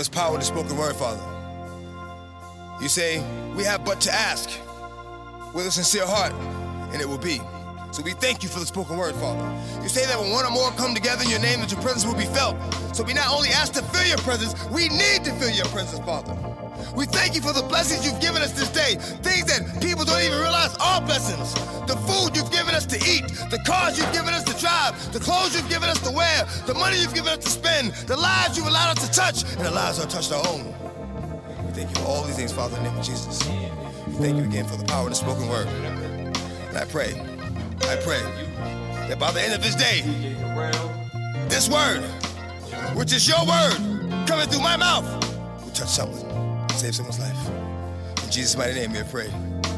there's power in the spoken word, Father. You say, we have but to ask with a sincere heart, and it will be. So we thank you for the spoken word, Father. You say that when one or more come together in your name, that your presence will be felt. So we not only ask to feel your presence, we need to feel your presence, Father. We thank you for the blessings you've given us this day. Things that people don't even realize are blessings. The food you've given us to eat, the cars you've given us to drive, the clothes you've given us to wear, the money you've given us to spend, the lives you've allowed us to touch, and the lives that touched our own. We thank you for all these things, Father, in the name of Jesus. We thank you again for the power of the spoken word. And I pray, I pray that by the end of this day, this word, which is your word, coming through my mouth, will touch someone, save someone's life. In Jesus' mighty name, we pray.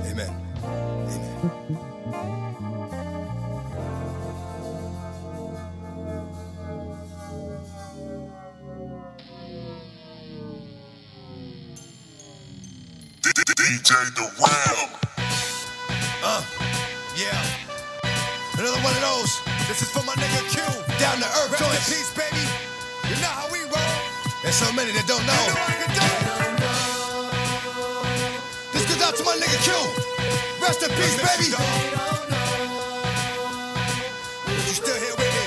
Amen. Amen. DJ Durrell. Uh, yeah. Another one of those. This is for my nigga Q. Down to earth, joint peace, baby. You know how we roll. There's so many that don't know. This out to my nigga Q. Rest in peace, baby. You still here with me?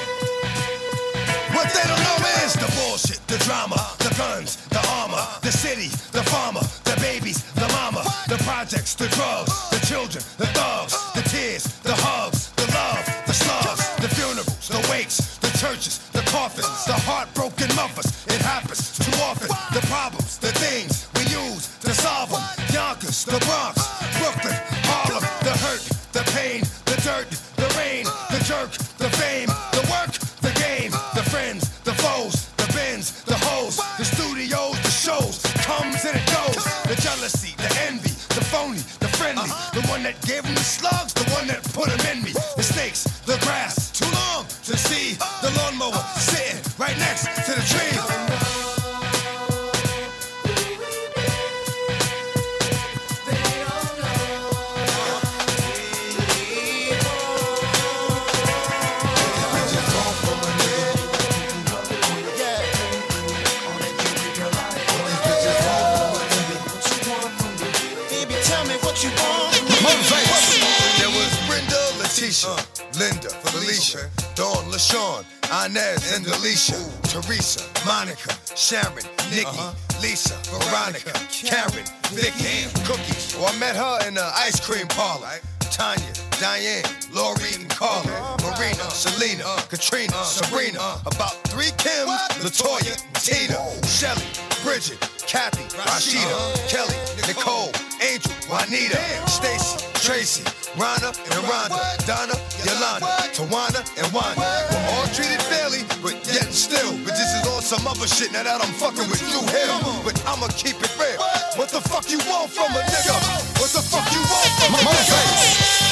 What they don't know is the bullshit, the drama, the guns, the armor, the city, the farmer, the babies, the mama, the projects, the drugs, the children, the thugs, the tears, the hugs, the love, the slugs, the funerals, the wakes, the churches, the coffins, the heartbroken mothers. The Bronx, and Alicia, Teresa, Monica, Sharon, Nikki, uh-huh. Lisa, Veronica, Karen, Vicky, Cookies. Well, I met her in the ice cream parlor. Tanya, Diane, Lori, and Carla, Marina, Selena, uh-huh. Katrina, uh-huh. Serena, about three Kims, Latoya, Tina, Shelly, Bridget, Kathy, Rashida, Kelly, Nicole, Angel, Juanita, Stacy, Tracy, Rhonda, and Rhonda, Donna, Yolanda, Tawana, and Wanda. We're all treated fairly, but yet still. But this is all some other shit now that I'm fucking with you here. But I'ma keep it real. What the fuck you want from a nigga? What the fuck you want from a nigga?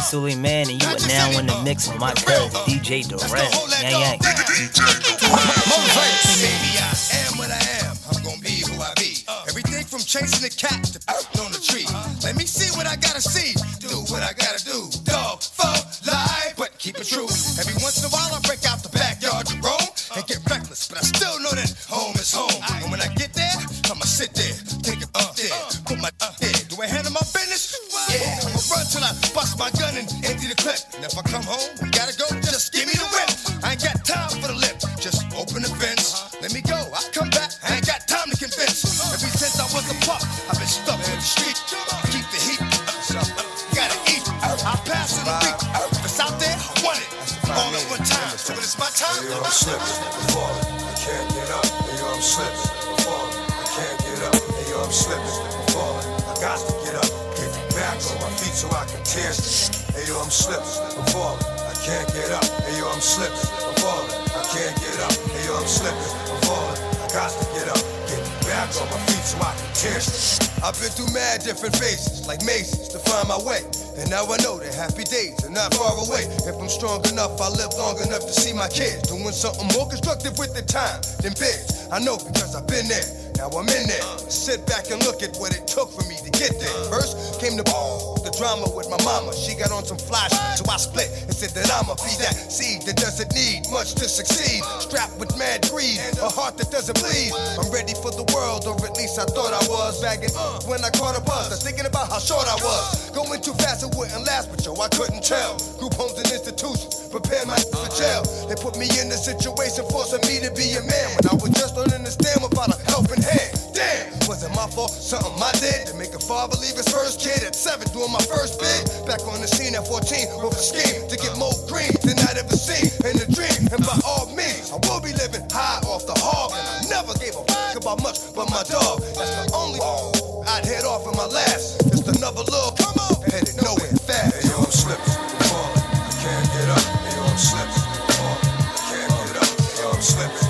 It's Sully Man, and you are now in the mix with my cousin DJ Durant. Yang yang. I am what I am. I'm gonna be who I be. Everything from chasing the cat to putting on the tree. Let me see what I gotta see. Do what I gotta do. Dog, fuck, lie, but keep it true. Every once in a while I break out the backyard to roam and get reckless, but I still know that home is home. And when I get there, I'ma sit there, I'm slipping, I'm falling, I can't get up. Hey, yo, I'm slipping, I'm falling, I can't get up. Hey, yo, I'm slipping, I'm falling, I got to get up. Get back on my feet so I can tear. I've been through mad different phases, like mazes, to find my way. And now I know that happy days are not far away. If I'm strong enough, I live long enough to see my kids doing something more constructive with the time than bids. I know because I've been there. now I'm in there. Sit back and look at what it took for me to get there. First came the the drama with my mama. She got on some fly shit, so I split and said that I'ma be that seed that doesn't need much to succeed. Strapped with mad greed, a heart that doesn't bleed. I'm ready for the world, or at least I thought I was. Bagging when I caught a buzz, I was thinking about how short I was. Going too fast, it wouldn't last, but yo, I couldn't tell. Group homes and institutions prepare my for jail. They put me in a situation forcing me to be a man when I was just learning to stand without a helping hand. Damn, was it my fault? Something I did to make a father leave his first kid at seven, doing my first bid. Back on the scene at 14 with a scheme to get more green than I'd ever seen in a dream. And by all means, I will be living high off the hog. And I never gave a fuck about much but my dog. That's the only I'd head off in my last. Just another little come on, headed nowhere fast. Hey, yo, I'm slipping, falling. I can't get up. Hey, yo, I'm slipping, falling. I can't get up. Hey, yo, I'm slipping,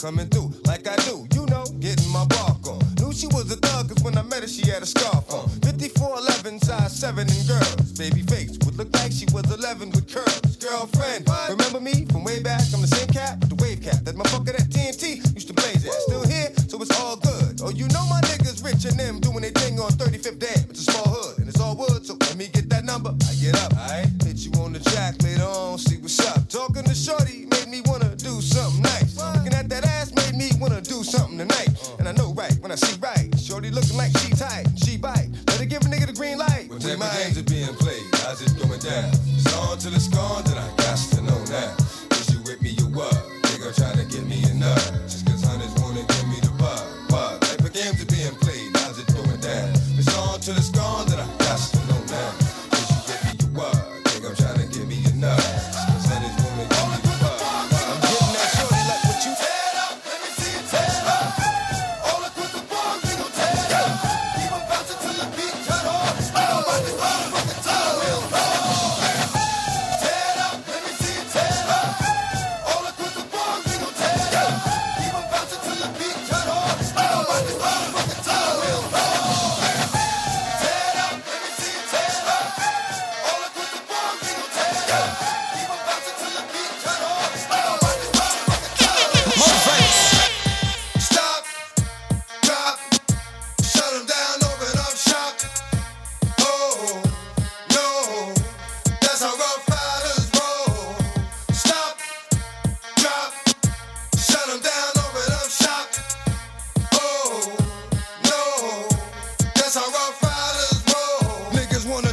coming through like I do, you know, getting my bark on. Knew she was a thug, cause when I met her, she had a scarf on. 5411, size 7 and girls. Baby face would look like she was 11 with curves. Girlfriend, remember me from way back? I'm the same cat, with the wave cap. That motherfucker that TNT used to blaze at. Still here, so it's all good. Oh, you know my niggas rich and them doing their thing on 35th Dam. It's a small hood and it's all wood, so let me get that number. Till it's gone,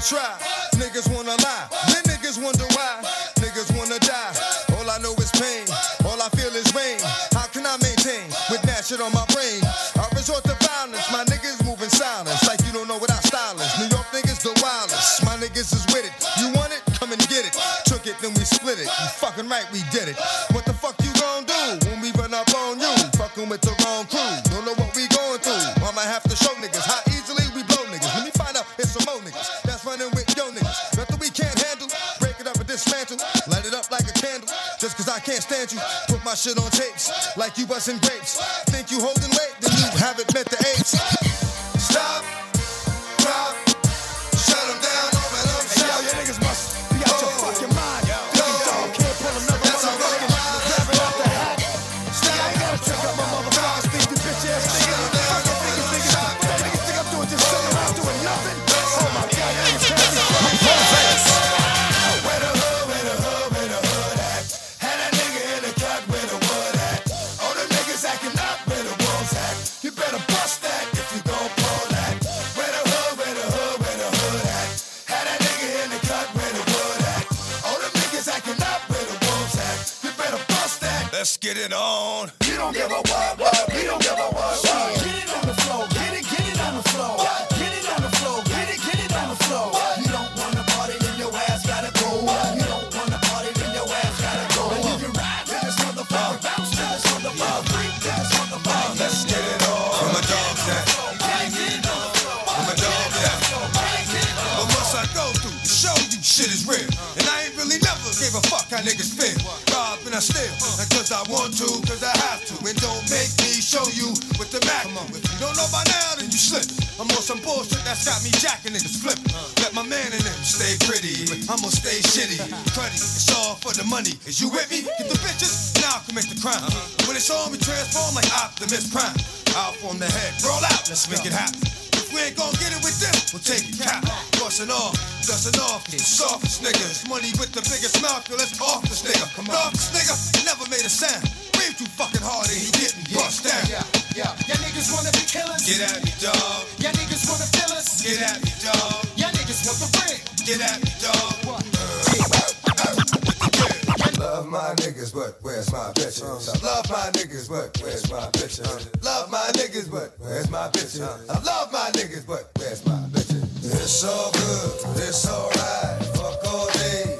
try, niggas wanna lie, then niggas wonder why, niggas wanna die. All I know is pain, all I feel is rain. How can I maintain with that shit on my brain? I resort to violence, my niggas moving silence, like you don't know what our style is. New York niggas the wildest, my niggas is with it. You want it? Come and get it. Took it, then we split it. You fucking right, we did it. What cause I can't stand you. Put my shit on tapes like you busting grapes. Think you holding weight, then you haven't met the apes. Get it on. You don't give a Is you with me? Get the bitches, now I make the crime. When it's on, we transform like Optimus Prime. Out on the head, roll out, let's make it happen. If we ain't gon' get it with this, we'll take it cap. Bustin' off, dustin' off, softest niggas. Money with the biggest mouth, yo, let's off this nigga. Come on. This nigga, never made a sound. Breathe too fucking hard and he getting bust down. Yeah, yeah. Y'all niggas wanna be killers. Get at me, dog. Y'all niggas wanna fill us. Get at me, dog. Y'all niggas want the ring. Get at me, dog. Love my niggas, but where's my bitches? I love my niggas, but where's my bitches? Love my niggas, but where's my bitches? I love my niggas, but where's my bitches? It's all good, it's alright. Fuck all day,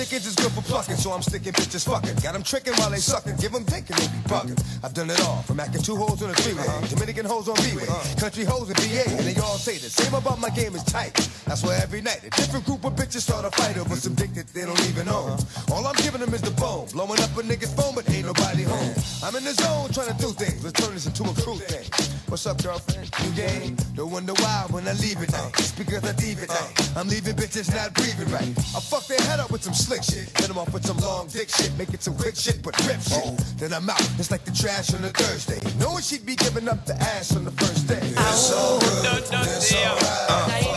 chickens is good for plucking, so I'm sticking bitches fucking. Got them tricking while they sucking, give them dick and they be bugging. I've done it all, from acting two hoes on a three-way, uh-huh. Dominican hoes on B-way, uh-huh. country hoes in BA, and they all say the same about my game is tight. That's why every night a different group of bitches start a fight over some dick that they don't even own. Uh-huh. All I'm giving them is the bone, blowing up a nigga's phone, but ain't nobody home. I'm in the zone trying to do things, let's turn this into a crew thing. What's up, girlfriend? You game? Don't wonder why when I leave it night. It's because I leave it night. I'm leaving bitches not breathing right. I fuck their head up with some slick shit. Hit them off with some long dick shit. Make it some quick shit, but rip shit. Oh. Then I'm out. It's like the trash on a Thursday. Knowing she'd be giving up the ass on the first day. It's all good. It's alright.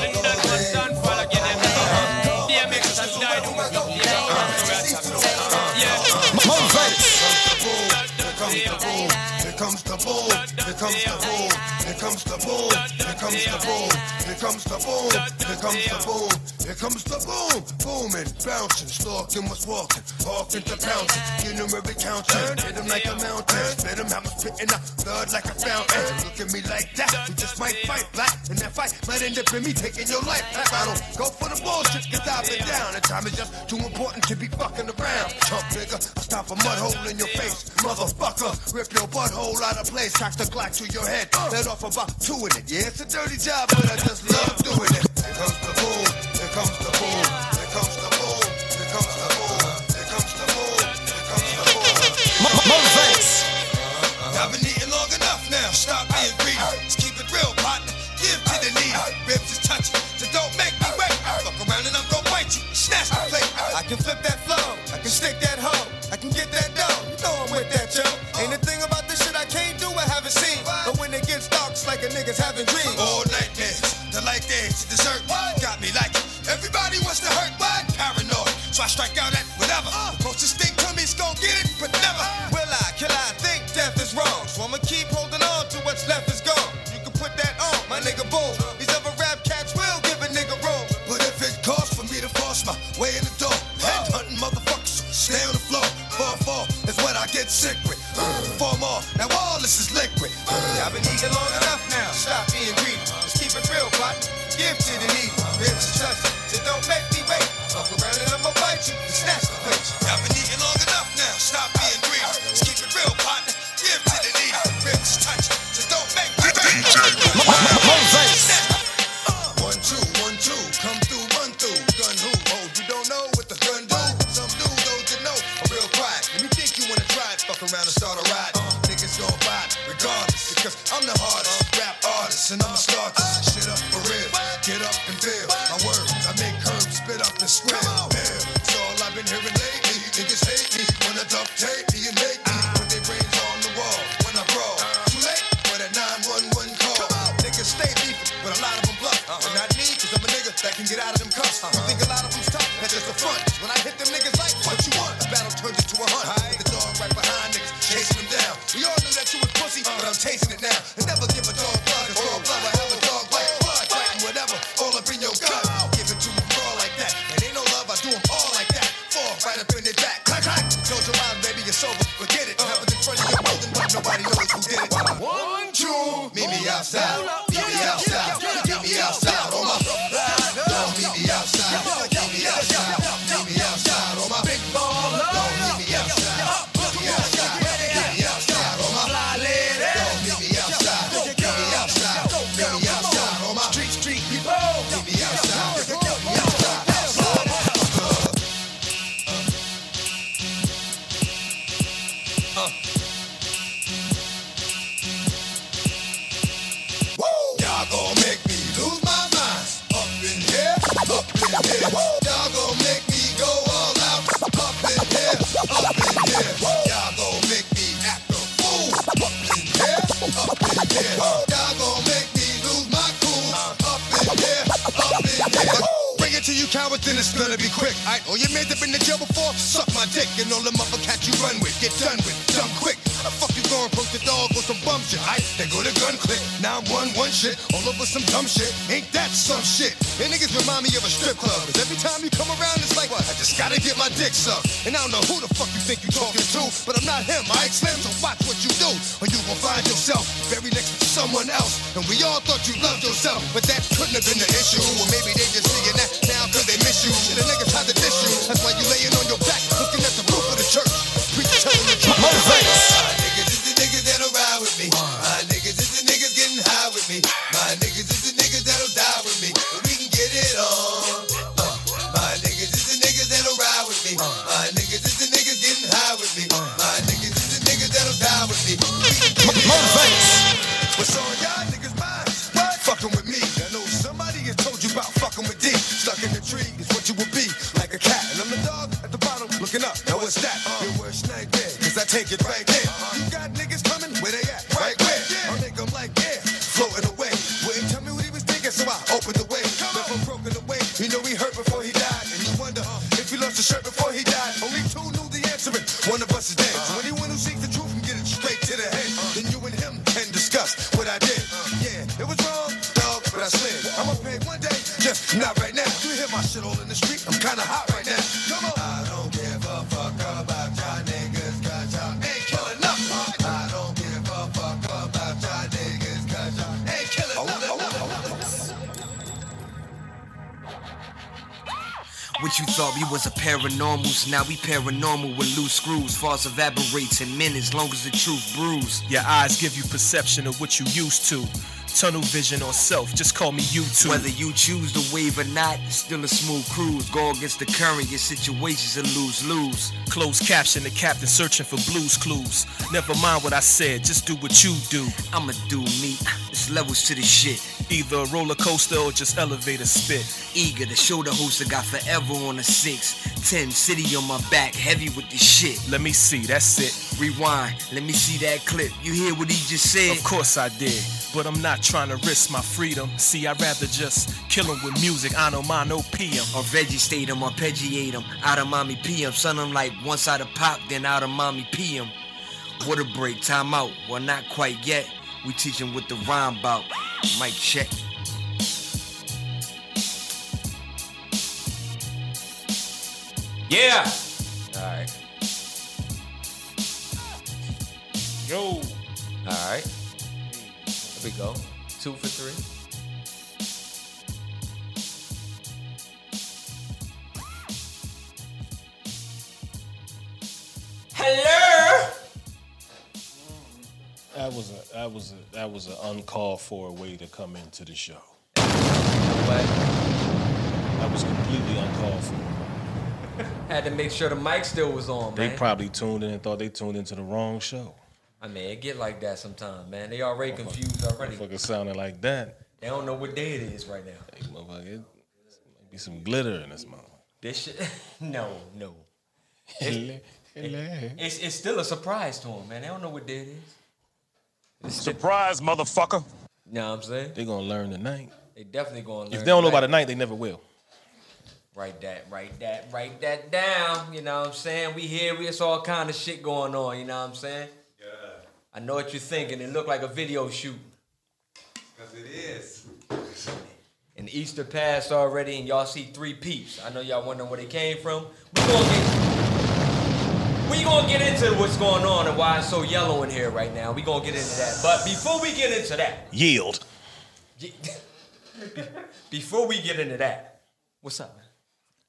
Here comes the boom, here comes the boom, here comes the boom, here comes the boom, here comes the boom, here comes the boom, here comes the boom, booming, bouncing, stalking, was walking, walking to pouncing, every counting, hit him like a mountain, spit him out, spitting out blood like a fountain. Look at me like that, you just might fight black, and that fight. Might end up in me taking your life. I don't go for the bullshit, cause I've been down, and time is just too important to be fucking around. Chump nigga, I'll stop a mud hole in your face, motherfucker, rip your butthole out of place, crack the Glock to your head, let off about two in it. Yeah, it's a dirty job, but I just love doing it. Here comes the here comes the here comes the here comes the here comes the here comes the boom. Uh-huh. I've been eating long enough now. Stop being greedy. Let's keep it real, partner. Give to the needy. Ribs is touching, so don't make me wait. Fuck around and I'm gonna bite you. Snatch the plate. I can flip that flow. I can stick that hoe. I can get that dough. You know I'm with that, yo. Ain't a thing about nigga's having dreams. All nightmares. The light dance, the dessert. Got me like it. Everybody wants to hurt. What? Paranoid. So I strike out at whatever. The closest thing to me's gonna get it, but never. Will Or maybe they just paranormals? Now we paranormal with loose screws. False evaporates in minutes, long as the truth brews. Your eyes give you perception of what you used to. Tunnel vision or self, just call me YouTube. Whether you choose the wave or not, it's still a smooth cruise. Go against the current, your situation's a lose lose. Closed caption, the captain searching for Blue's Clues. Never mind what I said, just do what you do. I'ma do me. It's levels to the shit. Either a roller coaster or just elevator spit. Eager to show the host I got forever on a six. Ten city on my back, heavy with the shit. Let me see, that's it. Rewind, let me see that clip. You hear what he just said? Of course I did, but I'm not trying to risk my freedom. See, I'd rather just kill him with music, I know mine, no PM. Or veggie state him, or arpeggiate him. Out of mommy PM. Son, I'm like once out of pop, then out of mommy PM. What a break, time out. Well, not quite yet. We teach him what the rhyme about. Mic check. Yeah. All right. Yo. All right. Here we go. Two for three. Hello. That was a that was a that was an uncalled for way to come into the show. But That was completely uncalled for. had to make sure the mic still was on, They man. probably tuned in and thought they tuned into the wrong show. I mean, it get like that sometimes, man. They already confused already. Fucking sounding like that. They don't know what day it is right now. Hey, motherfucker, it might be some glitter in this mouth. This shit, no, no. It's it's still a surprise to them, man. They don't know what day it is. Surprise, motherfucker. You know what I'm saying? They're gonna learn tonight. They definitely going to learn. If they don't know by tonight. the night, they never will. Write that, write that, write that down. You know what I'm saying? We here, we it's all kind of shit going on. You know what I'm saying? Yeah. I know what you're thinking. It looked like a video shoot. Cause it is. And Easter passed already, and y'all see three peeps. I know y'all wondering where they came from. We gonna get. We gonna get into what's going on and why it's so yellow in here right now. We gonna get into that. But before we get into that, Yield. before we get into that, what's up, man?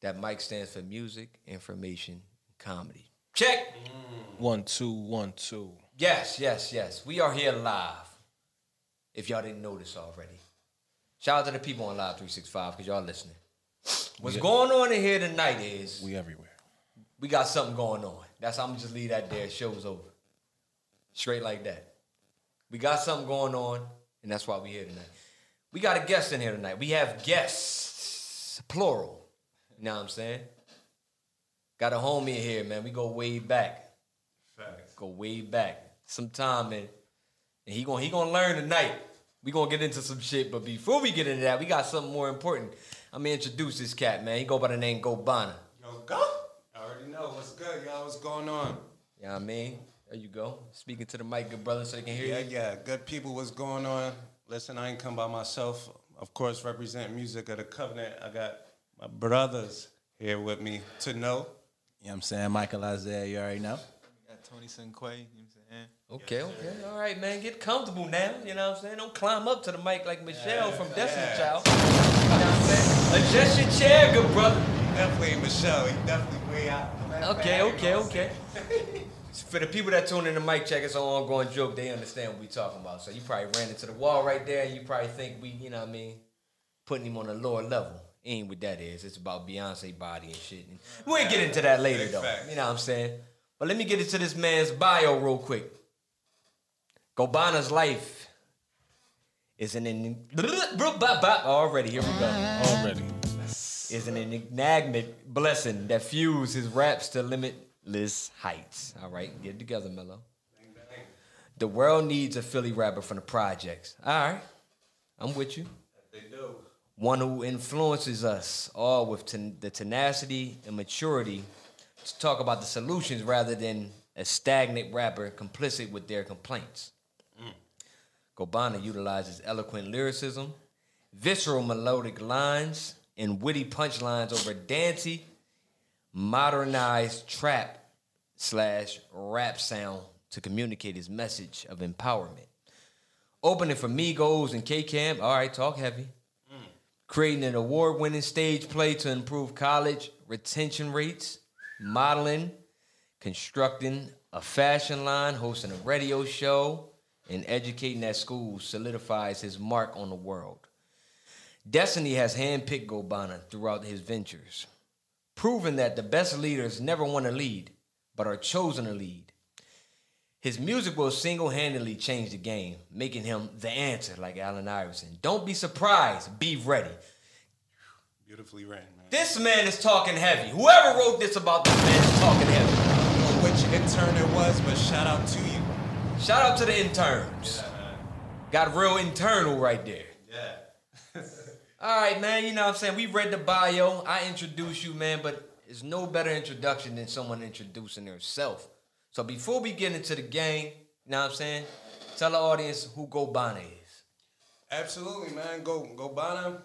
that mic stands for music, information, comedy. Check. Mm. One, two, one, two. Yes, yes, yes. We are here live. If y'all didn't notice already. Shout out to the people on Live 365 because y'all listening. What's We- going on in here tonight is We everywhere. we got something going on. That's I'm just leave that there. Show's over. Straight like that. We got something going on, and that's why we here tonight. We got a guest in here tonight. We have guests, plural. You know what I'm saying? Got a homie in here, man. We go way back. Facts. Go way back. Some time, man. And he gonna he gonna learn tonight. We gonna get into some shit, but before we get into that, we got something more important. I'm gonna introduce this cat, man. He go by the name Gobana. Yo, go. I already know what's good, y'all. What's going on? You know I mean? There you go. Speaking to the mic, good brother, so they can hear Yeah, you. yeah. Good people, what's going on? Listen, I ain't come by myself. Of course, represent music of the covenant. I got my brothers here with me to know. You know what I'm saying? Michael Isaiah, you already know. Got Tony Sinquay, you know what I'm saying? Okay, okay. All right, man. Get comfortable now. You know what I'm saying? Don't climb up to the mic like Michelle from Destiny Child. You know what I'm saying? Adjust your chair, good brother. Definitely Michelle. He definitely way out. Okay, okay, okay. For the people that tune in the mic check, it's an ongoing joke. They understand what we talking about. So you probably ran into the wall right there, and you probably think we, you know what I mean, putting him on a lower level. Ain't what that is. It's about Beyonce body and shit. And we'll get into that later, though. facts. You know what I'm saying? But let me get into this man's bio real quick. Gobana's life is an en- already. Here we go. Already. Is an enigmatic blessing that fuels his raps to limitless heights. All right, get it together, Mello. The world needs a Philly rapper from the projects. All right, I'm with you. One who influences us all with ten- the tenacity and maturity to talk about the solutions rather than a stagnant rapper complicit with their complaints. Mm. Gobana utilizes eloquent lyricism, visceral melodic lines, and witty punchlines over dancey, modernized trap slash rap sound to communicate his message of empowerment. Opening for Migos and K Camp, all right, talk heavy. Creating an award winning stage play to improve college retention rates, modeling, constructing a fashion line, hosting a radio show, and educating at schools solidifies his mark on the world. Destiny has handpicked Gobana throughout his ventures, proving that the best leaders never want to lead, but are chosen to lead. His music will single handedly change the game, making him the answer, like Allen Iverson. Don't be surprised, be ready. Beautifully written, man. This man is talking heavy. Whoever wrote this about this man is talking heavy. I don't know which intern it was, but shout out to you. Shout out to the interns. Got real internal right there. Yeah. All right, man. You know what I'm saying? We read the bio. I introduced you, man, but it's no better introduction than someone introducing themselves. So before we get into the game, you know what I'm saying? Tell the audience who Gobana is. Absolutely, man. Go go Bonham.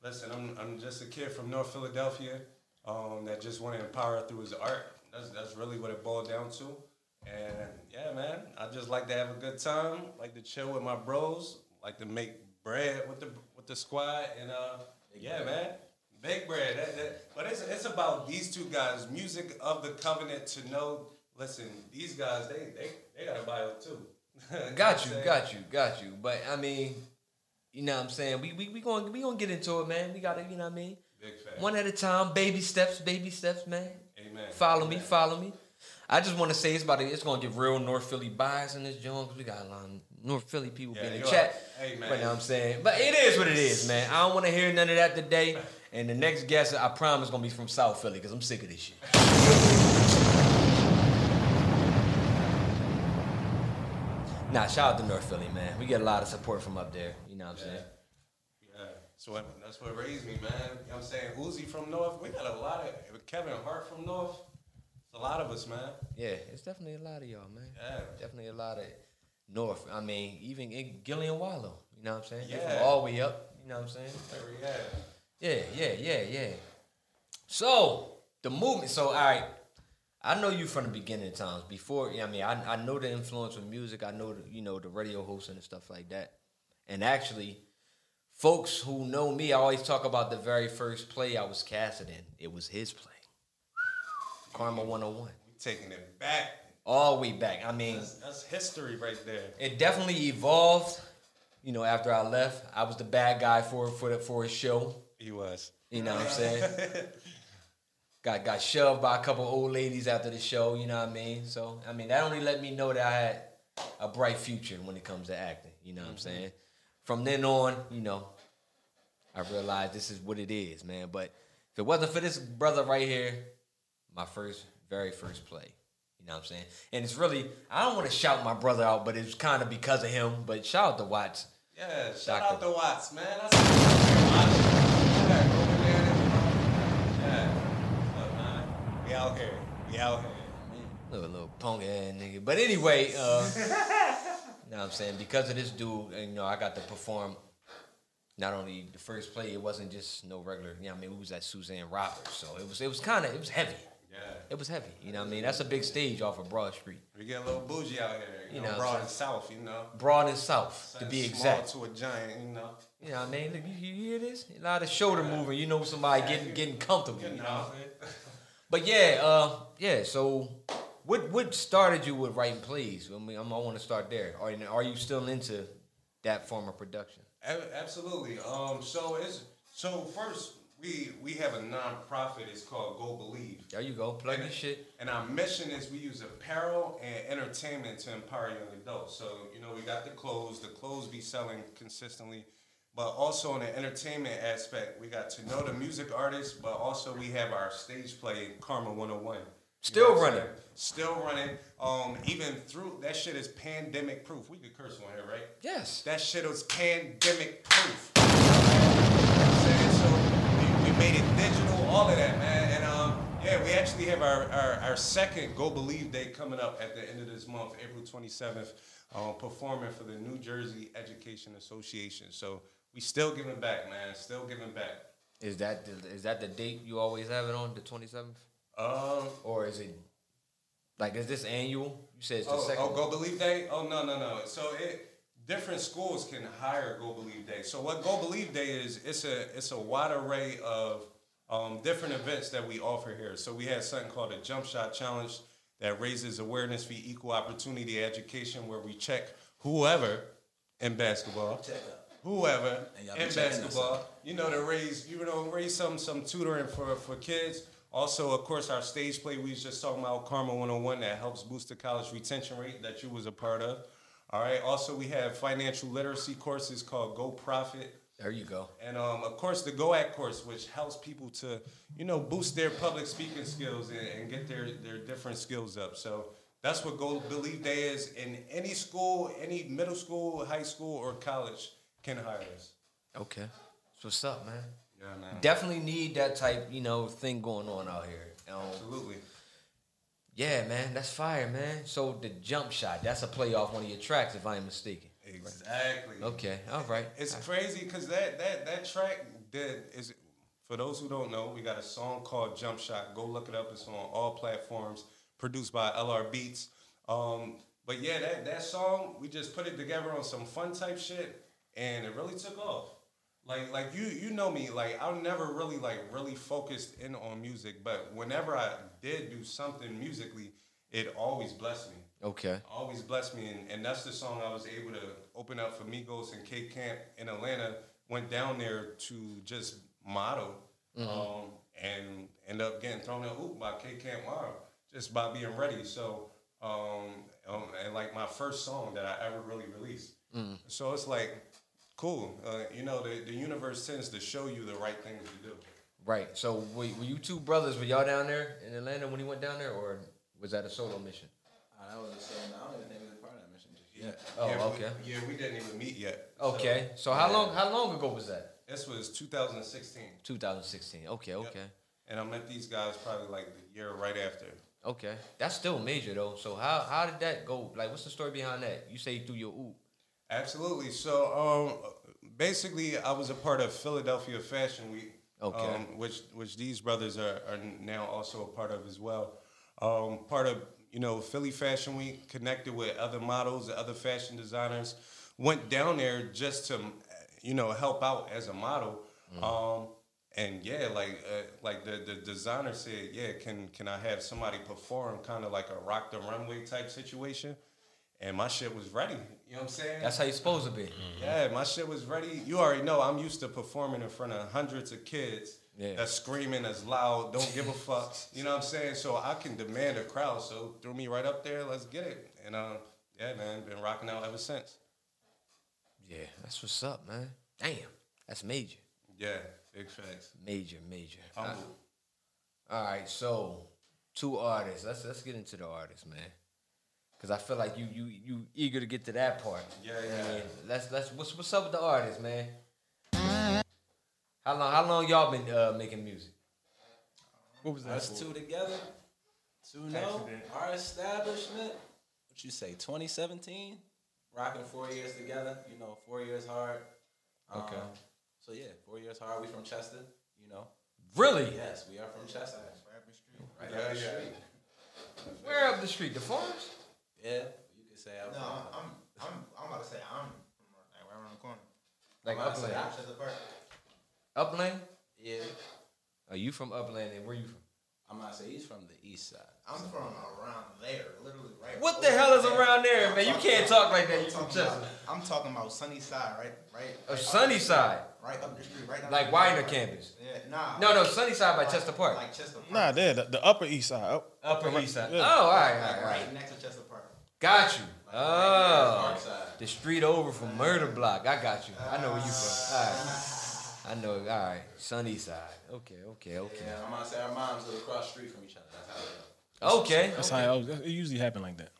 Listen, I'm I'm just a kid from North Philadelphia um, that just want to empower through his art. That's that's really what it boiled down to. And yeah, man, I just like to have a good time, like to chill with my bros, like to make bread with the with the squad, and uh, yeah, man, big bread. That, that, but it's it's about these two guys, music of the covenant. To know, listen, these guys, they they they got a bio too. Got you, got you, got you. But I mean, you know what I'm saying? We we we going we gonna get into it, man. We gotta, you know what I mean? Big fact. One at a time, baby steps, baby steps, man. Amen. Follow me, follow me. I just want to say it's about to, it's gonna get real North Philly bias in this joint because we got a lot of North Philly people Yeah, being in the chat. hey, man. But you know what I'm saying? But it is what it is, man. I don't want to hear none of that today. And the next guest, I promise, gonna be from South Philly because I'm sick of this shit. Nah, shout out to North Philly, man. We get a lot of support from up there. You know what I'm saying? Yeah, so what, that's what raised me, man. You know what I'm saying? Uzi from North. We got a lot of Kevin Hart from North. It's a lot of us, man. Yeah, it's definitely a lot of y'all, man. Yeah. Definitely a lot of North. I mean, even in Gillian Wallow. You know what I'm saying? Yeah. From all the way up. You know what I'm saying? Yeah. Yeah, yeah, yeah, yeah. So the movement. So all right, I know you from the beginning times. Before, I mean, I, I know the influence of music. I know the, you know the radio hosting and stuff like that. And actually, folks who know me, I always talk about the very first play I was casted in. It was his play. Karma 101. Taking it back. All the way back. I mean, That's, that's history right there. it definitely evolved. You know, after I left, I was the bad guy for for the, for his show. He was. You know what I'm saying? got got shoved by a couple old ladies after the show. You know what I mean? So I mean that only let me know that I had a bright future when it comes to acting. You know what I'm mm-hmm. saying? From then on, you know, I realized this is what it is, man. But if it wasn't for this brother right here, my first, very first play. You know what I'm saying? And it's really, I don't want to shout my brother out, but it's kind of because of him. But shout out to Watts. Yeah, shout Doctor. out to Watts, man. That's yeah, go in there. Yeah. Look, man, we out here. We out here. Little, little punk ass nigga. But anyway, uh, you know what I'm saying? Because of this dude, you know, I got to perform not only the first play, it wasn't just no regular, you know what I mean? We was at Suzanne Roberts. So it was it was kinda it was heavy. Yeah. It was heavy. You know what I mean? That's a big stage off of Broad Street. We get a little bougie out here. You, You know, know, broad and south, you know. Broad and South, to be Small exact. to a giant, you know. You know what I mean? Look, you, you hear this? A lot of shoulder moving. You know somebody getting getting comfortable. You know what I'm saying? But yeah, uh, yeah. So, what what started you with writing plays? I mean, I'm, I want to start there. Are you, are you still into that form of production? Absolutely. Um, so it's so first we we have a nonprofit. It's called Go Believe. There you go. Plug your shit. And our mission is we use apparel and entertainment to empower young adults. So you know we got the clothes. The clothes be selling consistently, but also in the entertainment aspect, we got to know the music artists, but also we have our stage play Karma 101. You Still know running. Still running. Um, even through that shit is pandemic proof. We could curse on here, right? Yes. That shit was pandemic proof. You know what I'm saying? So we, we made it digital, all of that, man. And um, yeah, we actually have our, our, our second Go Believe Day coming up at the end of this month, April 27th, um, performing for the New Jersey Education Association. So we still giving back, man. Still giving back. Is that the, is that the date you always have it on the 27th? Um, or is it like is this annual? You said it's the Oh, second. oh, Go Believe Day? Oh no, no, no. So it different schools can hire Go Believe Day. So what Go Believe Day is, it's a it's a wide array of um, different events that we offer here. So we had something called a Jump Shot Challenge that raises awareness for equal opportunity education, where we check whoever in basketball, whoever And y'all be in basketball, you know, to raise you know raise some some tutoring for for kids. Also, of course, our stage play we was just talking about Karma 101 that helps boost the college retention rate that you was a part of. All right. Also, we have financial literacy courses called Go Profit. There you go. And um, of course, the Go Act course, which helps people to, you know, boost their public speaking skills and, and get their, their different skills up. So that's what Go Believe Day is. In any school, any middle school, high school, or college can hire us. Okay. That's what's up, man? Yeah, man. Definitely need that type, you know, thing going on out here. Um, Absolutely. Yeah, man, that's fire, man. So the jump shot, that's a play off one of your tracks, if I am mistaken. Exactly. Okay, all right. It's crazy because that that that track did is for those who don't know, we got a song called Jump Shot. Go look it up. It's on all platforms. Produced by LR Beats. Um, but yeah, that that song we just put it together on some fun type shit, and it really took off. Like like you you know me like I'm never really like really focused in on music, but whenever I did do something musically, it always blessed me Okay. always blessed me, and, and that's the song I was able to open up for Migos and K Camp in Atlanta. Went down there to just model, Mhm. um, and end up getting thrown in hoop by K Camp Wild just by being ready. So, um, um, and like my first song that I ever really released. Mm. So it's like cool. Uh, you know, the, the universe tends to show you the right things to do. Right. So were, were you two brothers? Were y'all down there in Atlanta when he went down there, or was that a solo mission? I was just saying, I don't even think we was part of that mission just yet. Oh, Yeah, we- okay. yeah, we didn't even meet yet. Okay. So how long? How long ago was that? This was 2016. 2016. Okay. Okay. And I met these guys probably like the year right after. Okay. That's still major though. So how how did that go? Like, what's the story behind that? You say through your oop. Absolutely. So um, basically, I was a part of Philadelphia Fashion Week, Okay. um, which which these brothers are, are now also a part of as well. Um, part of you know Philly Fashion Week, connected with other models, other fashion designers. Went down there just to you know, help out as a model. Um, and yeah, like uh, like the, the designer said, yeah, can can I have somebody perform kind of like a rock the runway type situation? And my shit was ready. You know what I'm saying? That's how you're supposed to be. Yeah, my shit was ready. You already know I'm used to performing in front of hundreds of kids Yeah. that's screaming, as loud, don't give a fuck. You know what I'm saying? So I can demand a crowd. So threw me right up there. Let's get it. And uh, yeah, man, been rocking out ever since. Yeah, that's what's up, man. Damn, that's major. Yeah, big facts. Major, major. Humble. All right, so two artists. Let's let's get into the artists, man. Cause I feel like you you you eager to get to that part. Yeah, You I yeah. mean? let's let's what's what's up with the artists, man? How long how long y'all been uh, making music? What was Us two together. Two no. Our establishment. What you say? 2017. Rocking four years together. You know, four years hard. Okay. Um, so yeah, four years hard. We from Chester. You know. Really? Yes, we are from Chester. Right Yeah, up the yeah. street. Where up the street? The farms? Yeah, you could say I'm No, from. I'm, I'm, I'm about to say I'm from like right around the corner. Like I'm about to say Upland? I'm- Chester Park. Upland? Yeah. Are you from Upland and where you from? I'm gonna say he's from the east side. I'm from around there, literally right. What the hell is there. around there, I'm man? You talking can't about- talk like that. I'm You from about- Chester. I'm talking about Sunny Side, right, right. A right sunny up- side. Right up the street, right. down Like the Widener right. campus. Yeah, nah. No, no, Sunnyside by Like- Chester Park. Like Chester Park. Nah, there, the, the Upper East Side. Up, Upper East Side. Yeah. Oh, all right, all Like right, all right right. next to Chester Park. Got you. Oh, the street over from Murder Block. I got you. I know where you from. All right. I know. All right. sunny side. Okay, okay, okay. Yeah, I'm gonna say our moms live across the street from each other. That's how it go. Okay. That's how it, always- it usually happen like that.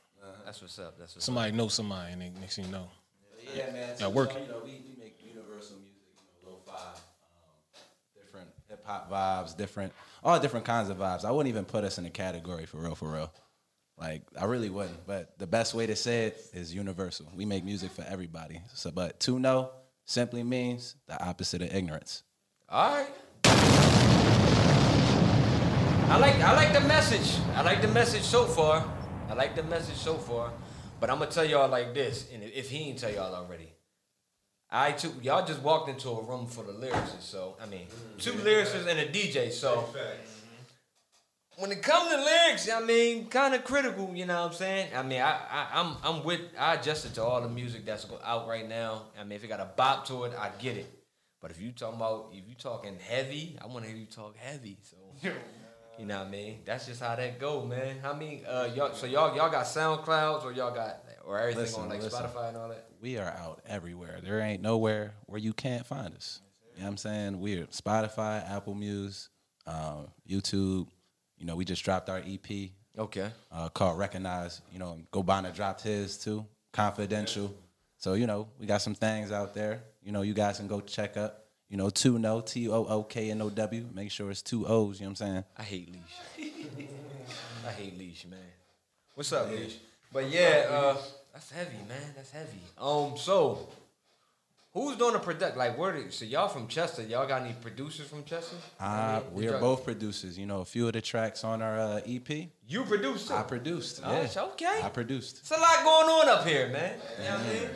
That's what's up. That's what's up. Somebody knows somebody, and they, next thing you know. Yeah, man. Yeah, so, work. You know, we, we make universal music, you know, lo-fi, um, different hip hop vibes, different, all different kinds of vibes. I wouldn't even put us in a category for real, for real. Like I really wouldn't. But the best way to say it is universal. We make music for everybody. So, but to know simply means the opposite of ignorance. All right. I like I like the message. I like the message so far. I like the message so far. But I'm gonna tell y'all like this, and if he ain't tell y'all already, I too y'all just walked into a room full of lyricists. So I mean, two lyricists and a DJ. So when it comes to lyrics, I mean, kind of critical. You know what I'm saying? I mean, I, I I'm I'm with I adjusted to all the music that's out right now. I mean, if it got a bop to it, I get it. But if you talking about if you talking heavy, I want to hear you talk heavy. So you know what I mean? That's just how that go, man. How many uh y'all so y'all y'all got SoundClouds or y'all got or everything Listen, on like listen. Spotify and all that? We are out everywhere. There ain't nowhere where you can't find us. You know what I'm saying? We're Spotify, Apple Music, um, YouTube. You know, we just dropped our EP. Okay. Uh, called Recognize. You know, Gobana dropped his too. Confidential. So, you know, we got some things out there. You know, you guys can go check up. You know, two no, T O O K N O W. Make sure it's two O's, you know what I'm saying? I hate leash. I hate leash, man. What's up, leash? But yeah, uh, that's heavy, man. That's heavy. Um, so who's doing the product? Like, where? Do, so y'all from Chester? Y'all got any producers from Chester? I Uh, we are both producers. You know, a few of the tracks on our uh, EP. You produced too? I produced. Oh, yeah. okay. I produced. It's a lot going on up here, man. You know what I mean?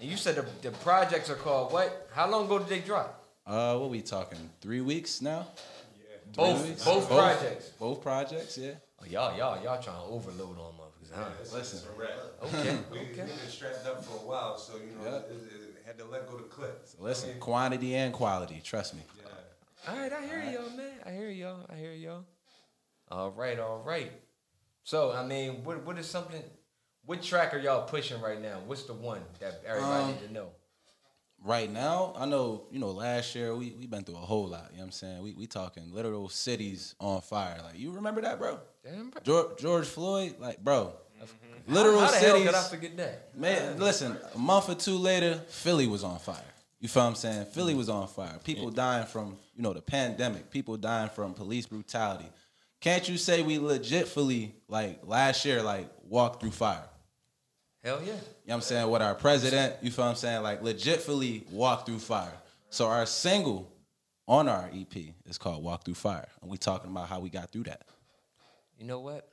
And you said the, the projects are called what? How long ago did they drop? Uh, what we talking? Three weeks now. Yeah. Both- weeks? both projects? Both projects, yeah. Oh, y'all, y'all, y'all trying to overload on motherfuckers, huh? Listen, Okay, we, okay. We've been strapped up for a while, so you know, Yeah. it, it, it had to let go the clip. listen, quantity and quality. Trust me. All right, I hear y'all, man. I hear y'all. I hear y'all. All right, all right. So, I mean, what what is something? What track are y'all pushing right now? What's the one that everybody Um, need to know? Right now, I know, you know, last year we we been through a whole lot. You know what I'm saying? We we talking literal cities on fire. Like you remember that, bro? Damn, bro. George, George Floyd, like, bro. Mm-hmm. Literal how, how the cities. hell could I forget that? Man, uh, listen, a month or two later, Philly was on fire. You feel what I'm saying? Philly mm-hmm. was on fire. People dying from, you know, the pandemic. People dying from police brutality. Can't you say we legitfully, like last year, like walked through fire? Hell yeah. You know what I'm saying? With our president, you feel what I'm saying? Like legitfully walked through fire. So our single on our EP is called Walk Through Fire. And we talking about how we got through that. You know what?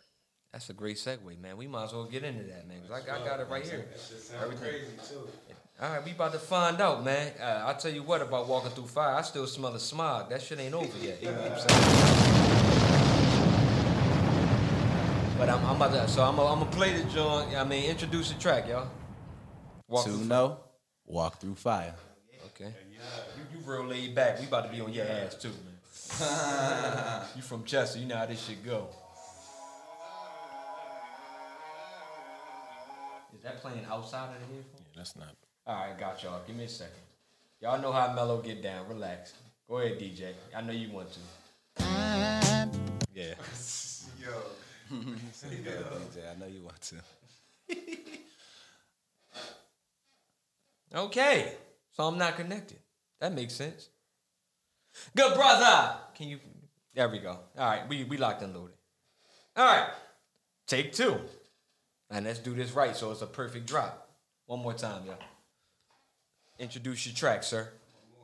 That's a great segue, man. We might as well get into that, man. 'cause I, I got it right here. That shit crazy too. All right, we about to find out, man. Uh, I'll tell you what about walking through fire. I still smell the smog. That shit ain't over yet. You know what I'm saying? But I'm, I'm about to, so I'm gonna play the joint. I mean, introduce the track, y'all. Walk to through know, walk through fire. Okay. You, you real laid back. We about to be on your ass too, man. you from Chester. You know how this shit go. That playing outside of the headphone? Yeah, that's not. All right, got y'all. Give me a second. Y'all know how mellow get down. Relax. Go ahead, DJ. I know you want to. Yeah. Yo. Yeah, DJ, I know you want to. Okay. So I'm not connected. That makes sense. Good brother. Can you? There we go. All right, we we locked and loaded. All right, take two, and let's do this right so it's a perfect drop. One more time, y'all. Introduce your track, sir.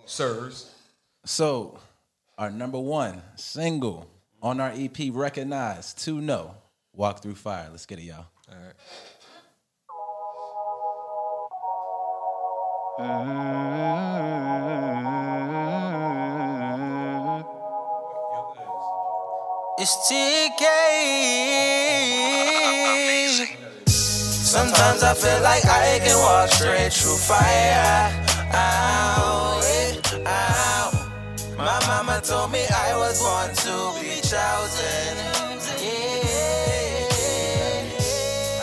Sirs. So, our number one single on our EP, recognized to know, walk through fire. Let's get it, y'all. All right. It's TK. Sometimes I feel like I can walk straight through fire. Ow, eh, ow. My mama told me I was born to be chosen. Yeah.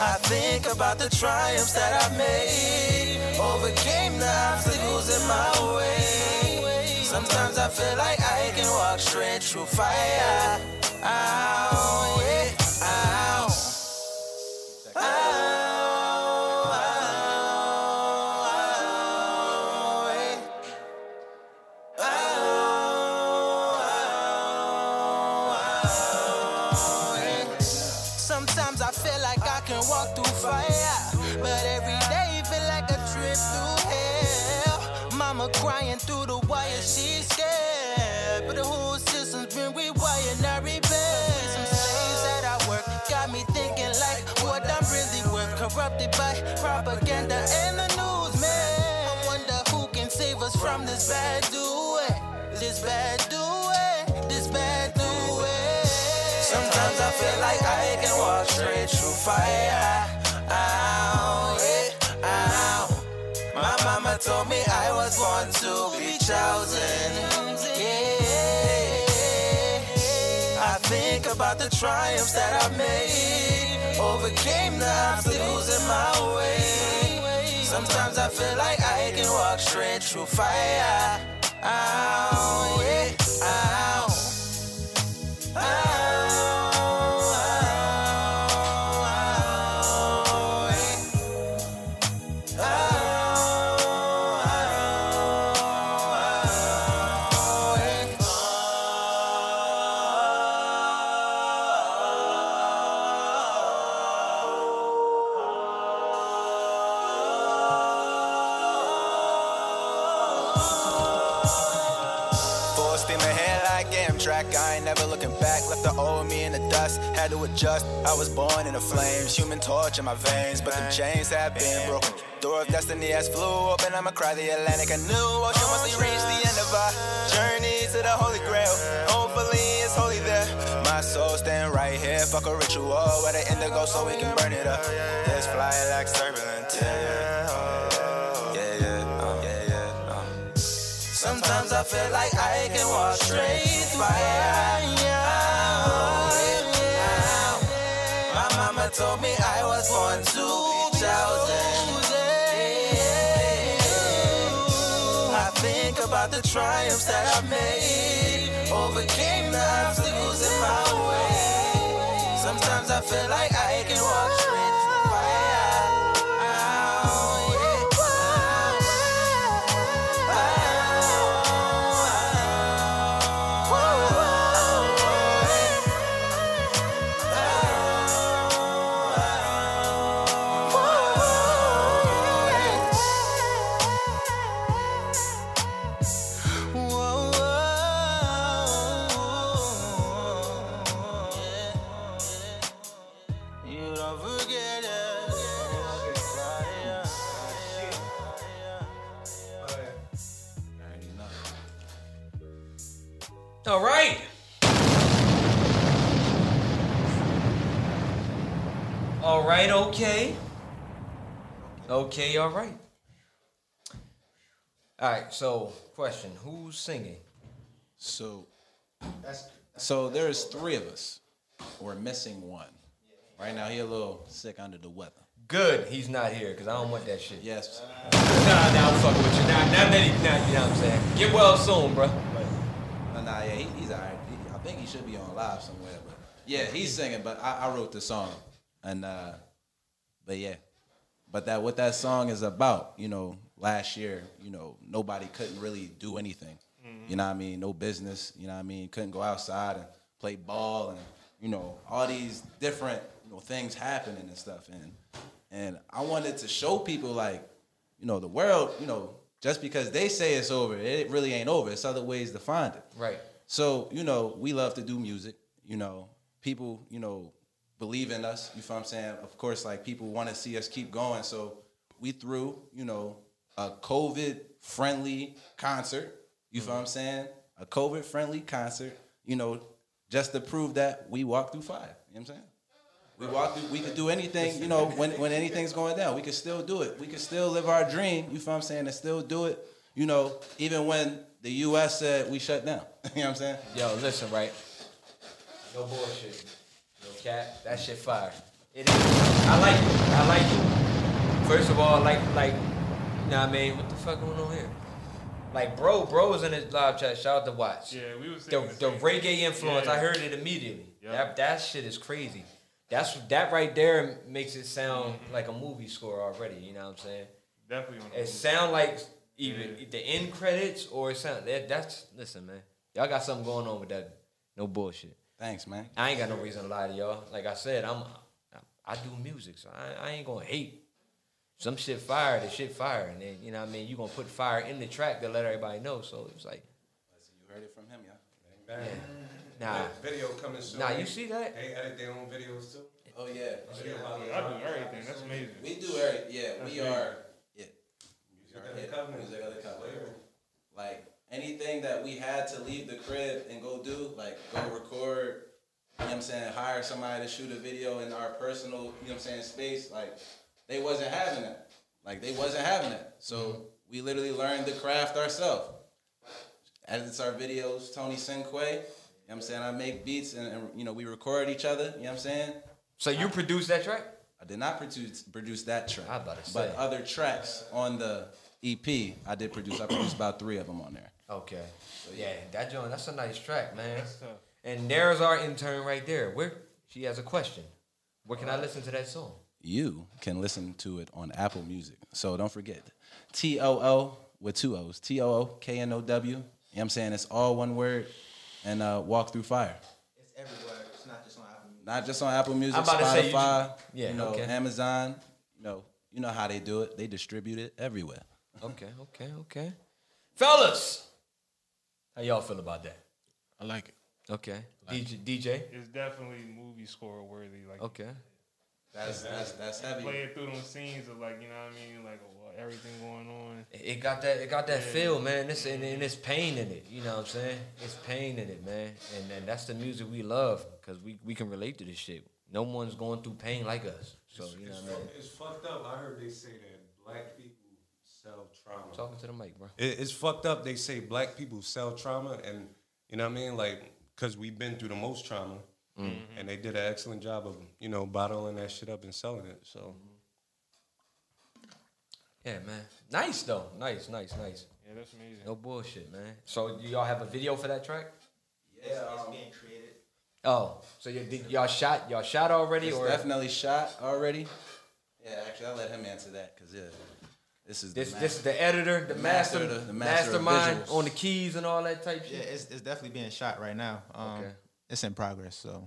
I think about the triumphs that I made, overcame the obstacles in my way. Sometimes I feel like I can walk straight through fire. Ow, yeah, ow. From this bad doing, this bad doing, this bad doing. Sometimes I feel like I can walk straight through fire. Ow, yeah, ow. My mama told me I was born to be chosen. Yeah. I think about the triumphs that I made, overcame the in my way. Sometimes I feel like I can walk straight through fire. Ow, yeah, ow. The flames. Human torch in my veins. But them chains have been broken. Door of destiny has flew open. I'ma cry the Atlantic. A new ocean once we reach the end of our journey to the Holy Grail. Hopefully it's holy there. My soul stand right here. Fuck a ritual where the indigo so we can burn it up. Let's fly like turbulent. Yeah, yeah. Yeah, yeah. Yeah. Sometimes I feel like I can walk straight through told me I was born to be chosen. I think about the triumphs that I made, overcame the obstacles in my way. Sometimes I feel like I can walk straight okay. Okay, all right. All right, so question Who's singing? So, so there's three of us. We're missing one. Right now, he a little sick under the weather. Good, he's not here because I don't want that shit. Yes. Nah, nah, I'm fucking with you. Now, now that he, now, you know what I'm saying? Get well soon, bro. But nah, yeah, he, he's alright. He- I think he should be on live somewhere. But yeah, he's singing. But I, I wrote the song, and uh, but yeah, but that what that song is about, you know, last year, you know, nobody couldn't really do anything. You know what I mean? No business. You know what I mean? Couldn't go outside and play ball, and you know, all these different you know things happening and stuff. And and I wanted to show people like, you know, the world, you know, just because they say it's over, it really ain't over. It's other ways to find it. Right. So, you know, we love to do music. You know, people, you know, believe in us. You feel what I'm saying? Of course, like people want to see us keep going. So we threw, you know, a COVID friendly concert. You feel what I'm mm-hmm. saying? A COVID friendly concert, you know, just to prove that we walk through fire. You know what I'm saying? We walk through, we could do anything, you know, when, when anything's going down, we could still do it. We could still live our dream, you feel what I'm saying, and still do it, you know, even when the US said we shut down. you know what I'm saying? Yo, listen, right? No bullshit. Cat. That shit fire. It is. I like it. I like it. First of all, like, like, you know what I mean? What the fuck going on here? Like, bro, bro was in his live chat. Shout out to Watch. Yeah, we was the, the the reggae thing. influence. Yeah. I heard it immediately. Yeah. That that shit is crazy. That's that right there makes it sound Mm-hmm. like a movie score already. You know what I'm saying? Definitely. It sound like either the end credits or it sound that, that's listen, man. Y'all got something going on with that. No bullshit. Thanks, man. I ain't got no reason to lie to y'all. Like I said, I'm I do music, so I, I ain't gonna hate. Some shit fire, the shit fire, and then you know what I mean. You gonna put fire in the track to let everybody know. So it's like, You heard it from him, yeah? Bang. Nah. Video coming soon. Nah, you see that? They edit their own videos too. Oh yeah. Oh, Video I do everything. That's amazing. We do everything. Yeah, That's we amazing. are Yeah. Music of the covenant. Music of the covenant. Like anything that we had to leave the crib and go do, like go record, you know what I'm saying, hire somebody to shoot a video in our personal, you know what I'm saying, space, like they wasn't having that. Like they wasn't having that. So mm-hmm. we literally learned the craft ourselves. Edits our videos, Tony Sinque, you know what I'm saying? I make beats and, and you know, we record each other, you know what I'm saying? so you produced that track? I did not produce produce that track. I about to But other tracks on the EP, I did produce. I produced about three of them on there. Okay. yeah, that joint, that's a nice track, man. That's tough. And there's our intern right there. Where she has a question. Where can I listen to that song? You can listen to it on Apple Music. So don't forget T O O with two O's. T O O K N O W. You know what I'm saying? It's all one word. And uh, Walk Through Fire. It's everywhere. It's not just on Apple Music. Not just on Apple Music, I'm about to say you Spotify, yeah, you know, okay. Amazon. You know, you know how they do it. They distribute it everywhere. Okay, okay, okay. Fellas, how y'all feel about that? I like it. Okay. Like DJ, DJ? It's definitely movie score worthy. Like Okay. That's that's that's heavy. playing through them scenes of like you know what I mean, like oh, well, everything going on. It it got that it got that Yeah. feel, man. It's and, and it's pain in it. You know what I'm saying? It's pain in it, man. And and that's the music we love because we, we can relate to this shit. No one's going through pain like us. So It's, you know it's, what I mean? it's fucked up. I heard they say that black people sell trauma. Talking to the mic, bro. It, it's fucked up. They say black people sell trauma, and you know what I mean, like because we've been through the most trauma, Mm-hmm. and they did an excellent job of you know bottling that shit up and selling it. So Yeah, man. Nice though. Nice, nice, nice. Yeah, that's amazing. No bullshit, man. So do y'all have a video for that track? It's, it's being created. Oh, so you, did y'all shot y'all shot already It's or definitely shot already. Yeah, actually, I'll let him answer that because yeah, this is this the this is the editor, the, the master, master the- the master mastermind on the keys and all that type shit. Yeah, shit. it's, it's definitely being shot right now. Um, Okay. It's in progress, so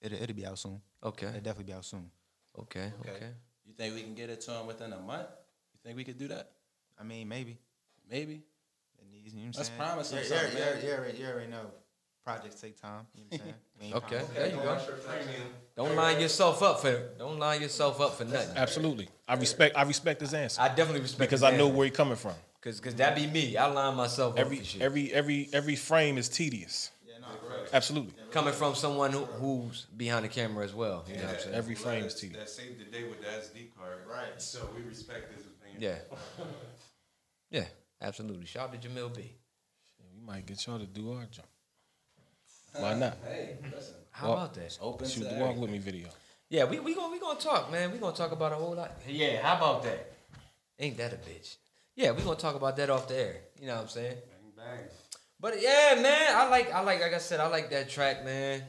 it'll, it'll be out soon. Okay. It'll definitely be out soon. Okay, Okay. okay. You think we can get it to him within a month? You think we could do that? I mean, maybe. Maybe. It needs, you know what I'm Let's promise him Yeah, something, yeah, man. yeah, you already, you already know. Projects take time. You know what I'm saying? Okay, there you go. Don't line yourself up for don't line yourself up for nothing. Absolutely. I respect I respect his answer. I definitely respect because his I know answer. where he coming from. Cause, cause that be me. I line myself Every up for shit. every every every frame is tedious. Yeah, Absolutely. Coming from someone who, who's behind the camera as well. You know what I'm saying? Every frame is you. That saved the day with the SD card. Right. So we respect his opinion. Yeah. Yeah, absolutely. Shout out to Jamil B. We might get y'all to do our job. Why not? Hey, listen. How Walk- about that? Open Shoot to the walk with me video. Yeah, we we gonna we gonna talk, man. We gonna talk about a whole lot. Yeah, how about that? Ain't that a bitch? Yeah, we gonna talk about that off the air. You know what I'm saying? Bang bang. But yeah, man, I like I like like I said, I like that track, man.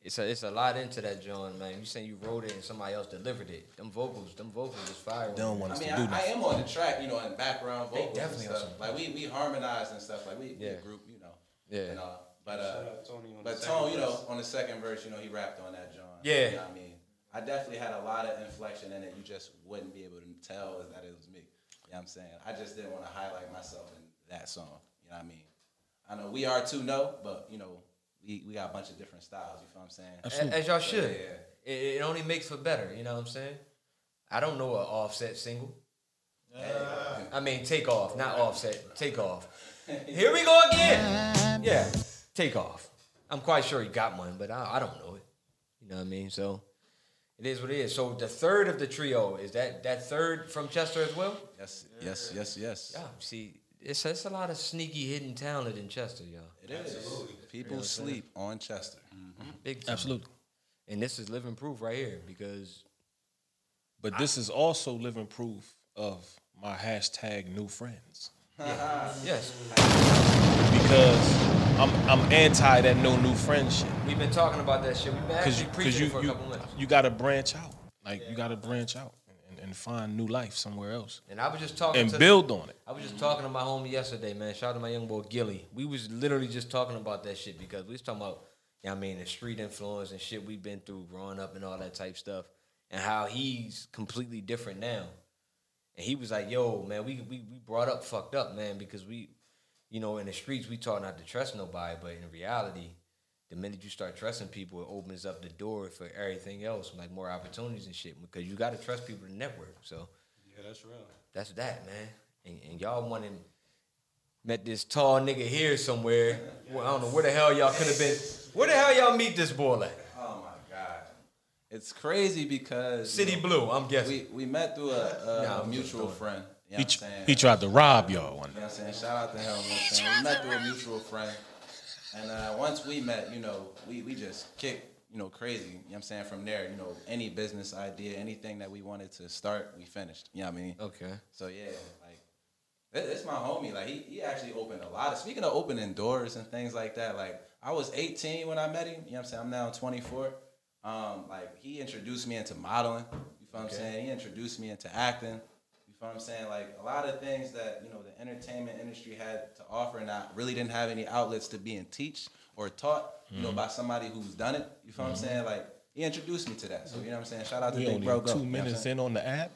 It's a it's a lot into that John, man. You saying you wrote it and somebody else delivered it. Them vocals, them vocals is fire. They don't want I mean, to do I, I am on the track, you know, in background vocals. They definitely and stuff. some- Like we we harmonize and stuff. Like we, we Yeah. a group, you know. Yeah. And, uh, but uh, Shout Tony on but Tone, you know, on the second verse, you know, he rapped on that John. Yeah. You know what I mean, I definitely had a lot of inflection in it. You just wouldn't be able to tell that it was me. You know what I'm saying? I just didn't want to highlight myself in that song. You know what I mean? I know we are too, no, but you know, we, we got a bunch of different styles. You feel what I'm saying? A- As y'all So, should. yeah. It, it only makes for better. You know what I'm saying? I don't know an offset single. I mean, take off, not offset. Take off. Here we go again. Yeah, take off. I'm quite sure he got one, but I, I don't know it. You know what I mean? So it is what it is. So the third of the trio is that that third from Chester as well. Yes, yes, yes, yes. Yeah. See, it's it's a lot of sneaky hidden talent in Chester, y'all. It is. People sleep on Chester. Mm-hmm. Mm-hmm. Big time. Absolutely. And this is living proof right here because But this is also living proof of my hashtag new friends. yes, Because I'm I'm anti that no new friend shit. we've been talking about that shit. We've been actually you, cause preaching you, it for a you, you gotta branch out. Like you gotta branch out and, and find new life somewhere else. And I was just talking And build on it. I was just talking to my homie yesterday, man. Shout out to my young boy Gilly. We was literally just talking about that shit because we was talking about, you know what I mean, the street influence and shit we've been through growing up and all that type stuff, and how he's completely different now. And he was like, "Yo, man, we we we brought up fucked up, man, because we, you know, in the streets we taught not to trust nobody, but in reality." The minute you start trusting people, it opens up the door for everything else, like more opportunities and shit. Because you got to trust people to network. So Yeah, that's real. that's that, man. And, and y'all went and met this tall nigga here somewhere. Well, I don't know where the hell y'all could have been. Where the hell y'all meet this boy at? Oh my God. It's crazy because City you know, Blue, I'm guessing. We we met through a, a, Nah, a I'm just mutual friend. You know He, what I'm saying? he tried to rob y'all one You know what I'm saying? Shout out to him. You know what I'm saying? We met through a mutual friend. And uh, once we met, you know, we, we just kicked, you know, crazy. You know what I'm saying? From there, you know, any business idea, anything that we wanted to start, we finished. You know what I mean? Okay. So yeah, like this, this my homie. Like he, he actually opened a lot of speaking of opening doors and things like that, like I was 18 when I met him. You know what I'm saying? I'm now 24. Um, like he introduced me into modeling. You feel what I'm saying? He introduced me into acting. You feel what I'm saying? Like a lot of things that, you know, the entertainment industry had to offer and I really didn't have any outlets to be and teach or taught, you know, Mhm. by somebody who's done it. You feel what I'm Mhm. saying? Like he introduced me to that. So you know what I'm saying? Shout out to We Big only Bro Go. two You know what I'm minutes saying? in on the app.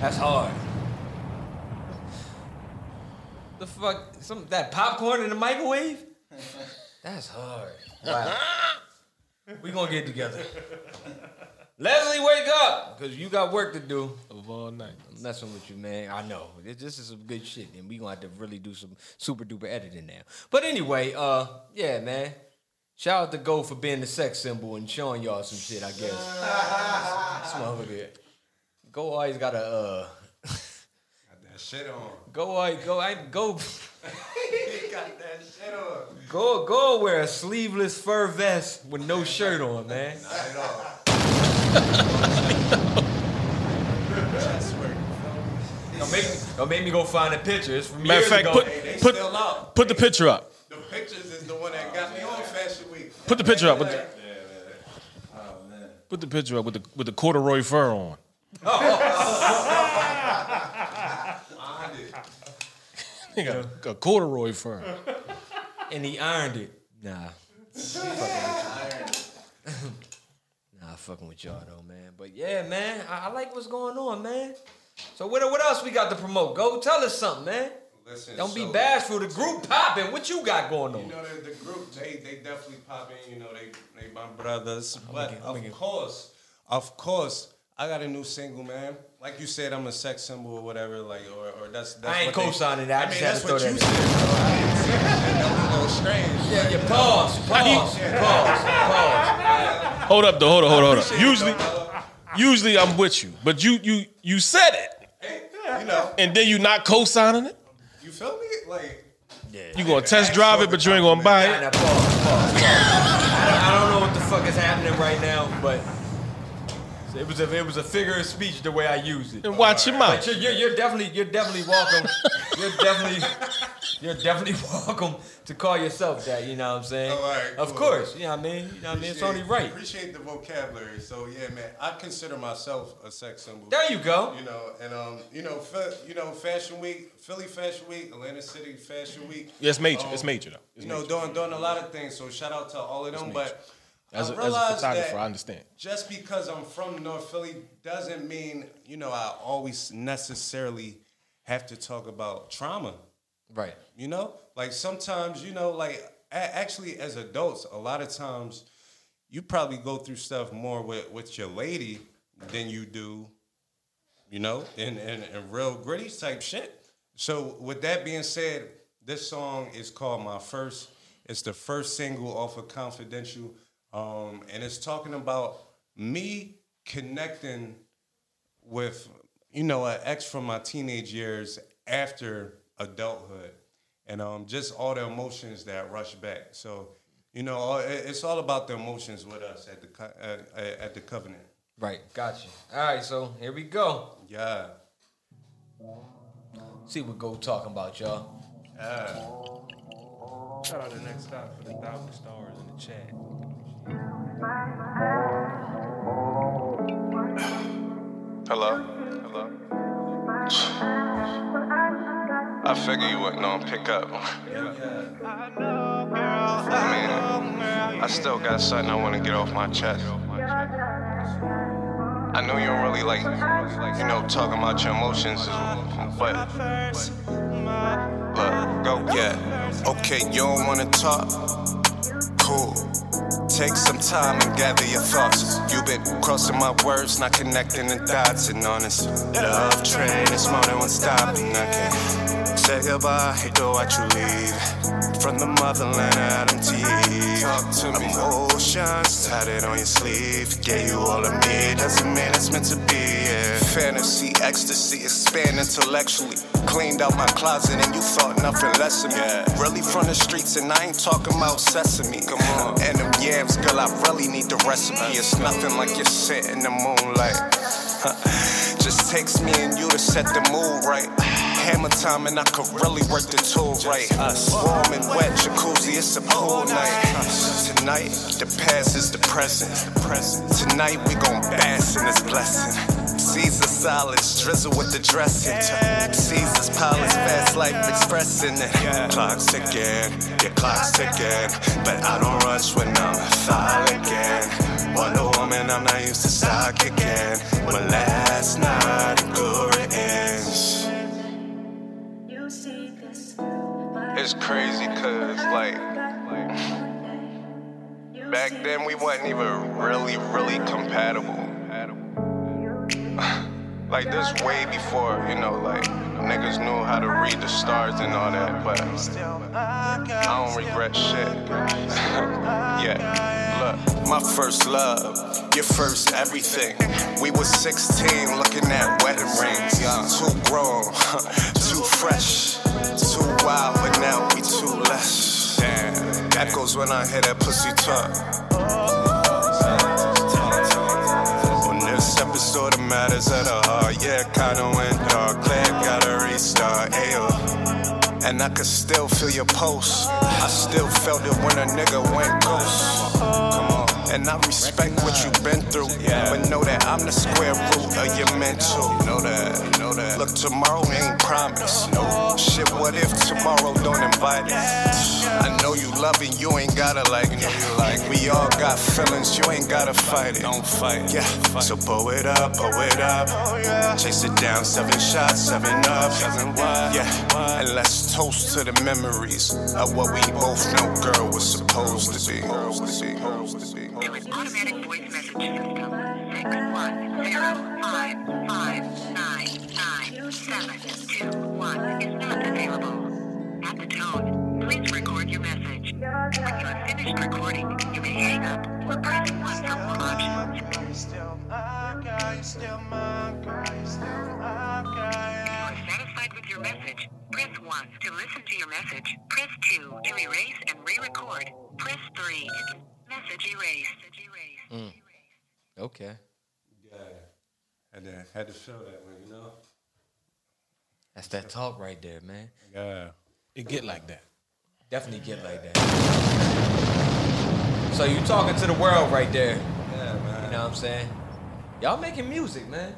That's hard. The fuck? Some that popcorn in the microwave? That's hard. Wow. We gonna get together. Leslie, wake up, cause you got work to do. Of all night. I'm messing with you, man. I know this, this is some good shit, and we gonna have to really do some super duper editing now. But anyway, uh, yeah, man. Shout out to Go for being the sex symbol and showing y'all some shit. I guess. this motherfucker. Go always got a uh. Got that shit on. Go always go. I go. Go go wear a sleeveless fur vest with no shirt on, man. Not at all. Don't make, me, don't make me go find a picture. It's from Matter of years fact, ago. put Hey, they put still out. put the picture up. The pictures is the one that got me on Fashion Week. Put the picture up. Put the, Oh man. put the picture up with the with the corduroy fur on. Behind it. He got a, a corduroy fur. and he ironed it. Nah. nah, fucking with y'all though, man. But yeah, man, I, I like what's going on, man. So what what else we got to promote? Go tell us something, man. Listen, Don't be so- bashful. The group popping. What you got going on? You know the, the group, they they definitely pop in. You know they they my brothers. But get- I'm of gonna get- course, of course, I got a new single, man. Like you said, I'm a sex symbol or whatever, like, or, or that's, that's I ain't what they- co-signing that. I I mean, that's what you said. in. bro. I didn't say that. That was a little strange. Yeah, yeah, pause, pause, pause, pause. Hold up, though. Hold on, hold on, hold on. Appreciate it, Usually, usually I'm with you, but you you you said it, You know, and then you not co-signing it. you feel me? Like, Yeah. You gonna test drive it, but you ain't gonna buy Nah, it. nah, pause, pause, pause. I don't, I don't know what the fuck is happening right now, but it was a it was a figure of speech the way I used it. And watch your mouth. But you're, you're, you're definitely you're definitely welcome. You're definitely you're definitely welcome to call yourself that. You know what I'm saying? All right, of cool. course. You know what I mean? You know what I mean? It's only right. Appreciate the vocabulary. So yeah, man, I consider myself a sex symbol. There you go. You know, and um, you know, fa- you know, Fashion Week, Philly Fashion Week, Atlantic City Fashion Week. Yeah, it's major. Um, It's major though. It's you know, major. doing doing a lot of things. So shout out to all of them. But As a- as a photographer, I understand. Just because I'm from North Philly doesn't mean you know I always necessarily have to talk about trauma. Right. You know, like sometimes, you know, like actually as adults, a lot of times you probably go through stuff more with, with your lady than you do, you know, in, in, in real gritty type shit. So with that being said, this song is called My First. It's the first single off of Confidential. Um, and it's talking about me connecting with you know an ex from my teenage years after adulthood and um, just all the emotions that rush back so you know it's all about the emotions with us at the co- at, at at the covenant Right. Gotcha. All right. So here we go. yeah See what go talking about, y'all. yeah Shout out to next stop for the thousand stars in the chat. Hello? Hello? I figure you wouldn't know pick up. I mean, I still got something I want to get off my chest. I know you don't really like, you know, talking about your emotions, but look, go, yeah. Okay, you don't want to talk? Cool. Take some time and gather your thoughts. You've been crossing my words, not connecting the dots. And honest, love train is more than one stop. And I can't say goodbye, hate to watch you leave. From the motherland, Adam T. Talk to me. Emotions, tatted on your sleeve. Gave you all of me, doesn't mean it's meant to be. Yeah. Fantasy, ecstasy, expand intellectually. Cleaned out my closet and you thought nothing less of me. Really from the streets and I ain't talking about sesame. Come on. And them yams, girl, I really need the recipe. It's nothing like you're sitting in the moonlight. Just takes me and you to set the mood right. Hammer time and I could really work the tool right. Warm and wet, jacuzzi, it's a pool night. Tonight, the past is the present. Tonight, we gon' bask in this blessing. Caesar solids, drizzle with the dressing. Caesar's palace, fast life expressing it. Clock's ticking, your clock's ticking. But I don't rush when I'm frolicking. Wonder Woman, I'm not used to start kicking. My last night, glory ends. It's crazy cause like back then we wasn't even really, really compatible. Like this way before, you know, like niggas knew how to read the stars and all that, but I don't regret shit. yeah, look, my first love, your first everything. We was 16 looking at wedding rings. Too grown, too fresh, too wild, but now we too less. Damn, echoes when I hear that pussy talk. This episode of Matters of the Heart, yeah, kinda went I could still feel your pulse. I still felt it when a nigga went ghost. Come on. And I respect what you've been through. But know that I'm the square root of your mental. Know that, know that. Look, tomorrow ain't promised. No shit, what if tomorrow don't invite us? I know you love it, you ain't gotta like me. Like we all got feelings, you ain't gotta fight it. Don't fight, yeah. So pull it up, pull it up. Chase it down, seven shots, seven up. Yeah. And let's toast to the memories of what we both know, girl, was supposed to be. Supposed to. Supposed to be. To an automatic voice message system, 6105559. 721 is not available. At the tone, please record your message. When you have finished recording, you may hang up or press 1 for more options. You are satisfied with your message? Press 1 to listen to your message. Press 2 to erase and re-record. Press 3 to message erase. Mm. Okay. Yeah. Had to had to show that one, you know. That's that talk right there, man. Yeah. It get like that. Definitely get like that. So you talking to the world right there. Yeah, man. You know what I'm saying? Y'all making music, man.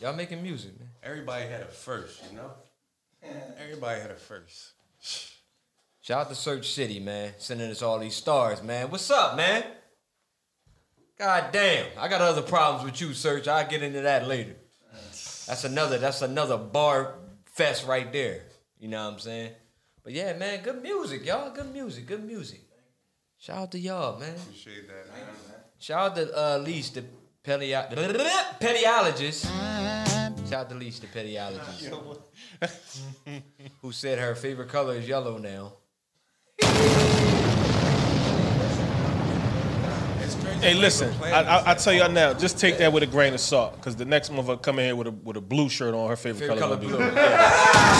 Y'all making music, man. Everybody had a first, you know. Everybody had a first. Shout out to Search City, man. Sending us all these stars, man. What's up, man? God damn. I got other problems with you, Search. I'll get into that later. That's another, that's another bar fest right there. You know what I'm saying? But yeah, man, good music, y'all. Good music, good music. Shout out to y'all, man. Appreciate that, man. Shout out to uh, Leash, the petio- pediologist. Shout out to Leash, the pediologist. who said her favorite color is yellow now. Hey, listen, I, I, I tell y'all now, just take that with a grain of salt, because the next motherfucker come in here with a with a blue shirt on, her favorite, Favorite color, color will be blue.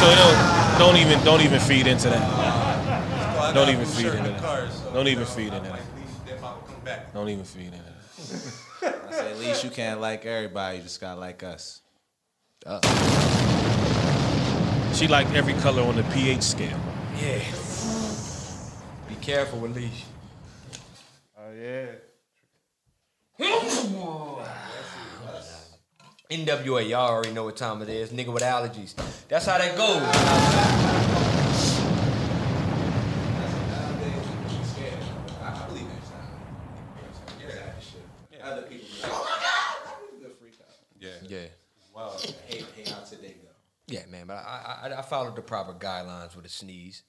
So don't don't even don't even feed into that. Don't even feed into that. Don't even feed into that. Don't even feed into that. I say, at least you can't like everybody. You just gotta like us. She liked every color on the pH scale. Yeah. Be careful with Leash. Oh yeah. NWA, y'all already know what time it is. Nigga with allergies. That's how that goes. I believe next time. Yeah. Other people be like, oh my god, good freak out. Yeah. Yeah. Wow. Hey, hey, how today go? Yeah, man, but I, I I followed the proper guidelines with a sneeze.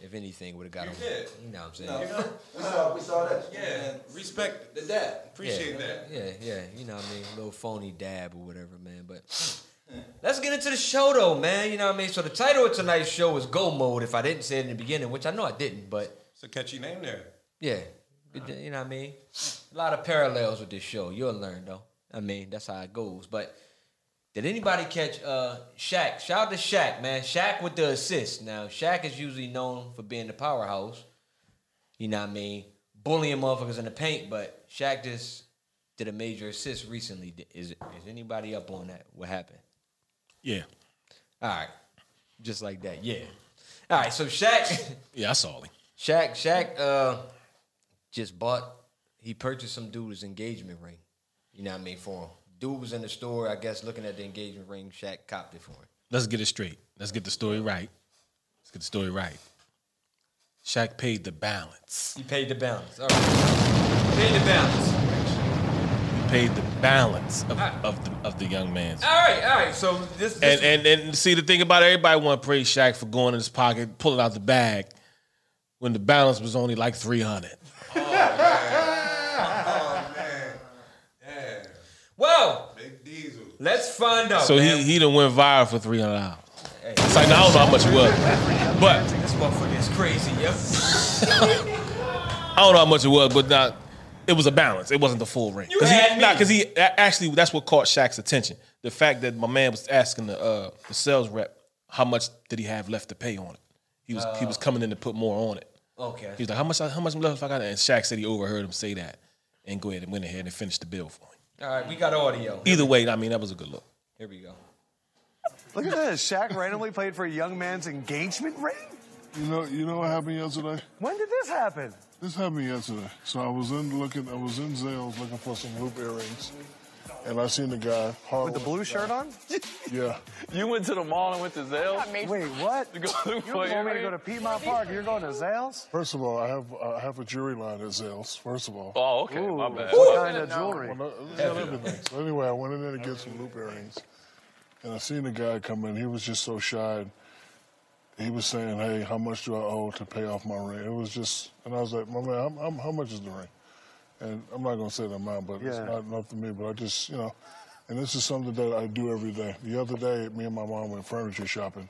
If anything, would have got You him. did. You know what I'm saying? No, you know, We saw, we saw that. Yeah. Respect the dab. Appreciate yeah, that. Yeah, yeah. You know what I mean? A little phony dab or whatever, man. But hmm. let's get into the show though, man. You know what I mean? So the title of tonight's show is Go Mode, if I didn't say it in the beginning, which I know I didn't, but It's a catchy name there. yeah. You know what I mean? A lot of parallels with this show. You'll learn though. I mean, that's how it goes. But did anybody catch uh Shaq? Shout out to Shaq, man. Shaq with the assist. Now, Shaq is usually known for being the powerhouse. You know what I mean? Bullying motherfuckers in the paint, but Shaq just did a major assist recently. Is is anybody up on that? What happened? Yeah. All right. Just like that. Yeah. All right, so Shaq Yeah, I saw him. Shaq, Shaq, uh, just bought. He purchased some dude's engagement ring. You know what I mean for him. Dude was in the store, I guess, looking at the engagement ring. Shaq copped it for him. Let's get it straight. Let's get the story right. Let's get the story right. Shaq paid the balance. He paid the balance. All right. Paid the balance. He paid the balance of, of the of the young man's. All right, all right. So this, this And, and and see the thing about it, everybody want to praise Shaq for going in his pocket, pulling out the bag when the balance was only like three hundred. Oh, well, Big Diesel. let's find out. So man. he he done went viral for three hundred dollars. It's like I don't know how much it was, but this motherfucker is crazy, yo. I don't know how much it was, but not. It was a balance. It wasn't the full ring. You Cause had he, me. nah, because he a- actually that's what caught Shaq's attention. The fact that my man was asking the uh, the sales rep how much did he have left to pay on it. He was he was Oh. coming in to put more on it. Okay. He was like, how much how much left I got? And Shaq said he overheard him say that, and go ahead and went ahead and finished the bill for him. All right, we got audio. Either way, I mean that was a good look. Here we go. Look at this. Shaq randomly played for a young man's engagement ring? You know, you know what happened yesterday? When did this happen? This happened yesterday. So I was in looking, I was in Zales looking for some loop earrings, and I seen the guy Harlan. With the blue shirt on? Yeah. You went to the mall and went to Zales? Wait, what? To go you want me to go to Piedmont Park. You're going to Zales? First of all, I have I have a jewelry line at Zales. First of all. Oh, okay. My bad. What kind of jewelry? Well, no, it's everything. So anyway, I went in there to get some loop earrings, and I seen the guy come in. He was just so shy. He was saying, "Hey, how much do I owe to pay off my ring?" It was just, and I was like, "My man, I'm, I'm, how much is the ring?" And I'm not gonna say the amount, but it's not enough for me. But I just, you know, And this is something that I do every day. The other day, me and my mom went furniture shopping,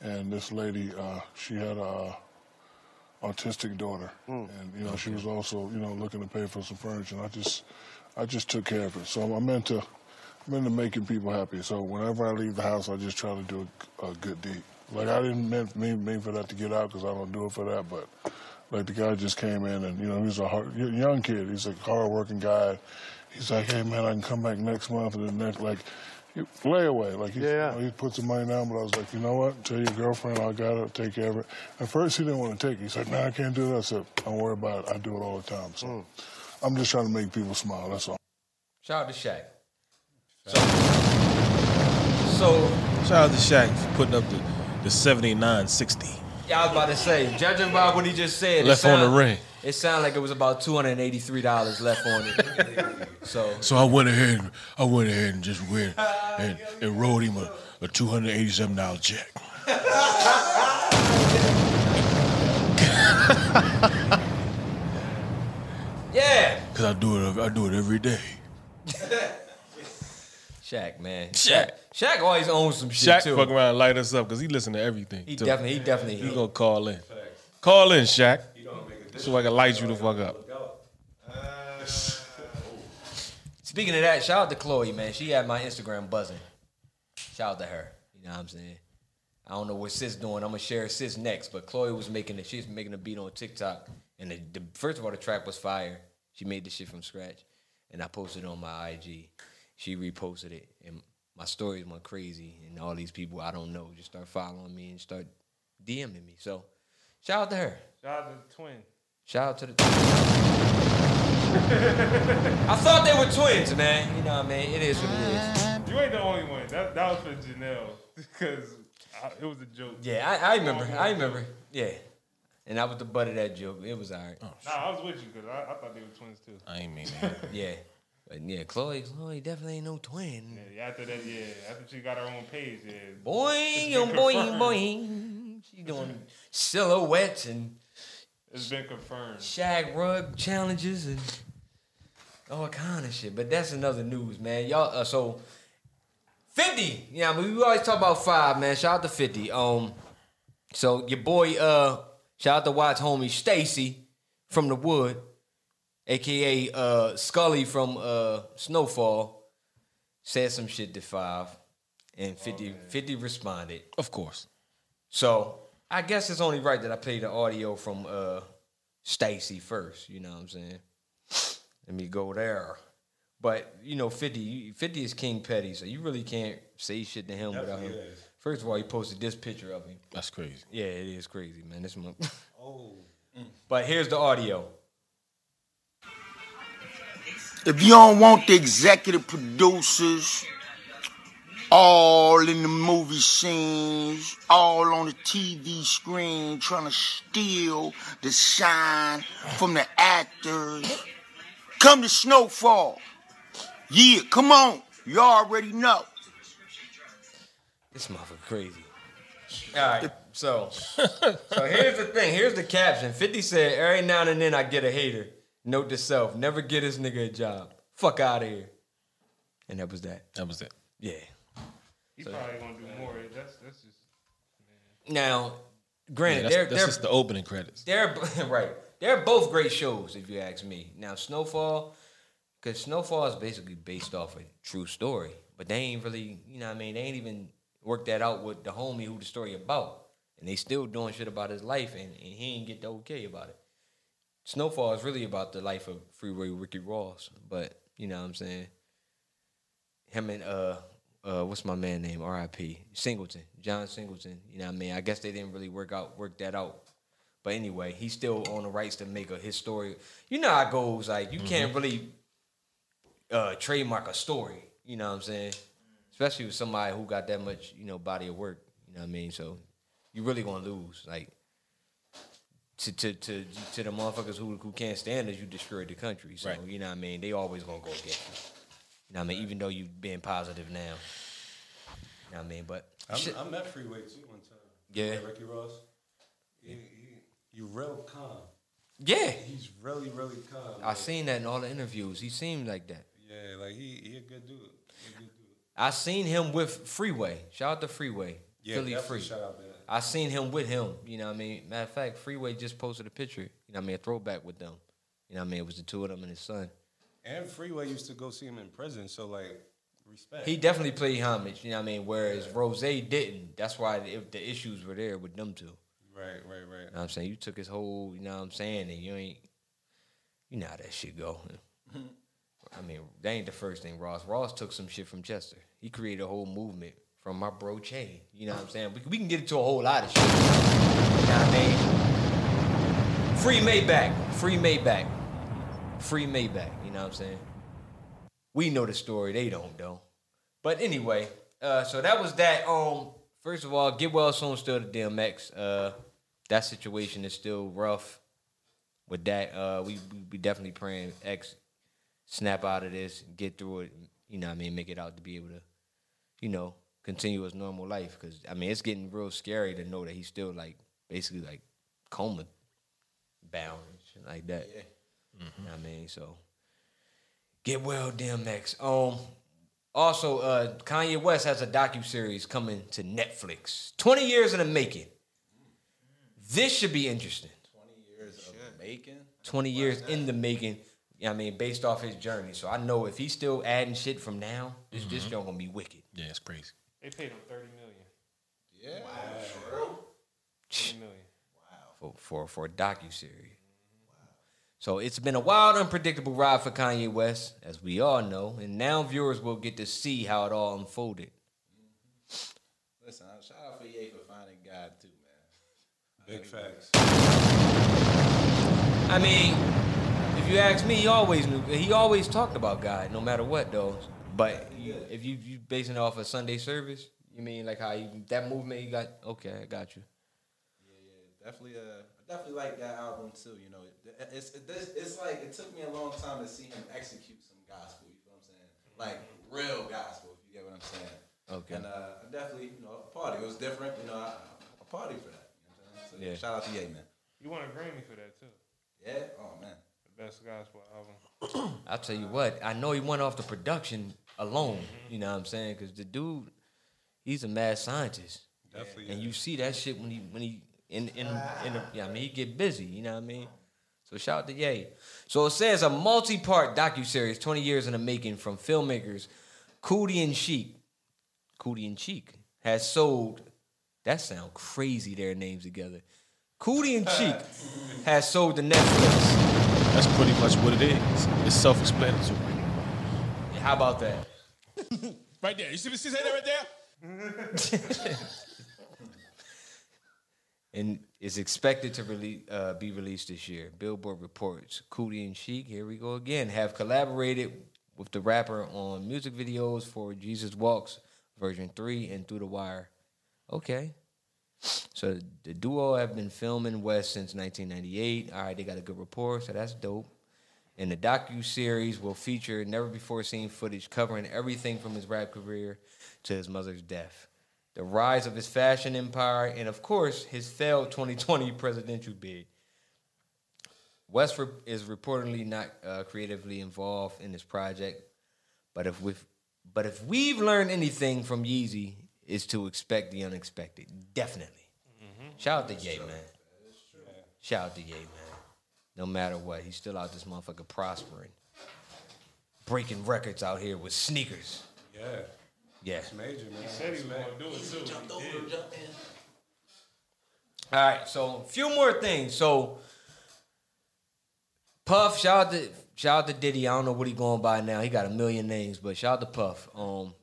and this lady, uh, she had a autistic daughter, and you know she was also you know looking to pay for some furniture. And I just, I just took care of it. So I'm into, I'm into making people happy. So whenever I leave the house, I just try to do a, a good deed. Like I didn't mean, mean, mean for that to get out because I don't do it for that, but like the guy just came in and you know he's a hard, young kid. He's a hard-working guy. He's like, hey man, I can come back next month and the next like. he- Layaway, like he, you know, he put some money down, but I was like, you know what? Tell your girlfriend I got it, take care of it. At first, he didn't want to take it. He's like, nah, I can't do that. I said, don't worry about it. I do it all the time. So hmm. I'm just trying to make people smile. That's all. Shout out to Shaq. So, so Shout out to Shaq for putting up the, the 7960. Yeah, I was about to say, judging by what he just said, it Left on the ring. It sounded like it was about two hundred and eighty-three dollars left on it. so So I went ahead, I went ahead and just went and, and wrote him a, a $287 check. yeah, Cause I do it, I do it every day. Shaq, man, Shaq. Shaq always owns some shit Shaq too. fuck around and light us up because he listen to everything. He too. definitely- he definitely- He gonna call in. Call in, Shaq. So I can light you the fuck up. Speaking of that, shout out to Chloe, man. She had my Instagram buzzing. Shout out to her. You know what I'm saying? I don't know what Sis doing. I'm gonna share Sis next, but Chloe was making it. She's making a beat on TikTok, and the, the first of all, the track was fire. She made the shit from scratch, and I posted it on my IG. She reposted it, and my stories went crazy, and all these people I don't know just start following me and start DMing me. So, shout out to her. Shout out to the Twin. Shout out to the. I thought they were twins, man. You know what I mean? It is what it is. You ain't the only one. That, that was for Janelle because it was a joke. Yeah, I, I remember. I remember. Yeah. And I was the butt of that joke. It was all right. Oh, nah, I was with you because I, I thought they were twins too. I ain't mean that. yeah. But yeah, Chloe, Chloe definitely ain't no twin. Yeah, after that, yeah, after she got her own page, yeah. Boing, been boing, boing. She doing silhouettes and It's been confirmed. shag rug challenges and all kind of shit. But that's another news, man. Y'all, uh, so 50. Yeah, I mean, we always talk about five, man. Shout out to 50. Um, so your boy, uh, shout out to Watts homie Stacy from the Wood, aka uh Scully from uh Snowfall, said some shit to five, and 50, 50 responded. Of course. So I guess it's only right that I play the audio from uh Stacy first. You know what I'm saying? Let me go there. But you know, 50, 50 is King Petty, so you really can't say shit to him without him. Is. First of all, he posted this picture of him. That's crazy. Yeah, it is crazy, man. This month. Oh. But here's the audio. If you don't want the executive producers all in the movie scenes, all on the TV screen trying to steal the shine from the actors, come to Snowfall. Yeah, come on. You already know. This motherfucker crazy. All right, so so here's the thing. Here's the caption. 50 said, every now and then I get a hater. Note to self, never get this nigga a job. Fuck out of here. And that was that. That was it. Yeah. He So- probably gonna do more. That's that's just Now, granted, Yeah, that's- they're that's they're just the opening credits. They're right. They're both great shows, if you ask me. Now, Snowfall, because Snowfall is basically based off a true story, but they ain't really, you know, what I mean, they ain't even worked that out with the homie who the story about, and they still doing shit about his life, and, and he ain't get the okay about it. Snowfall is really about the life of Freeway Ricky Ross, but you know what I'm saying. Him and uh uh what's my man name? R.I.P. Singleton, John Singleton. You know what I mean? I guess they didn't really work out work that out. But anyway, he's still on the rights to make a his story. You know how it goes. Like you can't really uh trademark a story. You know what I'm saying? Especially with somebody who got that much, you know, body of work. You know what I mean? So you really gonna lose. Like to to to to the motherfuckers who who can't stand us, you destroyed the country. So you know what I mean? They always gonna go get you. You know what I mean? Even though you being positive now. You know what I mean? But I, shit- I met Freeway too one time. Yeah. Ricky Ross. He, he, you real calm. Yeah. He's really, really calm. I seen that in all the interviews. He seemed like that. Yeah, like he he a good dude. I seen him with Freeway. Shout out to Freeway. Yeah, Philly definitely Free. shout out to that. I seen him with him. You know what I mean? Matter of fact, Freeway just posted a picture. You know what I mean? A throwback with them. You know what I mean? It was the two of them and his son. And Freeway used to go see him in prison, so like respect. He definitely played homage. You know what I mean? Whereas Ross didn't. That's why if the issues were there with them two. Right, right, right. You know what I'm saying? You took his whole, you know what I'm saying, and you ain't, you know how that shit go. I mean, that ain't the first thing Ross. Ross took some shit from Chester. He created a whole movement from my bro chain. You know what I'm saying? We, we can get into a whole lot of shit. You know what I mean? Free Maybach. Free Maybach. Free Maybach. You know what I'm saying? We know the story. They don't, though. But anyway, uh, so that was that. Um, first of all, get well soon. Still the DMX. Uh, that situation is still rough. With that, uh, we we, definitely praying X snap out of this, get through it. You know, what I mean, make it out to be able to, you know, continue his normal life. Because I mean, it's getting real scary to know that he's still like basically like coma bound and like that. Yeah. You know what I mean, so get well, DMX. Um, also, uh, Kanye West has a docu series coming to Netflix. Twenty years in the making. This should be interesting. Twenty Years of making. Twenty years in the making. I mean, based off his journey. So I know if he's still adding shit from now, this this Mhm. joint gonna be wicked. Yeah, it's crazy. They paid him thirty million. Yeah. Thirty million. Wow. for for for a docu series. Wow. So it's been a wild, unpredictable ride for Kanye West, as we all know, and now viewers will get to see how it all unfolded. Listen, uh, shout out for Ye for finding God too, man. Big facts. I mean, if you ask me, he always knew. He always talked about God, no matter what, though. But you, if you you basing it off of Sunday service, you mean like how you, that movement you got? Okay, I got you. Yeah, yeah, definitely, uh, I definitely like that album too. You know, it, it's it, it's it's like it took me a long time to see him execute some gospel. You know what I'm saying? Like real gospel. If you get what I'm saying. Okay. And uh, I definitely, you know, a party. It was different. You know, I, a party for that. You know what I'm saying? So Yeah. shout out to Ye, man. You won a Grammy for that too. Yeah. Oh man. The best gospel album. I'll tell you what, I know he went off the production alone. Mm-hmm. You know what I'm saying? Because the dude, he's a mad scientist. Definitely And you see that shit when he when he in in in the, yeah, I mean he get busy. You know what I mean? So shout out to Ye. So it says a multi-part docu-series, 20 years in the making, from filmmakers Coodie and Sheik. Cootie and Cheek has sold. That sound crazy. Their names together. Cootie and Cheek has sold to Netflix. That's pretty much what it is. It's self-explanatory. How about that? Right there. You see, see that right there? and is expected to release, uh, be released this year. Billboard reports Cootie and Chic, here we go again, have collaborated with the rapper on music videos for Jesus Walks version 3 and Through the Wire. Okay. So the duo have been filming West since 1998. All right, they got a good rapport, so that's dope. And the docu series will feature never before seen footage covering everything from his rap career to his mother's death, the rise of his fashion empire, and of course his failed 2020 presidential bid. West is reportedly not uh, creatively involved in this project, but if we but if we've learned anything from Yeezy, is to expect the unexpected. Definitely. Shout out to Ye, man. Shout out to Ye, man. No matter what, he's still out this motherfucker prospering, breaking records out here with sneakers. Yeah. Yeah. It's major, man. He said he was gonna do it too. Jumped over, did. jumped in. All right, so a few more things. So Puff, shout out to shout out to Diddy. I don't know what he going by now. He got a million names, but shout out to Puff. Um,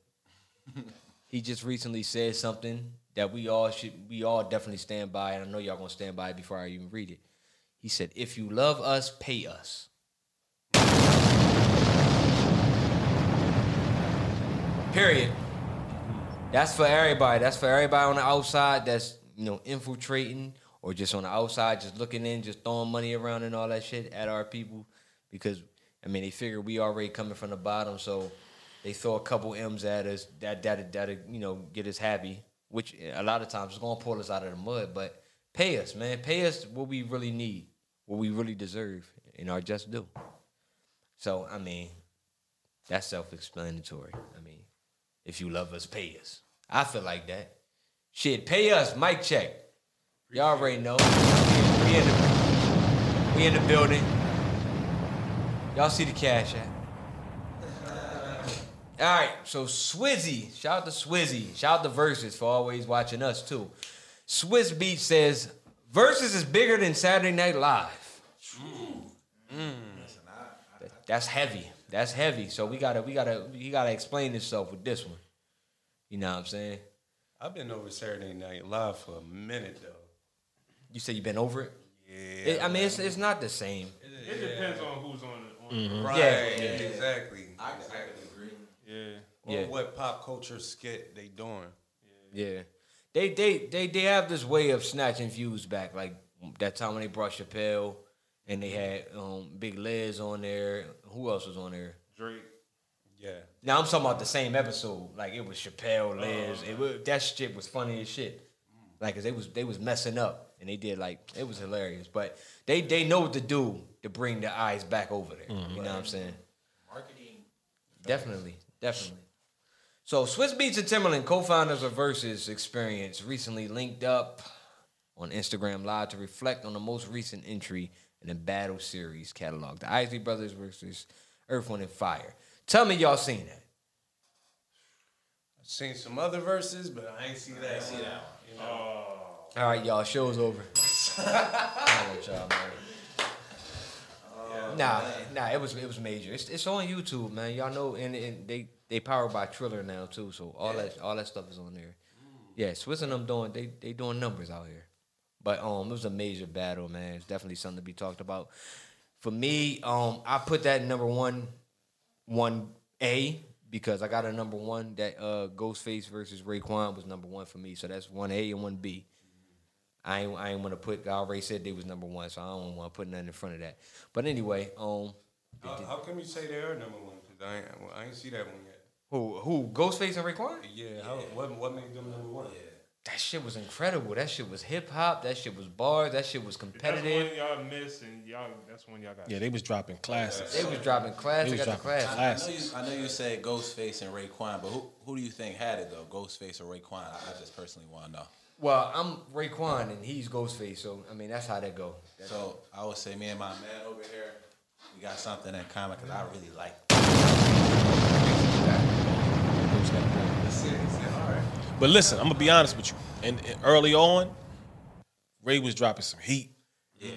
he just recently said something that we all should we all definitely stand by, and I know y'all gonna stand by it before I even read it. He said, "If you love us, pay us." Period. That's for everybody. That's for everybody on the outside that's, you know, infiltrating or just on the outside, just looking in, just throwing money around and all that shit at our people. Because, I mean, they figure we already coming from the bottom, so they throw a couple M's at us that, that, that, you know, get us happy, which a lot of times is going to pull us out of the mud. But pay us, man. Pay us what we really need, what we really deserve, and our just due. So, I mean, that's self explanatory. I mean, If you love us, pay us. I feel like that. Shit, pay us. Mic check. Y'all already know. We, we in the we in the building. Y'all see the cash app. All right, so Swizzy, shout out to Swizzy, shout out to Verzuz for always watching us too. Swizz Beatz says Verzuz is bigger than Saturday Night Live. Mm. That- That's heavy. That's heavy. So we gotta, we gotta, you gotta explain yourself with this one. You know what I'm saying? I've been over Saturday Night Live for a minute though. You say you've been over it? Yeah. It- I mean, it's it's not the same. It depends on who's on the. On Mhm. Right, Yeah. exactly. I, I can agree. Yeah. Or Yeah. what pop culture skit they doing. Yeah. They they they they have this way of snatching views back. Like that time when they brought Chappelle and they had um Big Liz on there. Who else was on there? Drake. Yeah. Now I'm talking about the same episode. Like it was Chappelle, Liz. It was, that shit was funny as shit. Like 'cause they was they was messing up and they did like it was hilarious. But they they know what to do to bring the eyes back over there. You know what I'm saying? Marketing. Definitely, definitely. So Swizz Beatz and Timbaland, co-founders of Verzuz Experience, recently linked up on Instagram Live to reflect on the most recent entry in the Battle Series catalog, the Isley Brothers versus Earth, Wind, and Fire. Tell me y'all seen that. I've seen some other verses, but I ain't see that. I ain't see that one. You know? All right, y'all, show's over. I'll let y'all, man. Nah, nah, it was it was major. It's, it's on YouTube, man. Y'all know, and, and they they powered by Triller now too, so all that all that stuff is on there. Yeah, Swizz and them doing they they doing numbers out here. But um, it was a major battle, man. It's definitely something to be talked about. For me, um, I put that number one, one A because I got a number one that uh Ghostface versus Raekwon was number one for me. So that's one A and one B. I ain't, I ain't want to put. I already said they was number one, so I don't want to put nothing in front of that. But anyway, um, How, how come you say they are number one? Because I ain't, well, I ain't see that one yet. who who Ghostface and Raekwon? Yeah. How, what what made them number one? That shit was incredible. That shit was hip hop. That shit was bars. That shit was That's competitive. one y'all missed, and y'all. That's when y'all got. Yeah, they was dropping classics. They was dropping classic They was after dropping classic. I know, you, I know you said Ghostface and Raekwon, but who who do you think had it though? Ghostface or Raekwon? I, I just personally want to know. Well, I'm Raekwon and he's Ghostface, so I mean that's how that go. So I would say me and my man over here, we got something in common because I really like. But listen, I'm gonna be honest with you. And, and early on, Ray was dropping some heat. Yeah.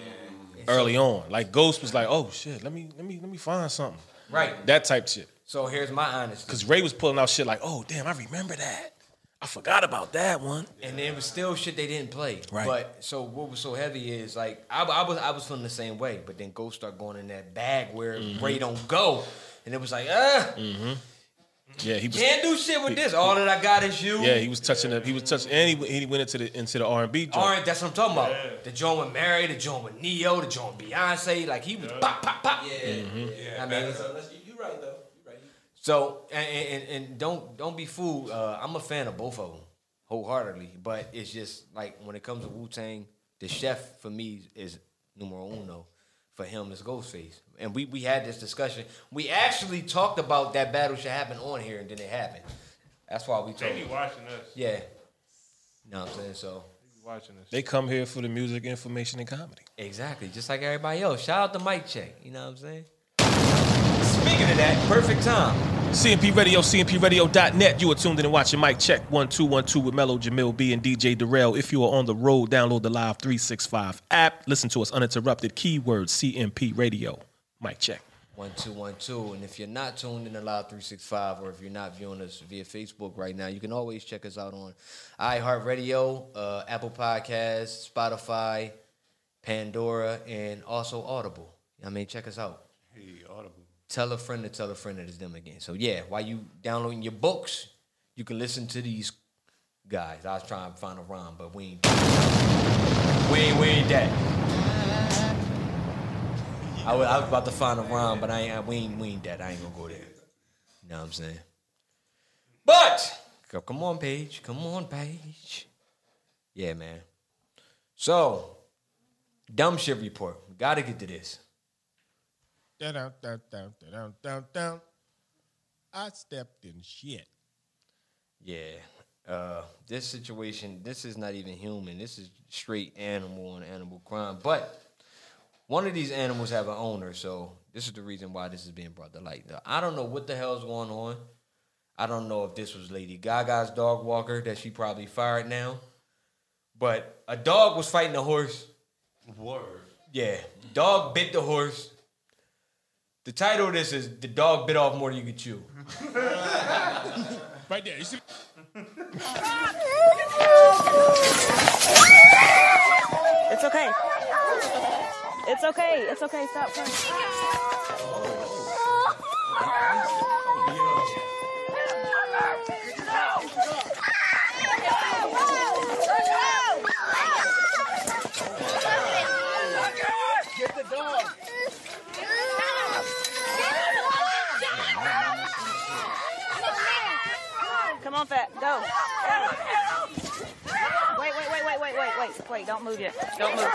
Early on, like Ghost was like, "Oh shit, let me let me let me find something." Right. That type shit. So here's my honesty. Because Ray was pulling out shit like, "Oh damn, I remember that. I forgot about that one." and it was still shit they didn't play. Right. But so what was so heavy is like I, I was I was feeling the same way, but then Ghost start going in that bag where Mhm. Ray don't go, and it was like ah, Mm-hmm. Yeah, he was. can't do shit with this. All that I got is you. Yeah, he was touching it. He was touching, and he, he went into the into the R and B. All right, that's what I'm talking about. The joint with Mary, the joint with Ne-Yo, the joint with Beyonce. Like he was pop, pop, pop. Yeah, Mm-hmm. I mean, you right though. You right. So and, and, and don't don't be fooled. Uh, I'm a fan of both of them wholeheartedly, but it's just like when it comes to Wu Tang, the chef for me is numero uno. For him, is Ghostface, and we we had this discussion. We actually talked about that battle should happen on here, and then it happened. That's why we They told. be watching us. Yeah, you know what I'm saying. So They be watching us. They come here for the music, information, and comedy. exactly, just like everybody else. Shout out to Mike Check. You know what I'm saying. Speaking of that, perfect time. CMP Radio, CMPRadio.net. You are tuned in and watching Mike Check 1212 with Mello Jamil B and DJ Darrell. If you are on the road, download the Live 365 app. Listen to us uninterrupted. Keyword CMP Radio. Mike Check. One two one two, and if you're not tuned in to Live three six five, or if you're not viewing us via Facebook right now, you can always check us out on iHeartRadio, uh, Apple Podcasts, Spotify, Pandora, and also Audible. I mean, check us out. Hey, Audible. Tell a friend to tell a friend that it's them again. So yeah, while you downloading your books, you can listen to these guys. I was trying to find a rhyme, but we ain't we ain't, we ain't that. I was, I was about to find a rhyme, but I ain't, I, we ain't, we ain't that. I ain't gonna go there. You know what I'm saying? But co- come on, Paige. Come on, Paige. Yeah, man. So, dumb shit report. Got to get to this. Down, down, down, down, down, down. I stepped in shit. Yeah. Uh, this situation, this is not even human. This is straight animal and animal crime. But one of these animals have an owner, so this is the reason why this is being brought to light. Now, I don't know what the hell's going on. I don't know if this was Lady Gaga's dog walker that she probably fired now. But a dog was fighting a horse. Word. Yeah. Dog bit the horse. The title of this is The Dog Bit Off More Than You Could Chew. Right there. You see? It's okay. It's okay. It's okay. Stop crying. Come on, fat. Go. Wait, wait, wait, wait, wait, wait, wait, wait. Don't move yet. Don't move.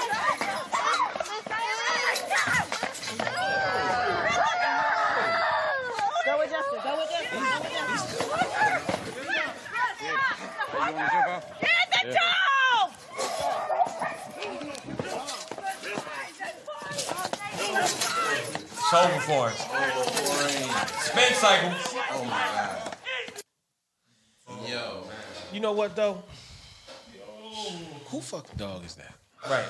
Go with Justin. Go with Justin. Go with Justin. Get the dog! Soul performance. Spin cycle. Oh my god. Yo. You know what though? Who fucking dog is that? Right.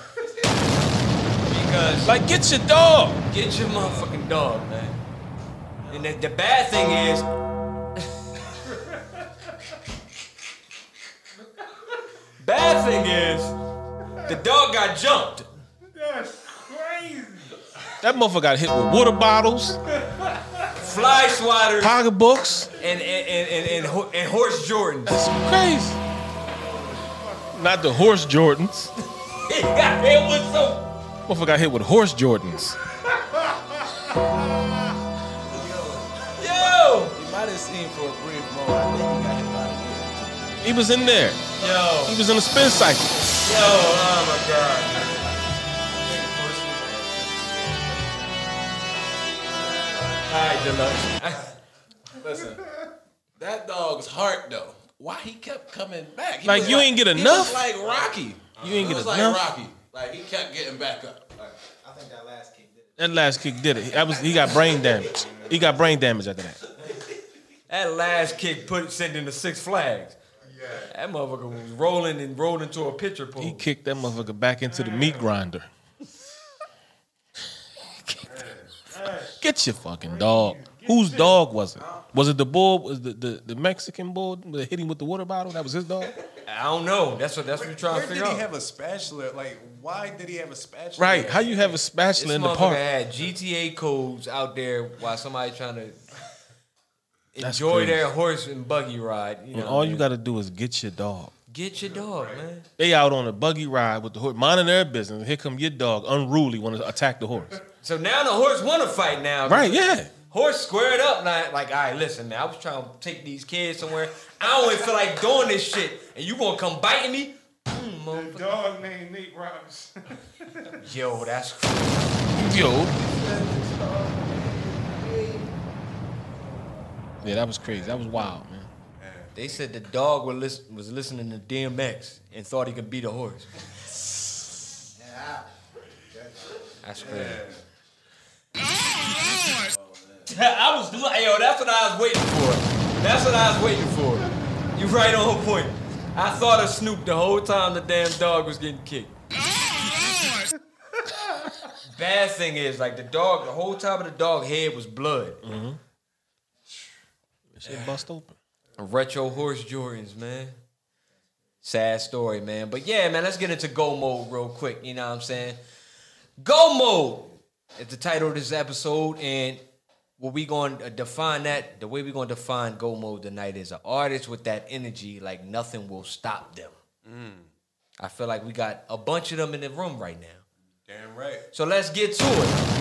Because like get your dog. Get your motherfucking dog, man. And the, the bad thing is Bad thing is the dog got jumped. That's crazy. That motherfucker got hit with water bottles, Fly swatters pocketbooks. and and, and, and, and, ho- and horse Jordans. That's crazy. Not the horse Jordans. He got hit with some Motherfucker got hit with horse Jordans. Yo! You might have seen for a brief moment. I think he got hit by the wheel. He was in there. Yo. He was in a spin cycle. Yo, oh my god. Alright, Deluxe. Listen, that dog's heart though. Why he kept coming back? He Like, was you ain't get he enough? was like Rocky. You ain't He get was enough? like Rocky. Like he kept getting back up. I think that last kick did it. That last kick did it. That was he got brain damage. He got brain damage after that. That last kick put sent into Six Flags. That motherfucker was rolling and rolled into a pitcher pole. He kicked that motherfucker back into the meat grinder. Get your fucking dog. Whose dog was it? Was it the bull? Was the, the, the Mexican bull that hit him with the water bottle? That was his dog? I don't know. That's what that's what we're trying Where to did figure he out. have a spatula? Like, why did he have a spatula? Right. How you have a spatula This in the motherfucker park? had GTA codes out there while somebody trying to That's enjoy crazy. their horse and buggy ride. You know, all what I you got to do is get your dog. get your dog, man. They out on a buggy ride with the horse, minding their business. Here come your dog, unruly, want to attack the horse. So now the horse want to fight now. Right, yeah. Horse squared up, like, like, all right, listen, man, I was trying to take these kids somewhere. I don't even feel like doing this shit, and you gonna come biting me? Hmm, the dog named Nate Robinson. Yo, that's Yo. Yeah, that was crazy. That was wild, man. They said the dog was, listen, was listening to DMX and thought he could beat a horse. yeah. That's crazy. I was yo, that's what I was waiting for. That's what I was waiting for. You right on point. I thought of Snoop the whole time the damn dog was getting kicked. Bad thing is, like the dog, the whole top of the dog head was blood. Mm-hmm. Shit bust open. Retro horse Jordans, man. Sad story, man. But yeah, man, let's get into go mode real quick. You know what I'm saying? Go mode is the title of this episode, and what we going to define that, the way we're going to define go mode tonight is an artist with that energy, like nothing will stop them. Mm. I feel like we got a bunch of them in the room right now. Damn right. So let's get to it.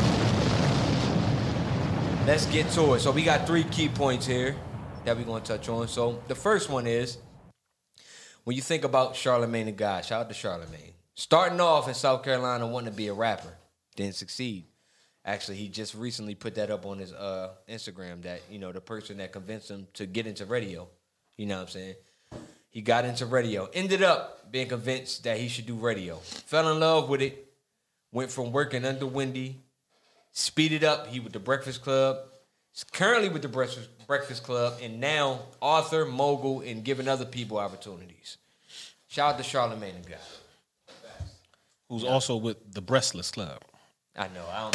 Let's get to it. So we got three key points here that we're going to touch on. So the first one is when you think about Charlemagne the God, shout out to Charlemagne. Starting off in South Carolina wanting to be a rapper, didn't succeed. Actually, he just recently put that up on his uh, Instagram that, you know, the person that convinced him to get into radio, you know what I'm saying, He got into radio. Ended up being convinced that he should do radio. Fell in love with it. Went from working under Wendy, speeded up. He with the Breakfast Club. He's currently with the Breakfast Breakfast Club, and now author, mogul, and giving other people opportunities. Shout out to Charlemagne the God. Who's also with the Breastless Club. I know. I don't.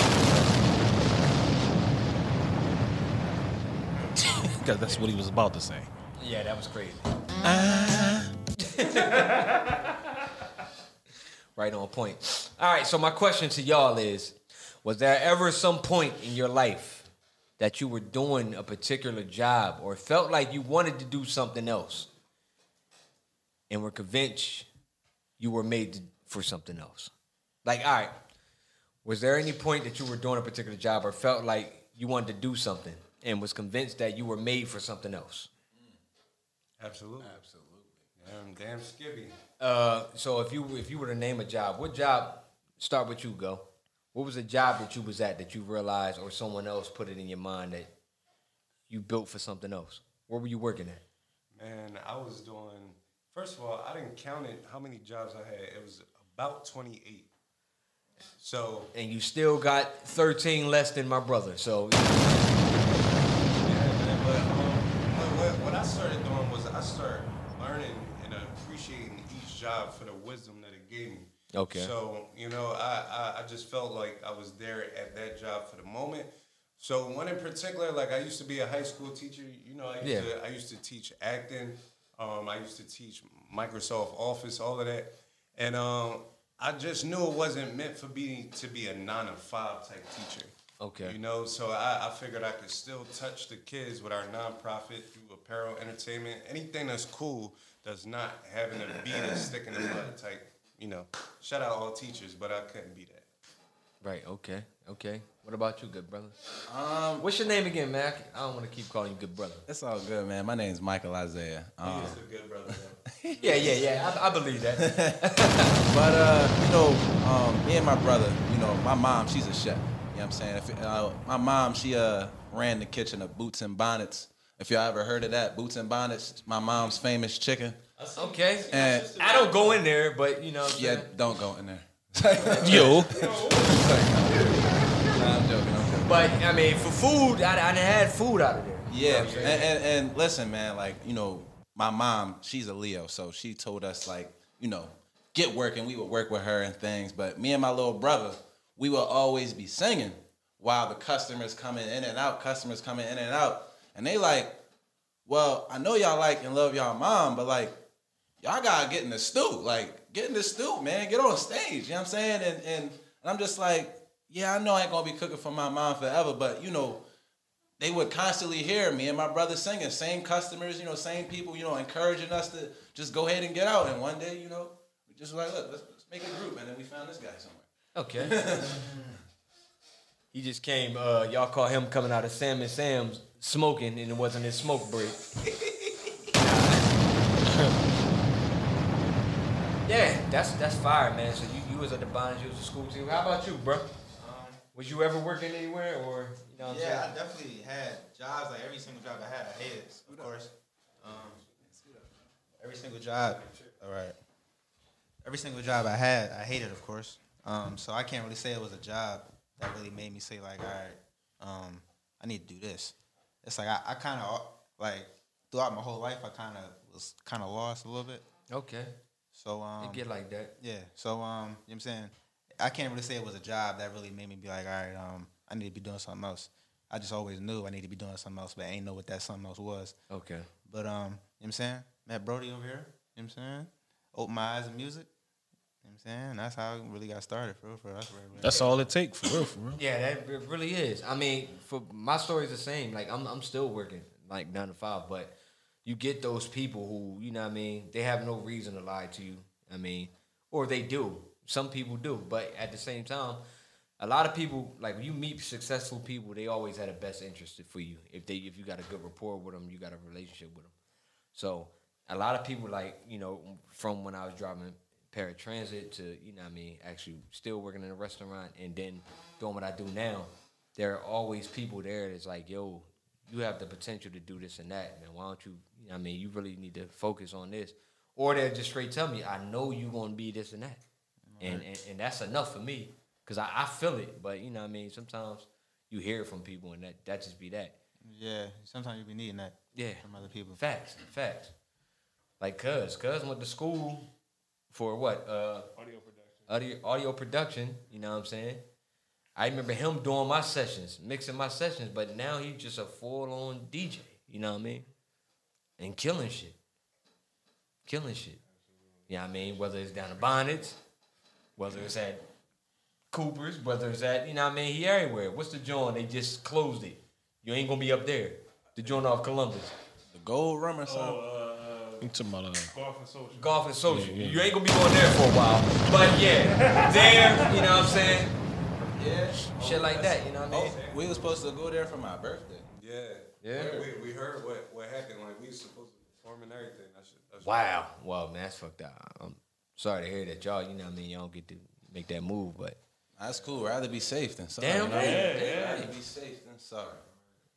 Because that's what he was about to say. Yeah, that was crazy. Uh. right on point. All right, so my question to y'all is Was there ever some point in your life that you were doing a particular job or felt like you wanted to do something else and were convinced you were made for something else? Like, all right, was there any point that you were doing a particular job or felt like you wanted to do something and was convinced that you were made for something else? Absolutely. Absolutely. Damn, damn skibby. Uh, so if you if you were to name a job, what job? Start with you, go. What was the job that you was at that you realized, or someone else put it in your mind that you built for something else? Where were you working at? Man, I was doing. First of all, I didn't count it. How many jobs I had? It was about twenty eight. So And you still got thirteen less than my brother. So Yeah, man. But um, what, what, what I started doing was I started learning and appreciating each job for the wisdom that it gave me. Okay. So you know, I, I I just felt like I was there at that job for the moment. So one in particular, like I used to be a high school teacher. You know, I used Yeah. to I used to teach acting. Um, I used to teach Microsoft Office, all of that, and um, I just knew it wasn't meant for me to be a nine to five type teacher. Okay. You know, so I, I figured I could still touch the kids with our nonprofit through apparel, entertainment, anything that's cool that's not having to be the stick in the mud type. You know, shout out all teachers, but I couldn't be that. Right, okay, okay. What about you, good brother? Um, What's your name again, Mac? I don't want to keep calling you good brother. It's all good, man. My name's Michael Isaiah. Um, He's a good brother. Yeah, yeah, yeah. I, I believe that. but uh, you know, um, me and my brother, you know, my mom, she's a chef. You know what I'm saying? If, uh, my mom, she uh, ran the kitchen of Boots and Bonnets. If y'all ever heard of that, Boots and Bonnets, my mom's famous chicken. Okay. And I don't go in there, but you know. yeah, don't go in there. Yo. Nah, I'm joking. I'm joking. But I mean, for food, I, I done had food out of there. You know Yeah, and, and, and listen, man, like, you know, my mom, she's a Leo, so she told us, like, you know, get working. We would work with her and things. But me and my little brother, we will always be singing while the customers coming in and out, customers coming in and out. And they like, well, I know y'all like and love y'all mom, but like, y'all gotta get in the stew. Like, get in the stew, man. Get on stage. You know what I'm saying? And and, and I'm just like, yeah, I know I ain't gonna be cooking for my mom forever, but you know, they would constantly hear me and my brother singing, same customers, you know, same people, you know, encouraging us to just go ahead and get out. And one day, you know, we just were like, look, let's, let's make a group, and then we found this guy somewhere. Okay. he just came. Uh, y'all call him coming out of Sam and Sam's smoking, and it wasn't his smoke break. yeah, that's that's fire, man. So you you was at the Bonds, you was a school team. How about you, bro? Um, was you ever working anywhere, or you know? What I'm Yeah, saying? I definitely had jobs. Like every single job I had, I hated, of course. Um, every single job. All right. Every single job I had, I hated, of course. Um, so I can't really say it was a job that really made me say like, all right, um, I need to do this. It's like I, I kind of like throughout my whole life, I kind of was kind of lost a little bit. Okay. So um, It get like that. Yeah. So um, you know what I'm saying? I can't really say it was a job that really made me be like, all right, um, I need to be doing something else. I just always knew I need to be doing something else, but I ain't know what that something else was. Okay. But um, you know what I'm saying? Matt Brody over here, you know what I'm saying? Opened my eyes to music. You know what I'm saying? That's how I really got started, for real, for real. That's, where it really- That's all it take for real, for real. Yeah, that it really is. I mean, for my story's the same. Like I'm I'm still working like nine to five, but you get those people who, you know what I mean, they have no reason to lie to you. I mean, or they do. Some people do, but at the same time, a lot of people like when you meet successful people, they always had a best interest for you. If they if you got a good rapport with them, you got a relationship with them. So a lot of people like you know from when I was driving paratransit to you know I mean actually still working in a restaurant and then doing what I do now, there are always people there that's like yo, you have the potential to do this and that, man. Why don't you? You know what I mean, you really need to focus on this, or they'll just straight tell me, I know you gonna be this and that, and and, and that's enough for me because I, I feel it. But you know, what I mean, sometimes you hear it from people, and that that just be that. Yeah, sometimes you be needing that. Yeah. from other people. Facts, facts. Like Cuz, Cuz went to school for what? Uh, Audio production. Audio, audio production. You know what I'm saying? I remember him doing my sessions, mixing my sessions, but now he's just a full on DJ. You know what I mean? And killing shit, killing shit. You know what I mean? Whether it's down the bonnets, whether it's at Cooper's, whether it's at you know what I mean? He everywhere. What's the joint? They just closed it. You ain't gonna be up there. The joint off Columbus. The Gold Rum or something. You talking about, uh, Golf and social. Golf and social. Yeah, yeah. You ain't gonna be going there for a while. But yeah, there, you know what I'm saying? Yeah. Shit like that, you know what I mean? We were supposed to go there for my birthday. Yeah. Yeah. We, we heard what, what happened. Like we was supposed to perform and everything. That shit. That shit Wow. Well, man, that's fucked up. I'm sorry to hear that y'all, you know what I mean, y'all don't get to make that move, but That's cool. Rather be safe than sorry. Damn you know? right. Yeah, yeah. Rather be safe than sorry.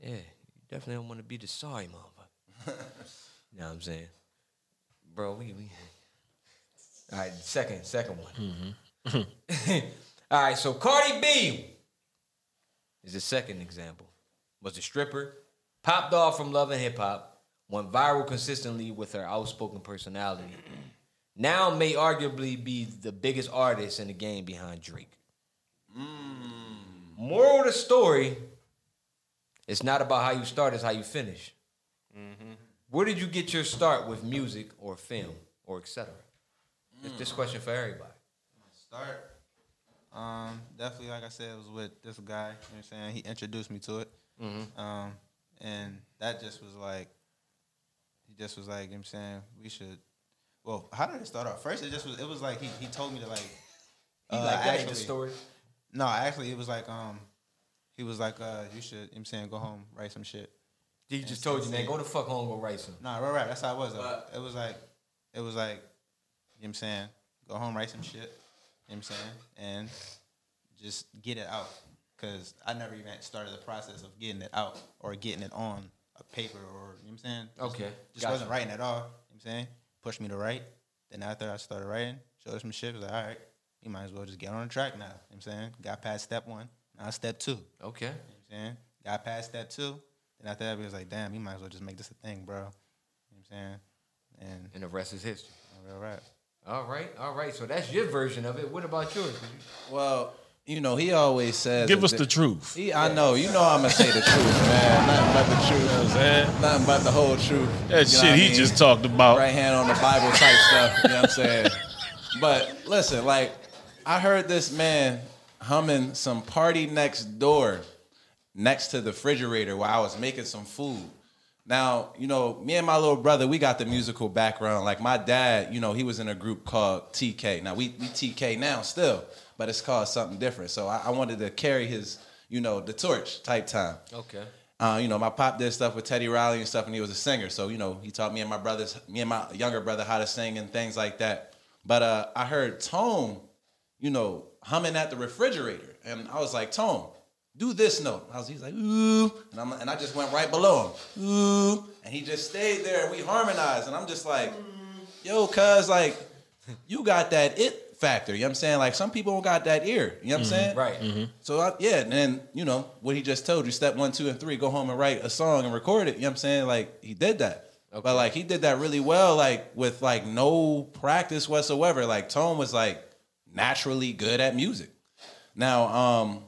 yeah, you definitely don't want to be the sorry motherfucker. you know what I'm saying? Bro, we, we All right, second, second one. Mm-hmm. All right, so Cardi B is the second example. Was a stripper, popped off from Love and Hip Hop, went viral consistently with her outspoken personality. Now may arguably be the biggest artist in the game behind Drake. Moral of the story: It's not about how you start; it's how you finish. Where did you get your start with music or film or etc.? This, this question for everybody. Start. Um, definitely, like I said, it was with this guy. You know what I'm saying? He introduced me to it. Mhm. Um, and that just was like, he just was like, you know what I'm saying, we should. Well, how did it start off? First, it just was. It was like he, he told me to like. He like that ain't the story? No, actually, it was like um, he was like, uh, you should. You know what I'm saying, go home, write some shit. He just told you, man, go the fuck home, go write some. Nah, right, right. That's how it was. Though. it was like, it was like, you know what I'm saying, go home, write some shit. You know what I'm saying, and just get it out. Cause I never even started the process of getting it out or getting it on a paper or you know what I'm saying. Just- Okay, just gotcha. wasn't writing at all. You know what I'm saying, pushed me to write. Then after I started writing, showed her some shit. Was like, all right, you might as well just get on the track now. You know what I'm saying, got past step one, now step two. Okay. You know what I'm saying, got past step two. Then after that, we was like, damn, you might as well just make this a thing, bro. You know what I'm saying, and And the rest is history. All right. All right, all right. So that's your version of it. What about yours? Well, you know, he always says. Give us the truth. He, I know, you know, I'm gonna say the truth, man. Nothing but the truth. man. Nothing but the whole truth. That You know shit he mean? just talked about. Right hand on the Bible type stuff. You know what I'm saying? But listen, like, I heard this man humming some party next door next to the refrigerator while I was making some food. Now, you know, me and my little brother, we got the musical background. Like my dad, you know, he was in a group called TK. Now we we TK now still, but it's called something different. So I, I wanted to carry his, you know, the torch type time. Okay. Uh, you know, my pop did stuff with Teddy Riley and stuff, and he was a singer. So, you know, he taught me and my brothers, me and my younger brother, how to sing and things like that. But uh, I heard Tone, you know, humming at the refrigerator, and I was like, Tone, do this note. I was, he's like, ooh, and, I'm, and I just went right below him, ooh, and he just stayed there, and we harmonized, and I'm just like, yo, cuz, like, you got that it factor. You know what I'm saying? Like some people don't got that ear. You know what I'm Mhm. saying? Right. So I, yeah, and then you know what he just told you: step one, two, and three, go home and write a song and record it. You know what I'm saying? Like he did that, but like he did that really well, like with like no practice whatsoever. Like Tone was like naturally good at music. Now, um,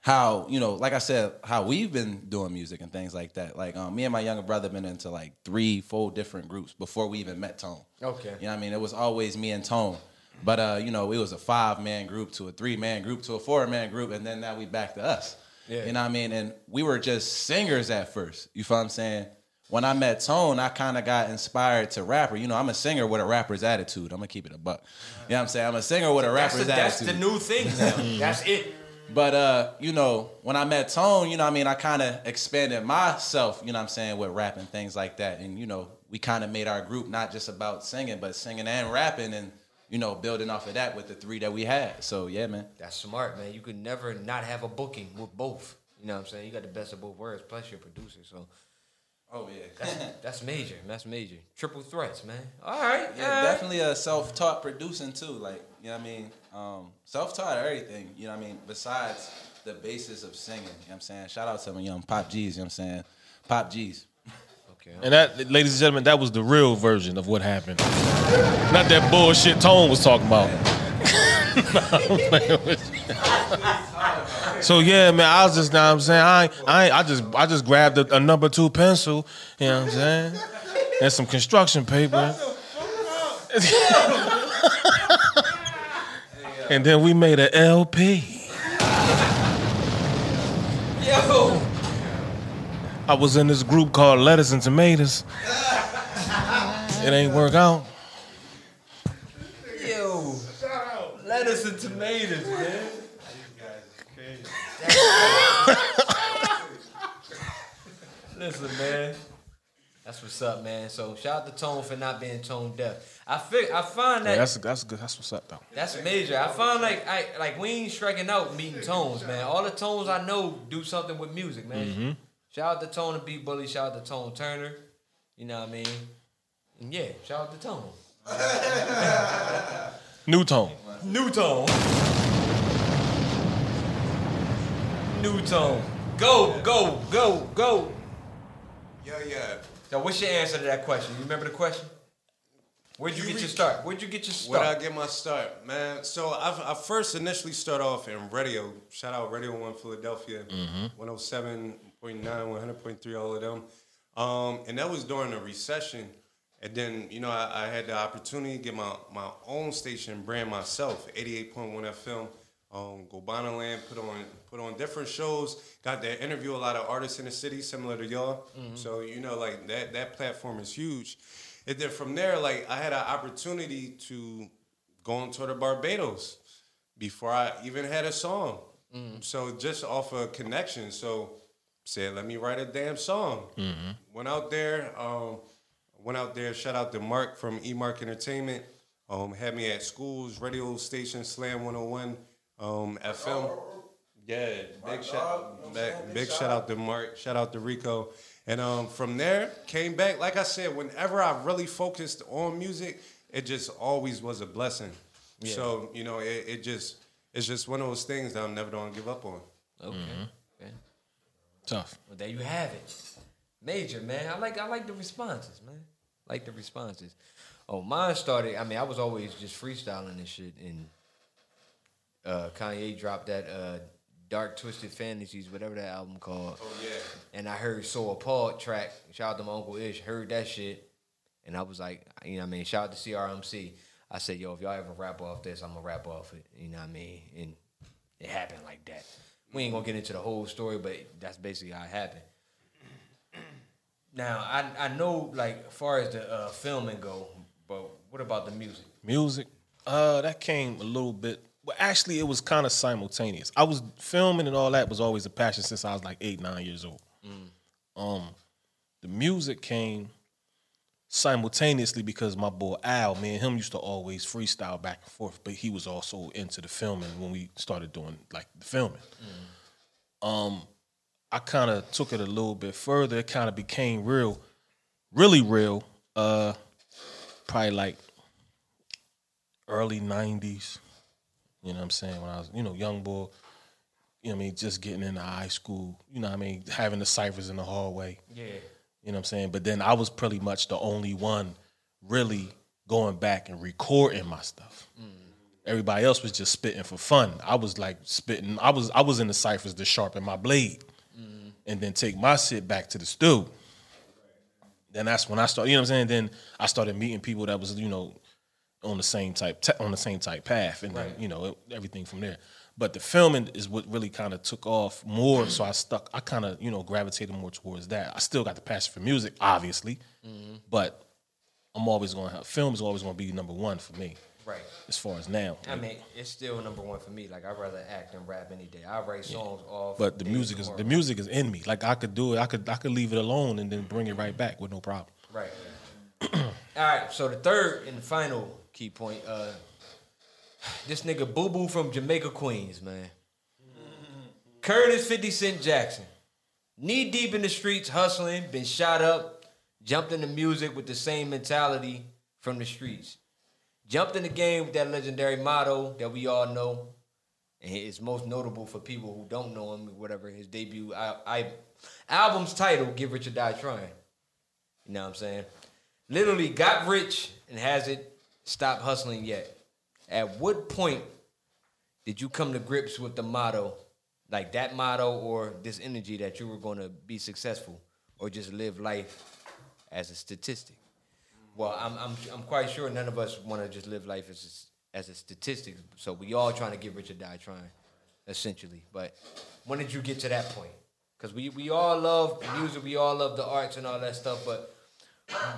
how you know, like I said, how we've been doing music and things like that. Like um, me and my younger brother been into like three, four different groups before we even met Tone. Okay. You know what I mean? It was always me and Tone. But uh, you know, it was a five man group to a three man group to a four man group, and then now we back to us. Yeah. You know what I mean? And we were just singers at first. You feel what I'm saying? When I met Tone, I kind of got inspired to rapper. You know, I'm a singer with a rapper's attitude. I'm gonna keep it a buck. You know what I'm saying? I'm a singer with a That's rapper's attitude. that's the new thing now. that's it. But uh, you know, when I met Tone, you know, what I mean, I kind of expanded myself, you know what I'm saying, with rap and things like that. And you know, we kind of made our group not just about singing, but singing and rapping and you know, building off of that with the three that we had. So yeah, man. That's smart, man. You could never not have a booking with both. You know what I'm saying? You got the best of both worlds, plus you're a producer. So, oh yeah, that's, that's major. That's major. Triple threats, man. All right, Yeah, all right. definitely a self-taught producing too. Like, you know what I mean? Um, self-taught everything, you know what I mean? Besides the basis of singing, you know what I'm saying? Shout out to my young Pop G's, you know what I'm saying? Pop G's. Okay. And that, ladies and gentlemen, that was the real version of what happened. Not that bullshit Tone was talking about. so yeah, man, I was just, now I'm saying, I, I, I just, I just grabbed a, a number two pencil, you know what I'm saying, and some construction paper, and then we made an LP. I was in this group called Lettuce and Tomatoes. It ain't work out. Yo. Lettuce and tomatoes, man. Listen, man. That's what's up, man. So shout out to Tone for not being tone deaf. I fig- I find that Yeah, that's that's good. That's what's up though. That's major. I find like I like we ain't striking out meeting tones, man. All the tones I know do something with music, man. Mhm. Shout out to Tone and B Bully. Shout out to Tone Turner. You know what I mean? And yeah, shout out to Tone. New Tone. New Tone. New Tone. Go, go, go, go. Yeah, yeah. Now, what's your answer to that question? You remember the question? Where'd you, you get your start? Where'd you get your start? Where'd I get my start, man? So i I first initially start off in radio. Shout out Radio One Philadelphia, mm-hmm. 107 100.9, 100.3, all of them. Um, and that was during a recession. And then, you know, I, I, had the opportunity to get my, my own station brand myself, 88.1 FM, um, Gobana Land, put on put on different shows, got to interview a lot of artists in the city, similar to y'all. Mm-hmm. So, you know, like that that platform is huge. And then from there, like I had an opportunity to go on tour to Barbados before I even had a song. Mm. So just off a of connection. So said, let me write a damn song. Mhm. Went out there. Um, went out there. Shout out to Mark from E Mark Entertainment. Um, had me at schools, radio station, Slam 101 um, FM. Yeah, big shout, big, big shout out to Mark. Shout out to Rico. And um, from there, came back. Like I said, whenever I really focused on music, it just always was a blessing. Yeah. So you know, it, it just it's just one of those things that I'm never gonna give up on. Okay. okay. Tough. Well, there you have it. Major, man. I like I like the responses, man. Like the responses. Oh, mine started. I mean, I was always just freestyling and shit. And uh, Kanye dropped that uh, Dark Twisted Fantasies, whatever that album called. Oh yeah. And I heard So Appalled track. Shout out to my uncle Ish. Heard that shit. And I was like, you know what I mean? Shout out to CRMC. I said, yo, if y'all ever rap off this, I'm going to rap off it. You know what I mean? And it happened like that. We ain't to get into the whole story, but that's basically how it happened. Now, I, I know, like, far as the uh, filming go, but what about the music? Music, uh, that came a little bit. Well, actually, it was kind of simultaneous. I was filming and all that was always a passion since I was like eight, nine years old. Um, the music came simultaneously because my boy Al, me and him used to always freestyle back and forth, but he was also into the filming when we started doing like the filming. Um, I kind of took it a little bit further. It kind of became real, really real. Uh, probably like early '90s. You know what I'm saying? When I was, you know, young boy. You know what I mean? Just getting into high school. You know what I mean? Having the ciphers in the hallway. Yeah. You know what I'm saying? But then I was pretty much the only one really going back and recording my stuff. Mm. Everybody else was just spitting for fun. I was like spitting. I was I was in the ciphers to sharpen my blade, mm. and then take my shit back to the stew. Then that's when I started. You know what I'm saying? Then I started meeting people that was you know on the same type on the same type path, and then you know everything from there. But the filming is what really kind of took off more. So I stuck. I kind of you know gravitated more towards that. I still got the passion for music, obviously, Mhm. but I'm always going to have film is always going to be number one for me. Right. As far as now, I mean, it's still number one for me. Like, I'd rather act than rap any day. I write songs off. but the music is the music is in me. Like I could do it. I could I could leave it alone and then bring it right back with no problem. Right. All right. So the third and final key point. Uh, this nigga Boo Boo from Jamaica Queens, man. Curtis 50 Cent Jackson. Knee deep in the streets, hustling, been shot up, jumped into music with the same mentality from the streets. Jumped in the game with that legendary motto that we all know. And it's most notable for people who don't know him, whatever his debut I, I, album's title, Get Rich or Die Trying. You know what I'm saying? Literally got rich and hasn't stopped hustling yet. At what point did you come to grips with the motto, like that motto or this energy that you were going to be successful or just live life as a statistic? Well, I'm, I'm, I'm quite sure none of us want to just live life as a, as a statistic. So we all trying to get rich or die trying, essentially. But when did you get to that point? Because we, we all love music, we all love the arts and all that stuff. But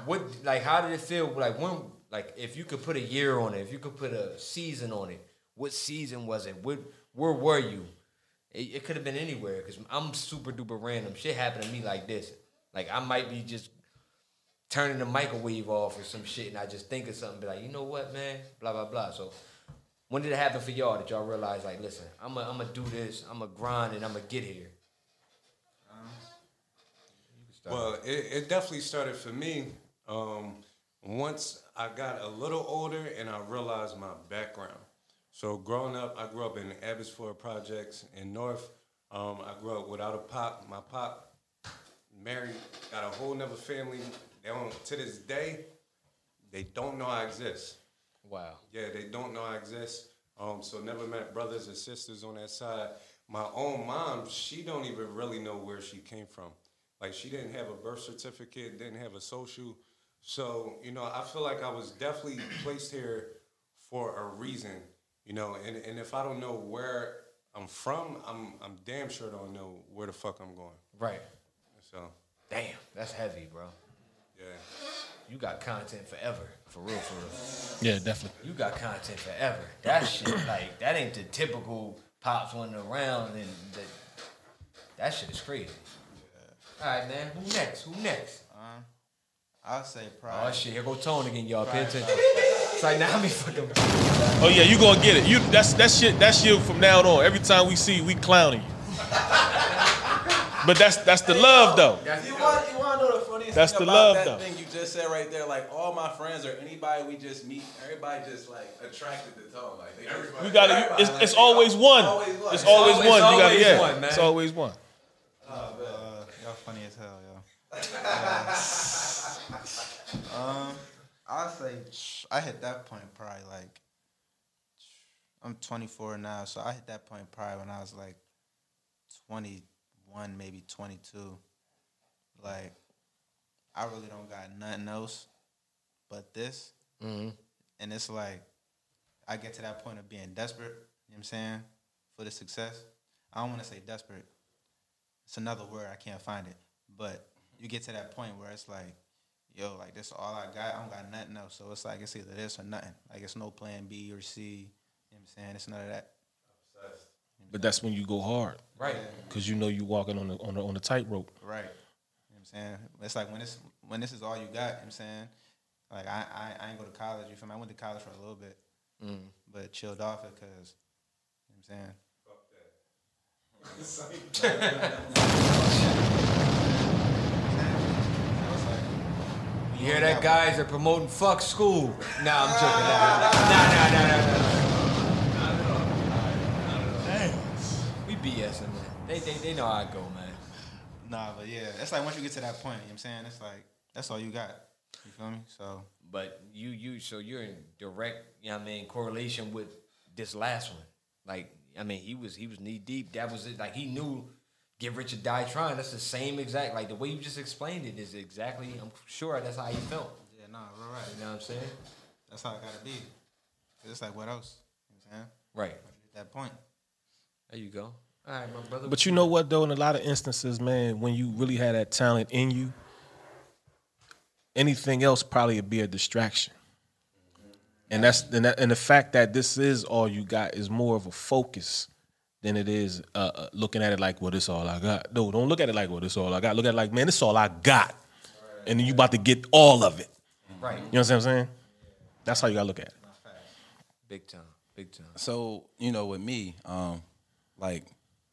what like how did it feel? Like when like if you could put a year on it, if you could put a season on it, what season was it? What where were you? It, it could have been anywhere because I'm super duper random. Shit happened to me like this. Like I might be just turning the microwave off or some shit, and I just think of something, be like, you know what, man, blah blah blah. So when did it happen for y'all? Did y'all realize like, listen, I'm gonna I'm gonna do this, I'm gonna grind, and I'm gonna get here? Well, it, it definitely started for me um, once I got a little older and I realized my background. So growing up, I grew up in Abbotsford Projects in North. Um, I grew up without a pop. My pop married, got a whole nother family. They don't, to this day, they don't know I exist. Wow. Yeah, they don't know I exist. Um, so never met brothers or sisters on that side. My own mom, she don't even really know where she came from. Like she didn't have a birth certificate, didn't have a social. So, you know, I feel like I was definitely placed here for a reason, you know, and, and if I don't know where I'm from, I'm I'm damn sure don't know where the fuck I'm going. Right. So Damn, that's heavy, bro. Yeah. You got content forever, for real, for real. Yeah, definitely. You got content forever. That shit, like, that ain't the typical pops running around and the, that shit is crazy. All right, man. Who next? Who next? Um, I'll say pride. Oh shit, here go Tone again, y'all. Pay Pride. attention. It's like now me fucking. Oh yeah, you gonna get it. You that's that shit. That's you from now on. Every time we see, you, we clowning you. but that's that's the love though. You want, you want to know the funniest That's thing the about love, that though. thing you just said right there? Like all my friends or anybody we just meet, everybody just like attracted to Tone. Like they everybody, We got to everybody, It's, like, it's always all- one. Always one. It's always one. You got to always yeah. one, man. It's always one. Uh, y'all funny as hell, yo. um, I'll say I hit that point probably like I'm 24 now, so I hit that point probably when I was like 21, maybe 22. Like I really don't got nothing else but this, Mhm. and it's like I get to that point of being desperate. You know what I'm saying for the success. I don't want to say desperate it's another word I can't find it. But you get to that point where it's like, yo, like this is all I got. I don't got nothing else. So it's like it's either this or nothing. Like it's no plan B or C. You know what I'm saying? It's none of that. But that's when you go hard, Right. Because you know you walking on the on the on the tightrope. Right. You know I'm saying? It's like when this when this is all you got, you know what I'm saying? Like I, I I ain't go to college, you feel me? I went to college for a little bit. Mm. But chilled off it cause you know what I'm saying? You hear that, guys? They're promoting fuck school. Nah, I'm joking. Nah, nah, nah, nah, nah. nah. We BSing, man. They, they, they know how I go, man. Nah, but yeah, it's like once you get to that point, you know what I'm saying? It's like that's all you got. You feel me? So But you, you, so you're in direct, you know what I mean, correlation with this last one. Like, I mean, he was, he was knee deep. That was it. Like, he knew get rich or die trying. That's the same exact, like the way you just explained it is exactly, I'm sure that's how he felt. Yeah, nah, right, right. You know what I'm saying? That's how it gotta be. 'Cause It's like what else? You know what I'm saying? Right. At that point. There you go. All right, my brother. But you know what though, in a lot of instances, man, when you really had that talent in you, anything else probably would be a distraction. And that's and, that, and the fact that this is all you got is more of a focus than it is uh, uh, looking at it like, well, this all I got. No, don't look at it like, well, this all I got. Look at it like, man, this all I got, and then you about to get all of it. Right. You know what I'm saying? That's how you gotta look at it. Big time. Big time. So you know, with me, um, like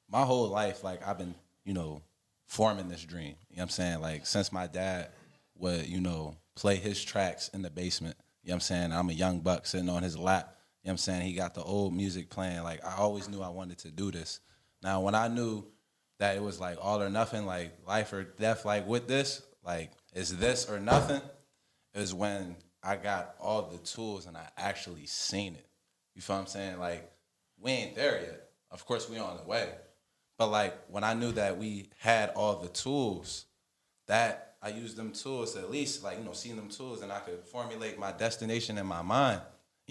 my whole life, like I've been, you know, forming this dream. You know what I'm saying? Like since my dad would, you know, play his tracks in the basement. You know what I'm saying? I'm a young buck sitting on his lap. You know what I'm saying? He got the old music playing. Like I always knew I wanted to do this. Now when I knew that it was like all or nothing, like life or death, like with this, like is this or nothing, is when I got all the tools and I actually seen it. You feel what I'm saying? Like we ain't there yet. Of course we on the way. But like when I knew that we had all the tools, that I used them tools to at least like, you know, seeing them tools and I could formulate my destination in my mind.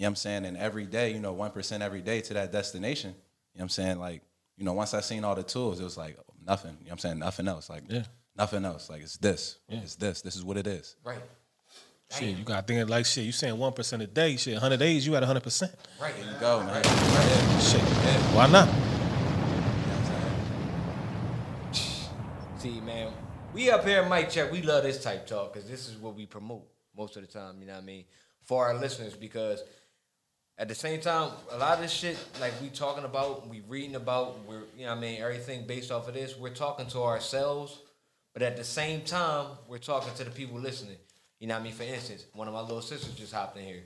You know what I'm saying? And every day, you know, one percent every day to that destination. You know what I'm saying? Like, you know, once I seen all the tools, it was like oh, nothing. You know what I'm saying? Nothing else. Like Yeah. nothing else. Like it's this. It's this. This is what it is. Right. Shit, you gotta think it like shit. You saying one percent a day, shit. Hundred days, you at hundred percent. Right. There you go, man. Shit. Why not? See, man, we up here at Mike Check. We love this type talk because this is what we promote most of the time. You know what I mean? For our listeners, because at the same time, a lot of this shit, like we talking about, we reading about, we're you know I mean, everything based off of this, we're talking to ourselves, but at the same time, we're talking to the people listening. You know what I mean? For instance, one of my little sisters just hopped in here.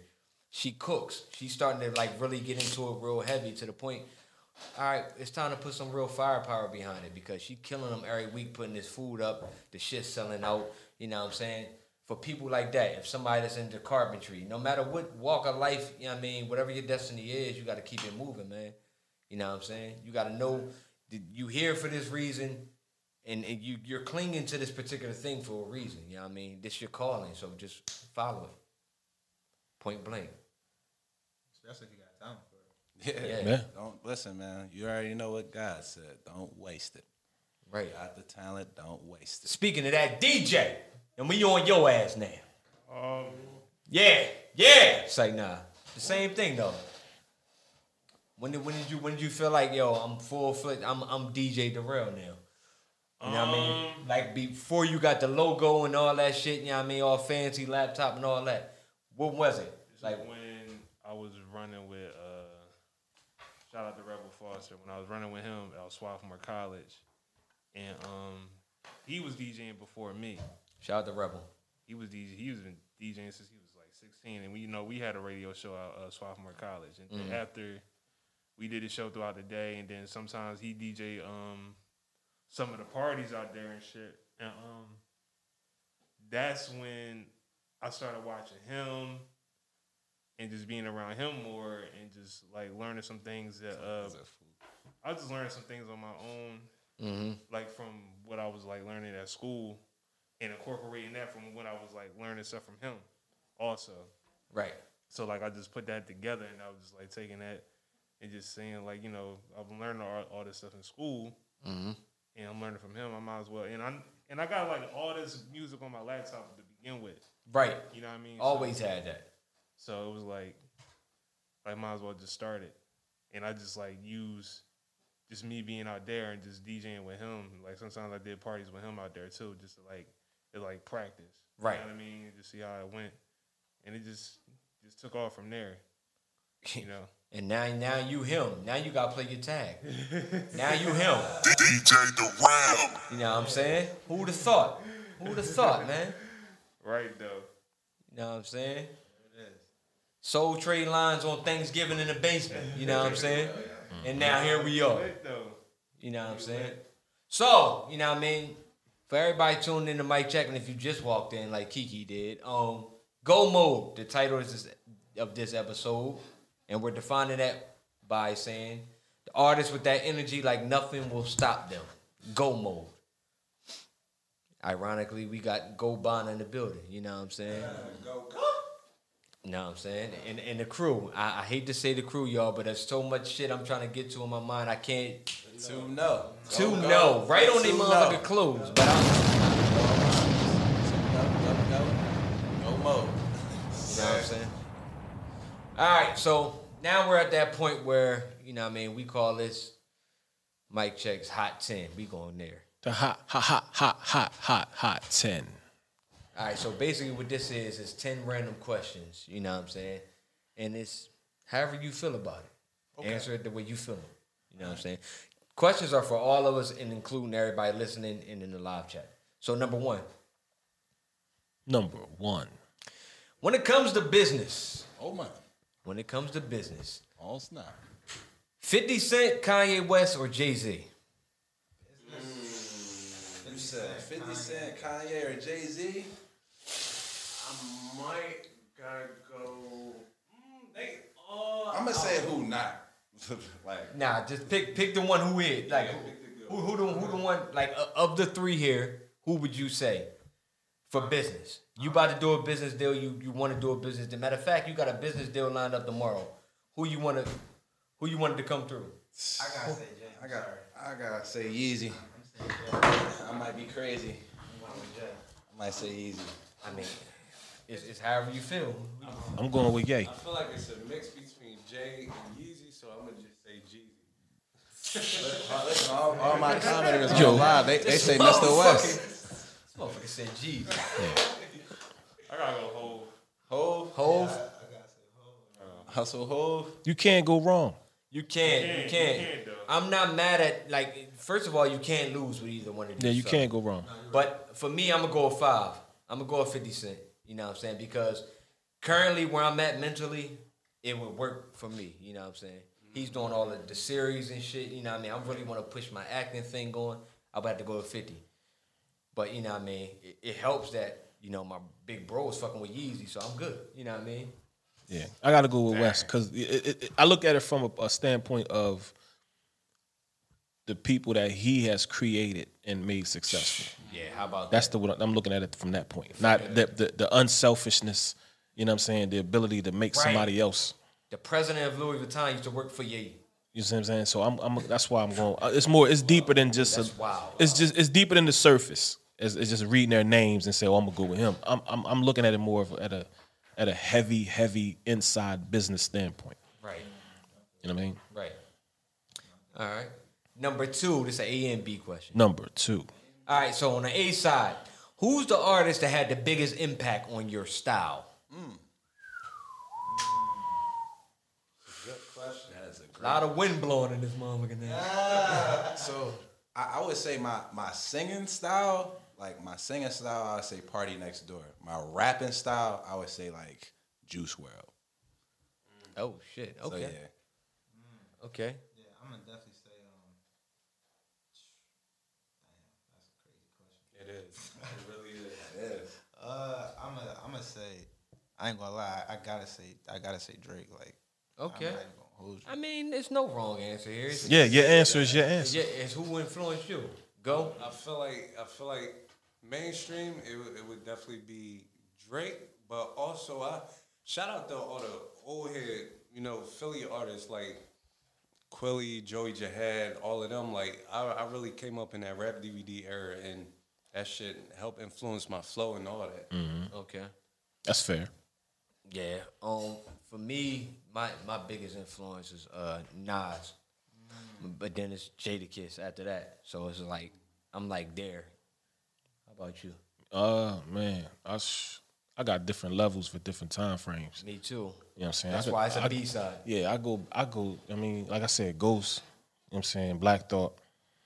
She cooks. She's starting to like really get into it real heavy to the point. All right, it's time to put some real firepower behind it because she killing them every week, putting this food up. The shit selling out. You know what I'm saying? For people like that, if somebody that's into carpentry, no matter what walk of life, you know what I mean, whatever your destiny is, you got to keep it moving, man. You know what I'm saying? You got to know that you here for this reason, and, and you you're clinging to this particular thing for a reason. You know what I mean? This your calling, so just follow it. Point blank. Especially if you got time for it. Yeah. Yeah. Don't listen, man. You already know what God said. Don't waste it. Right. You got the talent. Don't waste it. Speaking of that, DJ, and we on your ass now. Um, Yeah, yeah. It's like nah. The same thing though. When did when did you when did you feel like yo I'm full foot I'm I'm DJ Darrell now? You know what I mean? Like before you got the logo and all that shit. You know what I mean? All fancy laptop and all that. What was it? like when I was running with uh shout out to Rebel Foster when I was running with him at Swarthmore College, and um he was DJing before me. Shout out to Rebel. He was DJ. He was been DJing since he was like sixteen, and we you know we had a radio show out uh, Swarthmore College, and Mhm. after we did the show throughout the day, and then sometimes he DJ um some of the parties out there and shit, and um that's when I started watching him and just being around him more and just like learning some things that uh I just learned some things on my own, Mhm. like from what I was like learning at school, and incorporating that from when I was like learning stuff from him, also. Right. So like I just put that together, and I was just like taking that and just saying like you know I've been learning all, all this stuff in school, Mhm. and I'm learning from him. I might as well, and I and I got like all this music on my laptop to begin with. Right. You know what I mean? Always So- had that. So it was like, I might as well just start it, and I just like use just me being out there and just DJing with him. Like sometimes I did parties with him out there too, just to like to like practice. Right. You know what I mean? And Just see how it went, and it just just took off from there. You know. And now now you him. Now you gotta play your tag. now you him. DJ Darrell. You know what I'm saying? Who would have thought? Who would have thought, man? Right though. You know what I'm saying? Soul trade lines on Thanksgiving in the basement. You know what I'm saying? And now here we are. You know what I'm saying? So, you know what I mean? For everybody tuning in to Mike and if you just walked in like Kiki did, um, Go Mode, the title is this, of this episode. And we're defining that by saying the artist with that energy, like nothing will stop them. Go Mode. Ironically, we got Go Bond in the building. You know what I'm saying? You know what I'm saying? And, and the crew. I, I hate to say the crew, y'all, but there's so much shit I'm trying to get to in my mind. I can't. To know. To Go, go. know. Right on To their know. motherfucking clothes. But I'm. Go mode. You know what I'm saying? All right, so now we're at that point where, you know what I mean, we call this Mike Check's Hot 10. We going there. The hot, hot, hot, hot, hot, hot, hot ten. All right, so basically what this is is 10 random questions, you know what I'm saying? And it's however you feel about it. Answer it the way you feel it. You know what I'm saying? Questions are for all of us and including everybody listening and in the live chat. So number one, Number one. when it comes to business, Oh my. when it comes to business, Oh snap. 50 Cent, Kanye West, or Jay Z? You said 50 Cent, Kanye, or Jay Z? I might gotta go. Mm, they all. I'm gonna say who not. like Nah, just pick pick the one who is like who who the who the one like uh, of the three here. Who would you say for business? You about to do a business deal. You you want to do a business deal. Matter of fact, you got a business deal lined up tomorrow. Who you want to who you wanted to come through? I gotta say Jay. I got I gotta say Yeezy. I might be crazy. I might say Yeezy. I mean, it's, it's however you feel. I'm going with Ye. I feel like it's a mix between Jay and Yeezy, so I'm gonna just say Jeezy. Listen, all, all my commenters are on live, they, they say Mr. West. This motherfucker said i gotta go whole. Hov, Hov. Hustle Hov. You can't go wrong. You can't. You You can't, can't. you can't. I'm not mad at like. First of all, you can't lose with either one of these. Yeah, you so. can't go wrong. But for me, I'm gonna go with five. I'm gonna go with 50 Cent. You know what I'm saying? Because currently where I'm at mentally, it would work for me. You know what I'm saying? He's doing all of the series and shit. You know what I mean? I really want to push my acting thing going. I would have to go with 50. But you know what I mean? It, it helps that you know my big bro is fucking with Yeezy, so I'm good. You know what I mean? Yeah, I got to go with West because I look at it from a, a standpoint of the people that he has created and made successful. Yeah, how about That's the what I'm looking at it from that point. Not the, the the unselfishness. You know what I'm saying? The ability to make Right. somebody else. The president of Louis Vuitton used to work for Ye. You see what I'm saying? So I'm, I'm that's why I'm going. uh, It's more. It's deeper than just. That's a, wild. It's just. It's deeper than the surface. It's, it's just reading their names and say, "Oh, I'm gonna go with him." I'm I'm, I'm looking at it more of at a at a heavy, heavy inside business standpoint. Right. You know what I mean? Right. All right. Number two, this is an A and B question. Number two. All right, so on the A side, who's the artist that had the biggest impact on your style? Good question. That is a A lot of wind blowing in this motherfucker now. Ah. so I, I would say my my singing style, like my singing style, I would say PartyNextDoor. My rapping style, I would say like Juice WRLD. Oh shit. So, Okay. yeah. Okay. Yeah, I'm gonna definitely say um. Damn, that's a crazy question. It is. It really is. It is. Uh, I'm gonna I'm gonna say I ain't gonna lie. I gotta say I gotta say Drake. Like Okay. I'm not even gonna hold you. I mean, there's no wrong answer here. It's- Yeah, your answer is your answer. Yeah, it's who influenced you. Go. I feel like I feel like mainstream it, would- it would definitely be Drake, but also I shout out to all the old head, you know, Philly artists like Quilly, Joey Jihad, all of them. Like I, I really came up in that rap DVD era, and that shit helped influence my flow and all that. Mm-hmm. Okay. That's fair. Yeah. Um. For me, my my biggest influence is uh Nas, but then it's Jadakiss after that. So it's like I'm like there. How about you? Uh man, I sh- I got different levels for different time frames. Me too. You know what I'm saying? That's I why it's a a B-side. Yeah, I go I go I mean, like I said, Ghost, you know what I'm saying, Black Thought,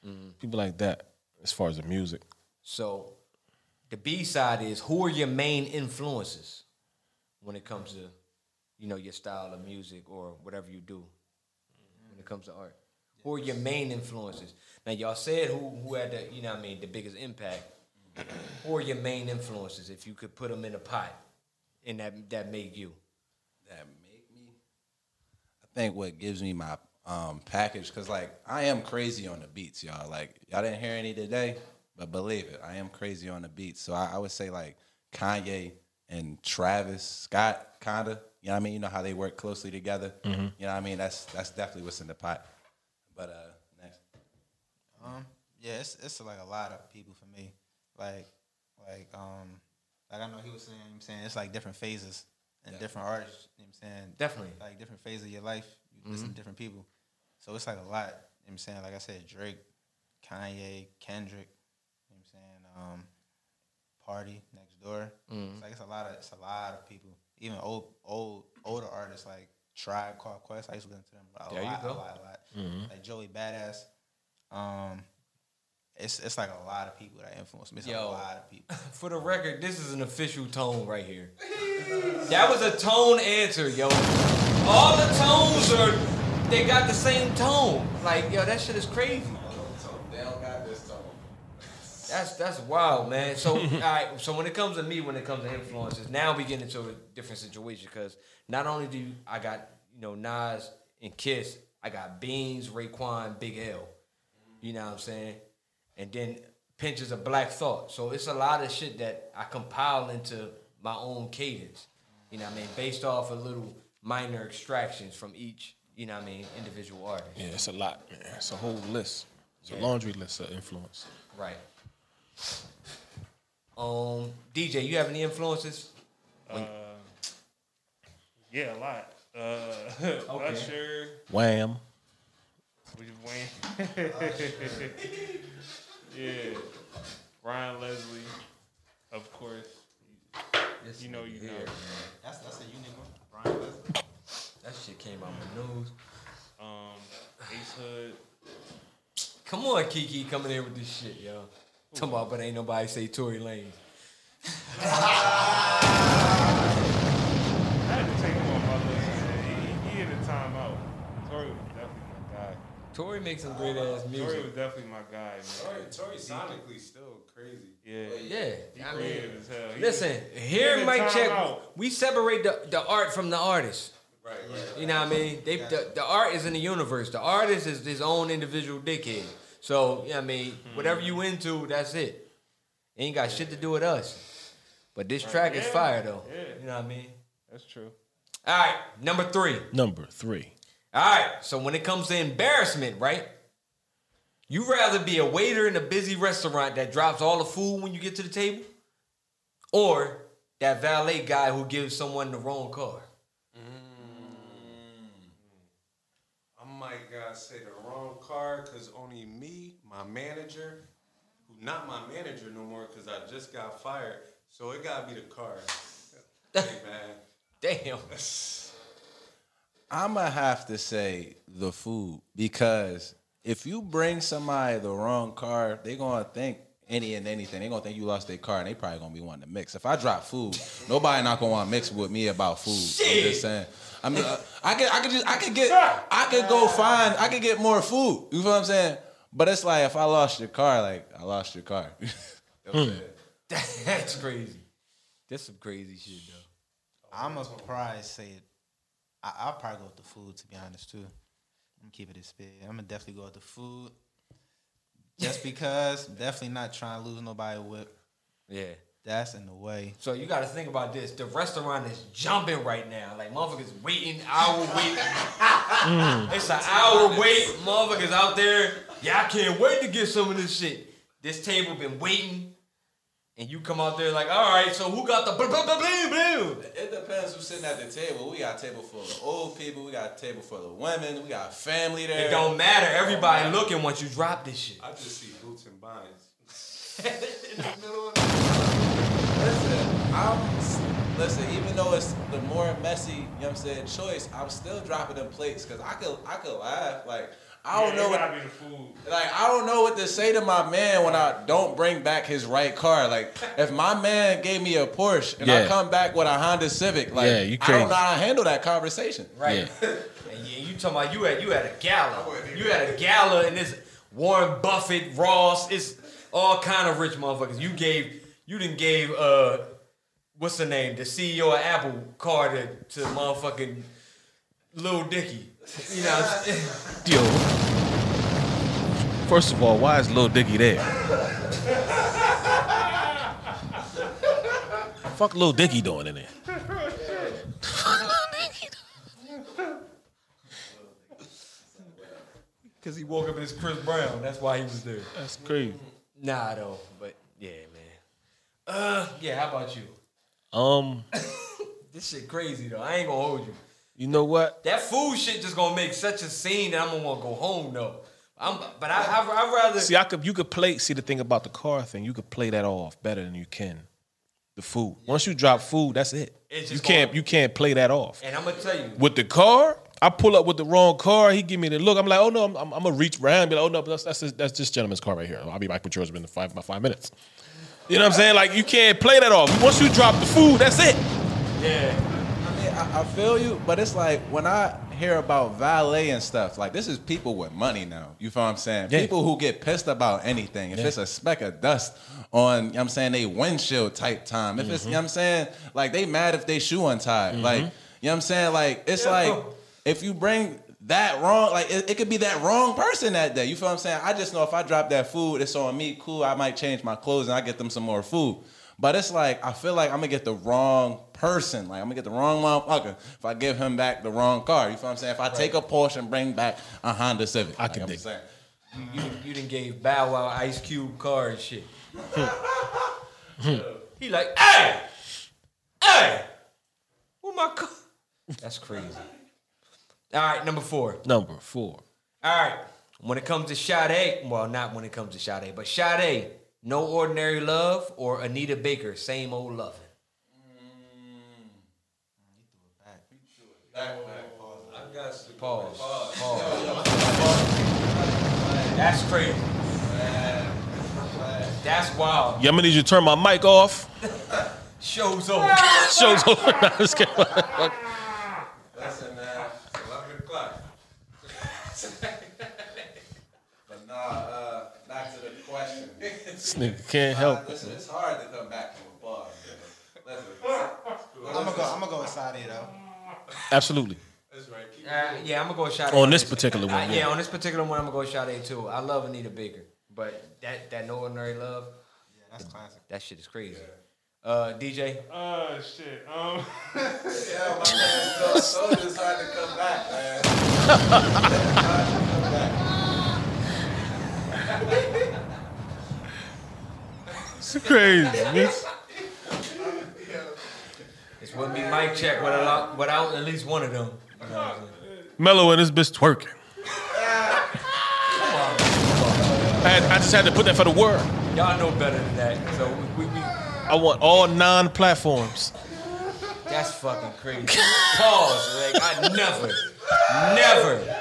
Mm-hmm. people like that as far as the music. So the B side is who are your main influences when it comes to, you know, your style of music or whatever you do when it comes to art. Who are your main influences? Now y'all said who who had the you know I mean the biggest impact. who are your main influences if you could put them in a pot and that that made you? that make me. I think what gives me my um, package, because like I am crazy on the beats, y'all. Like y'all didn't hear any today, but believe it, I am crazy on the beats. So I, I would say like Kanye and Travis Scott, kinda. You know what I mean? You know how they work closely together. Mhm. You know what I mean? That's that's definitely what's in the pot. But uh, next. Um, yeah, it's it's like a lot of people for me. Like, like um, like I know he was saying. You know what I'm saying it's like different phases and different artists. You know what I'm saying Definitely. like different phases of your life. You listen to Mhm. different people, so it's like a lot. You know what I'm saying like I said, Drake, Kanye, Kendrick. You know what I'm saying um, Party door. Mhm. It's like it's a lot of it's a lot of people. Even old old older artists like Tribe Called Quest. I used to listen to them a There you lot, go. a lot, a lot. Mhm. Like Joey Badass. Um, it's it's like a lot of people that influence me. It's Yo. a lot of people. For the record, this is an official tone right here. That was a tone answer, yo. All the tones are, they got the same tone. Like, yo, that shit is crazy. They don't got this tone. That's that's wild, man. So, all right. So when it comes to me, when it comes to influences, now we get into a different situation because not only do you, I got you know Nas and Kiss, I got Beans, Raekwon, Big L. You know what I'm saying? And then pinches of Black Thought. So it's a lot of shit that I compile into my own cadence. You know what I mean? Based off of little minor extractions from each. You know what I mean? Individual artist. Yeah, it's a lot, man. It's a whole list. It's Yeah. a laundry list of influence. Right. Um, DJ, you have any influences? Uh, yeah, a lot. Uh, Okay. Usher. Wham. Which is yeah. Ryan Leslie, of course. Yes, you know, you know. That's that's a unique one. Brian Leslie. That shit came out my nose. Um, Ace Hood. Come on, Kiki, coming in with this shit, yo. Talking about, but ain't nobody say Tory Lane. I had to take him on my list. He, he in the timeout. Tory was definitely my guy. Tory makes some great ass music. Tory was definitely my guy, man. Tory, Tory sonically still crazy. Yeah. Yeah, He I mean, creative as hell. He listen, was- here he in Mike check. timeout. We separate the, the art from the artist. Right, You know what I mean? They the, the art is in the universe. The artist is his own individual dickhead. So, you know what I mean? Whatever you into, that's it. Ain't got shit to do with us. But this track is fire though. yeah. You know what I mean? That's true. All right, number three. Number three. All right, so when it comes to embarrassment, right? You rather be a waiter in a busy restaurant that drops all the food when you get to the table, or that valet guy who gives someone the wrong car? Mm. I might gotta say the wrong car because only me, my manager, who not my manager no more because I just got fired. So it gotta be the car. hey man. Damn. I'ma have to say the food because if you bring somebody the wrong car, they gonna think any and anything. They gonna think you lost their car, and they probably gonna be wanting to mix. If I drop food, nobody not gonna want to mix with me about food. I'm just saying. I mean, uh, I could, I could just, I could get, I could go find, I could get more food. You feel what I'm saying? But it's like if I lost your car, like I lost your car. You know what I'm saying? That's crazy. That's some crazy shit though. I'm gonna probably say it. I, I'll probably go with the food to be honest too. I'm gonna keep it a spit. I'm gonna definitely go with the food. Just because, definitely not trying to lose nobody whip. Yeah. That's in the way. So you got to think about this. The restaurant is jumping right now. Like motherfuckers waiting, hour wait. Mm. It's an hour wait. Motherfuckers out there. Yeah, I can't wait to get some of this shit. This table been waiting, and you come out there like, all right. So who got the blah blah blah blah blah? It depends who's sitting at the table. We got a table full of old people. We got a table full of women. We got family there. It don't matter. Everybody looking once you drop this shit. I just see boots and binds. Listen, I'm listen. Even though it's the more messy, you know what I'm saying, choice, I'm still dropping them plates because I could, I could laugh. Like I don't Yeah, know what, gotta be the food. like I don't know what to say to my man when I don't bring back his right car. Like if my man gave me a Porsche and I come back with a Honda Civic, like Yeah, you I don't know how to handle that conversation. Right. And yeah, you talking about you at you at a gala. You at a gala and it's Warren Buffett, Ross, it's all kind of rich motherfuckers. You gave you didn't gave uh what's the name? The CEO of Apple car to, to motherfucking Lil Dicky. You know what Yo. First of all, why is Lil Dicky there? Fuck Lil Dicky doing in there? Cause he woke up as Chris Brown. That's why he was there. That's crazy. Nah though, but yeah, man. Uh yeah, how about you? Um, This shit crazy though. I ain't gonna hold you. You know what? That food shit just gonna make such a scene that I'm gonna wanna go home though. I'm, but I, I, I'd rather. See, I could you could play. See the thing about the car thing, you could play that off better than you can the food. Once you drop food, that's it. You can't you can't play that off. and I'm gonna tell you, With the car, I pull up with the wrong car. He give me the look. I'm like, oh no, I'm, I'm, I'm gonna reach around. And be like, oh no, that's that's this, that's this gentleman's car right here. I'll be back with yours in five about five minutes. You know what I'm saying? Like you can't play that off. Once you drop the food, that's it. Yeah. I I, I feel you, but it's like when I hear about valet and stuff, like this is people with money now. You feel what I'm saying? Yeah. People who get pissed about anything. If Yeah. it's a speck of dust on, you know what I'm saying, they windshield type time. If it's, you know what I'm saying, like they mad if they shoe untied. Mhm. Like, you know what I'm saying? Like, it's like if you bring that wrong, like it, it could be that wrong person that day. You feel what I'm saying? I just know if I drop that food, it's on me. Cool. I might change my clothes and I get them some more food. But it's like I feel like I'm gonna get the wrong person. Like I'm gonna get the wrong motherfucker if I give him back the wrong car. You feel what I'm saying? If I take a Porsche and bring back a Honda Civic, I can dig saying. You, you, you done gave Bow Wow Ice Cube car and shit. he like, hey, hey, where my car? That's crazy. All right, number four. Number four. All right. When it comes to Sade, well, not when it comes to Sade, but Sade, No Ordinary Love or Anita Baker, Same Old Lovin'. I got to pause. Pause. That's crazy. That's wild. Yeah, I'm gonna need you to turn my mic off. Show's over. Show's over. No, I'm just kidding. Listen, man. It's 11 o'clock. but nah, uh, back to the question. This nigga can't help it. Listen, it's hard to come back from a bar. Listen. I'm gonna go. I'm gonna go with Sade though. Absolutely. Uh, yeah, I'm gonna go with Sade. On this particular one, Uh, yeah. yeah. on this particular one, I'm gonna go with Sade too. I love Anita Baker, but that that No Ordinary Love, yeah, that's classic. That shit is crazy. Uh, DJ. Uh, shit. Um. yeah, my man, so, so it's hard to come back, man. It's crazy. man. This wouldn't be mic check without without at least one of them. You know what I'm saying? Mellow and this bitch twerking. I, had- I just had to put that for the world. Y'all know better than that. So we, we, we I want all non-platforms. that's fucking crazy. Pause. Like I never, never.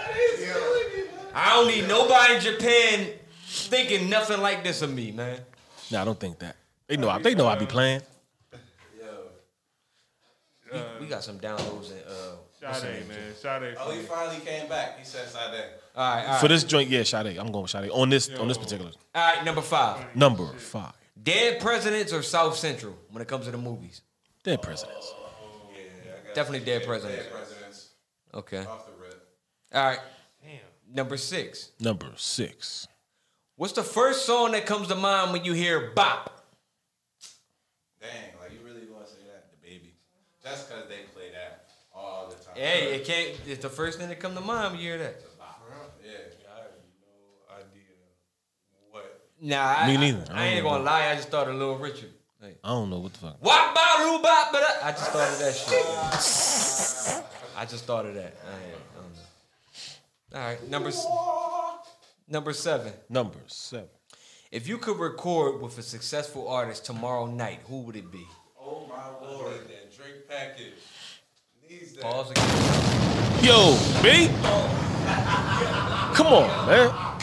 I don't need nobody in Japan thinking nothing like this of me, man. Nah, I don't think that. They know. I, they know I be playing. We, we got some downloads and uh. what's the Sade, name? man. Sade. Oh, he finally came back. He said Sade. All right, all right. For this joint, yeah, Sade. I'm going with Sade on this on this particular All right, number five. number five. Dead presidents or South Central when it comes to the movies? Dead presidents. Yeah. Definitely dead presidents. Dead presidents. Okay. Off the rip. All right. Damn. Number six. Number six. What's the first song that comes to mind when you hear bop? Dang, like you really want to say that? The baby. Just because they play that all the time. Hey, it can't. It's the first thing that come to mind when you hear that. Yeah. I have no idea what. Nah, I, Me neither. I, I ain't don't gonna lie. I just thought of Little Richard. Like, I don't know what the fuck. Wop bop doo bop but I just thought of that shit. I just thought of that. I, I don't know. All right, number s- number seven. Number seven. If you could record with a successful artist tomorrow night, who would it be? Oh my lord, that drink package. Needs that. Pause again. Yo, B. Come on, man.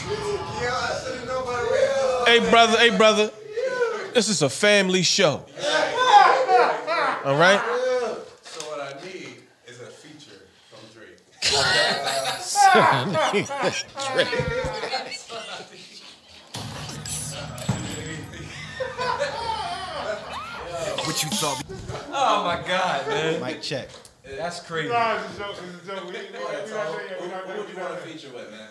Hey, brother. Hey, brother. This is a family show. All right. So what I need is a feature from Drake. What you thought? Oh my god, man. Mic check. That's crazy. Nah, it's a joke. It's a joke. We, we, we, we, Alright, not so there yet. who, We not who there. would you want to there. feature with, man?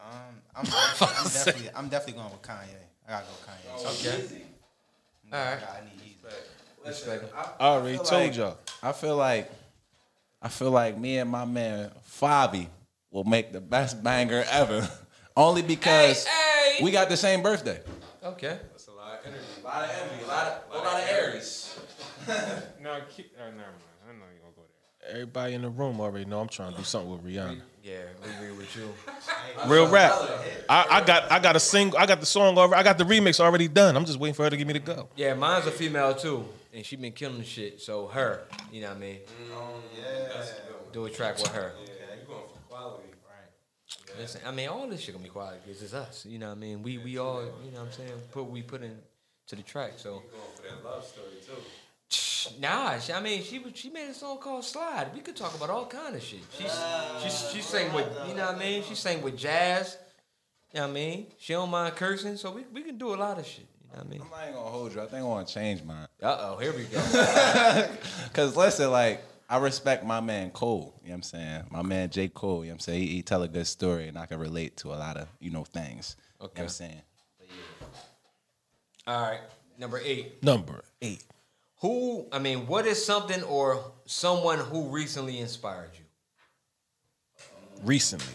Um, I'm, I'm definitely, I'm definitely going with Kanye. I gotta go Kanye. Okay. All right. I need Yeezy. Listen, I already told like- y'all. I feel like I feel like me and my man Fabi will make the best banger ever. Only because Hey, hey. we got the same birthday. Okay. That's a lot of energy. A lot of energy. a lot of, a lot of Aries. No, keep, oh, never mind. I know you're gonna go there. Everybody in the room already know I'm trying to do something with Rihanna. Yeah, we agree with you. Real rap. I, I got I got a single. I got the song over. I got the remix already done. I'm just waiting for her to give me the go. Yeah, mine's a female too, and she been killing the shit. So her, you know what I mean? Oh, yeah. Do a track with her. Listen, I mean, all this shit gonna be quiet because it's us. You know what I mean? We we all, you know what I'm saying, put we put in to the track. So Going for that love story too. Nah, she, I mean, she she made a song called Slide. We could talk about all kind of shit. She's she's she sang with you know what I mean. She sang with jazz. You know what I mean? She don't mind cursing, so we, we can do a lot of shit. You know what I mean? I ain't gonna hold you. I think I want to change mine. Uh oh, here we go. Cause listen, like I respect my man Cole. You know what I'm saying? My man J. Cole. You know what I'm saying? He, he tell a good story, and I can relate to a lot of you know things. You know what I'm saying? All right, number eight. Number eight. Who? I mean, what is something or someone who recently inspired you? Recently.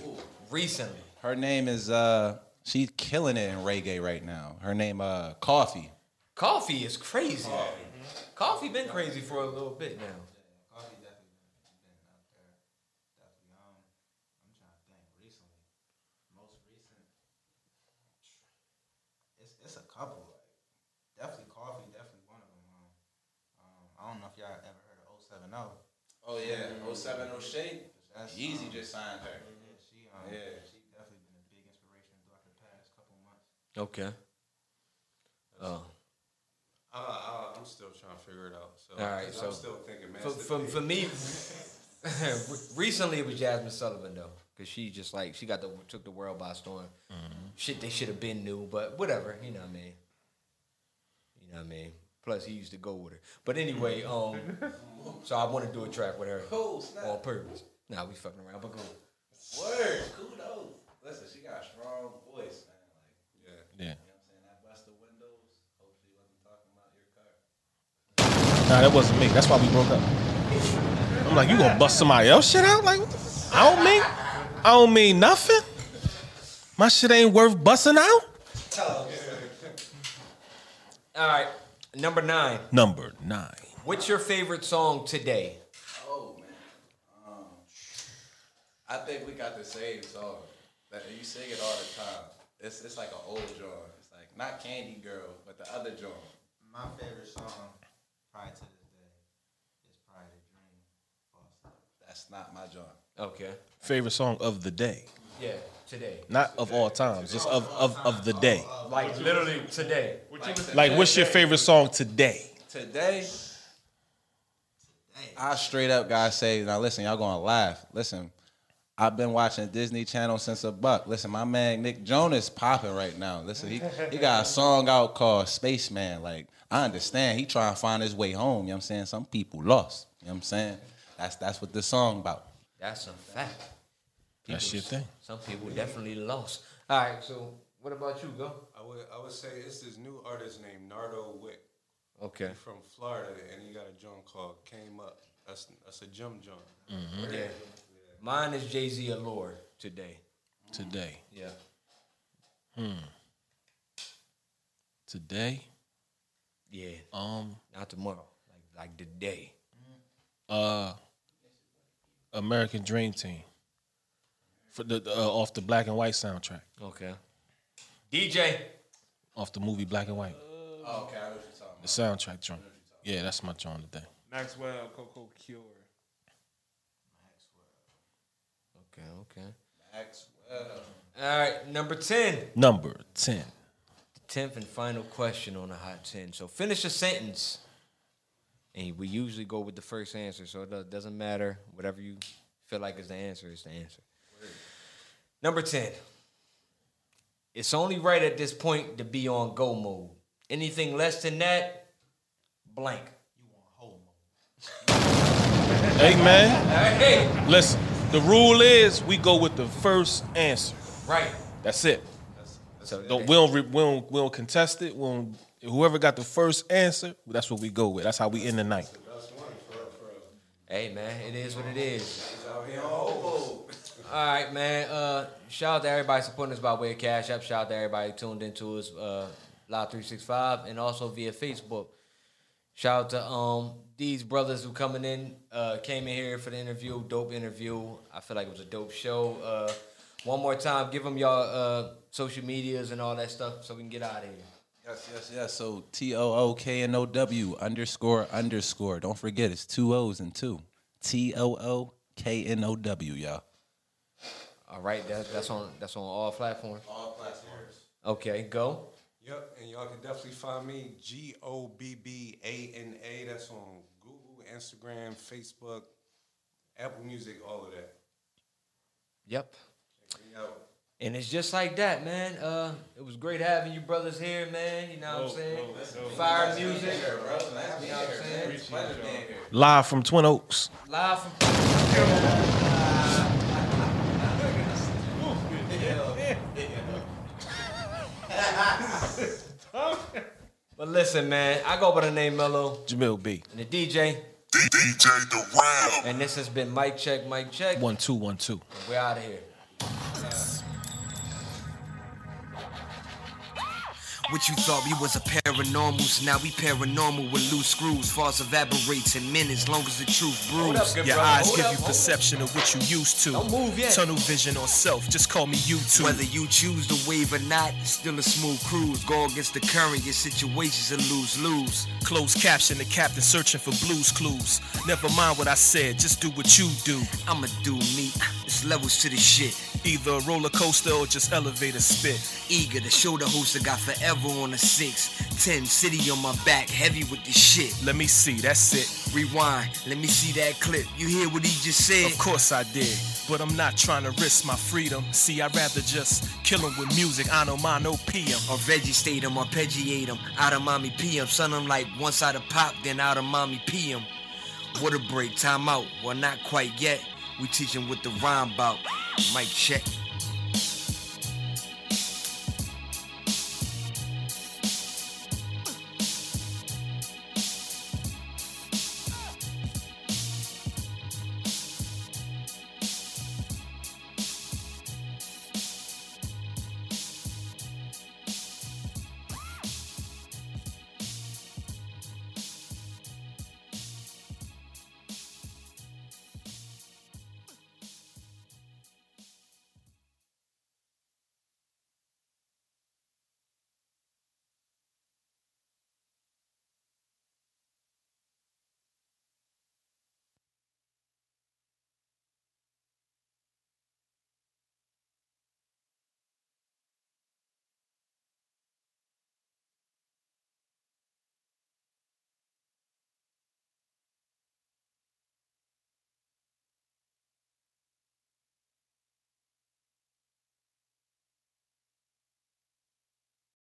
Recently. Her name is uh she's killing it in reggae right now. Her name uh Koffee. Koffee is crazy. Koffee been crazy for a little bit now. Koffee definitely been, been out there. Definitely. Um, I'm trying to think. Recently, most recent. It's it's a couple. Like definitely Koffee. Definitely one of them. Um, um, I don't know if y'all ever heard of 070. Oh yeah, 070 Shake. That's, Yeezy um, just signed her. Yeah, she um, Yeah. she definitely been a big inspiration throughout the past couple months. Okay. Oh. I, I, I'm still trying to figure it out. So, All right, 'cause so I'm still thinking, man. For, for, for me, recently it was Jazmine Sullivan though, because she just like she got the took the world by storm. Shit, they should have been new, but whatever. You know what I mean. You know what I mean. Plus, he used to go with her. But anyway, um, so I want to do a track with her Cool, snap. on purpose. Nah, we fucking around, but go. Word. Kudos. Listen, she got a strong voice, man. Like, yeah. Yeah. You know what I'm saying? That busted windows. Hope she wasn't talking about your car. Nah, that wasn't me. That's why we broke up. I'm like, you gonna bust somebody else shit out? Like, what the f- I don't mean, I don't mean nothing. My shit ain't worth busting out. All right, number nine. Number nine. What's your favorite song today? Oh man. Um, I think we got the same song. That you sing it all the time. It's it's like an old joint. It's like not Candy Girl, but the other joint. My favorite song, probably to this day, is probably "The Dream." False That's not my joint. Okay. Favorite song of the day. Yeah, today. Not of all times, just of, of, of the day. Like literally today. Like, what's your favorite song today? Today, I straight up gotta say, now listen, y'all gonna laugh. Listen, I've been watching Disney Channel since a buck. Listen, my man Nick Jonas popping right now. Listen, he, he got a song out called Spaceman. Like, I understand he trying to find his way home. You know what I'm saying? Some people lost. You know what I'm saying? That's that's what this song about. That's a fact. That's your thing. Some people definitely lost. All right, so what about you, go? I would I would say it's this new artist named Nardo Wick. Okay. He from Florida and he got a joint called Came Up. That's that's a gym joint. Mm-hmm. Yeah. Mine is Jay Z Allure today. Today. Yeah. Hmm. Today. Yeah. Um. Not tomorrow. Like like today. Uh. American Dream Team. For the uh, off the black and white soundtrack. Okay. DJ. Off the movie Black and White. Oh, okay, I know what you're talking The soundtrack joint. Yeah, that's my joint today. Maxwell, Coco Cure. Maxwell. Okay, okay. Maxwell. All right, number 10. Number 10. The Tenth and final question on the hot ten. So finish a sentence, and we usually go with the first answer. So it doesn't matter whatever you feel like is the answer is the answer. Number ten. It's only right at this point to be on go mode. Anything less than that, blank. You want whole mode. hey man. Hey. Listen, the rule is we go with the first answer. Right. That's it. So don't we don't we don't we don't contest it. We don't, whoever got the first answer, that's what we go with. That's how we end the night. Hey man, it is what it is. All right, man. Uh, shout out to everybody supporting us by way of Cash App. Shout out to everybody tuned into us uh, live three six five and also via Facebook. Shout out to um these brothers who coming in uh, came in here for the interview. Dope interview. I feel like it was a dope show. Uh, one more time, give them y'all uh, social medias and all that stuff so we can get out of here. Yes, yes, yes. So T O O K N O W underscore underscore. Don't forget it's two O's and two. T O O K N O W, y'all. All right, that, that's on that's on all platforms. All platforms. Okay, go. Yep, and y'all can definitely find me G O B B A N A. That's on Google, Instagram, Facebook, Apple Music, all of that. Yep. Check me out. And it's just like that, man. Uh, it was great having you brothers here, man. You know what I'm saying? Fire music. You know what I'm saying? Live from Twin Oaks. Live from. But listen, man, I go by the name Mello. Jamil B. And the DJ. DJ The Ram. And this has been Mike Check, Mike Check. One two one two. We're out of here. What you thought we was a paranormals, now we paranormal with loose screws. False evaporates in minutes, long as the truth brews. Your eyes give you perception of what you used to. Don't move yet. Tunnel vision or self, just call me YouTube. Whether you choose to wave or not, it's still a smooth cruise. Go against the current, your situation's a lose lose. Closed caption, the captain searching for Blue's Clues. Never mind what I said, just do what you do. I'ma do me. It's levels to the shit. Either a roller coaster or just elevator spit. Eager to show the host I got forever on a six. Ten city on my back, heavy with the shit. Let me see, that's it. Rewind, let me see that clip. You hear what he just said? Of course I did, but I'm not trying to risk my freedom. See, I'd rather just kill 'em with music. I know mine, no PM. Or vegetate him, arpeggiate him. Out of mommy PM. Son, I'm like once side of pop, then out of mommy PM. Water break, time out. Well, not quite yet. We teach him what the rhyme about. Mic check.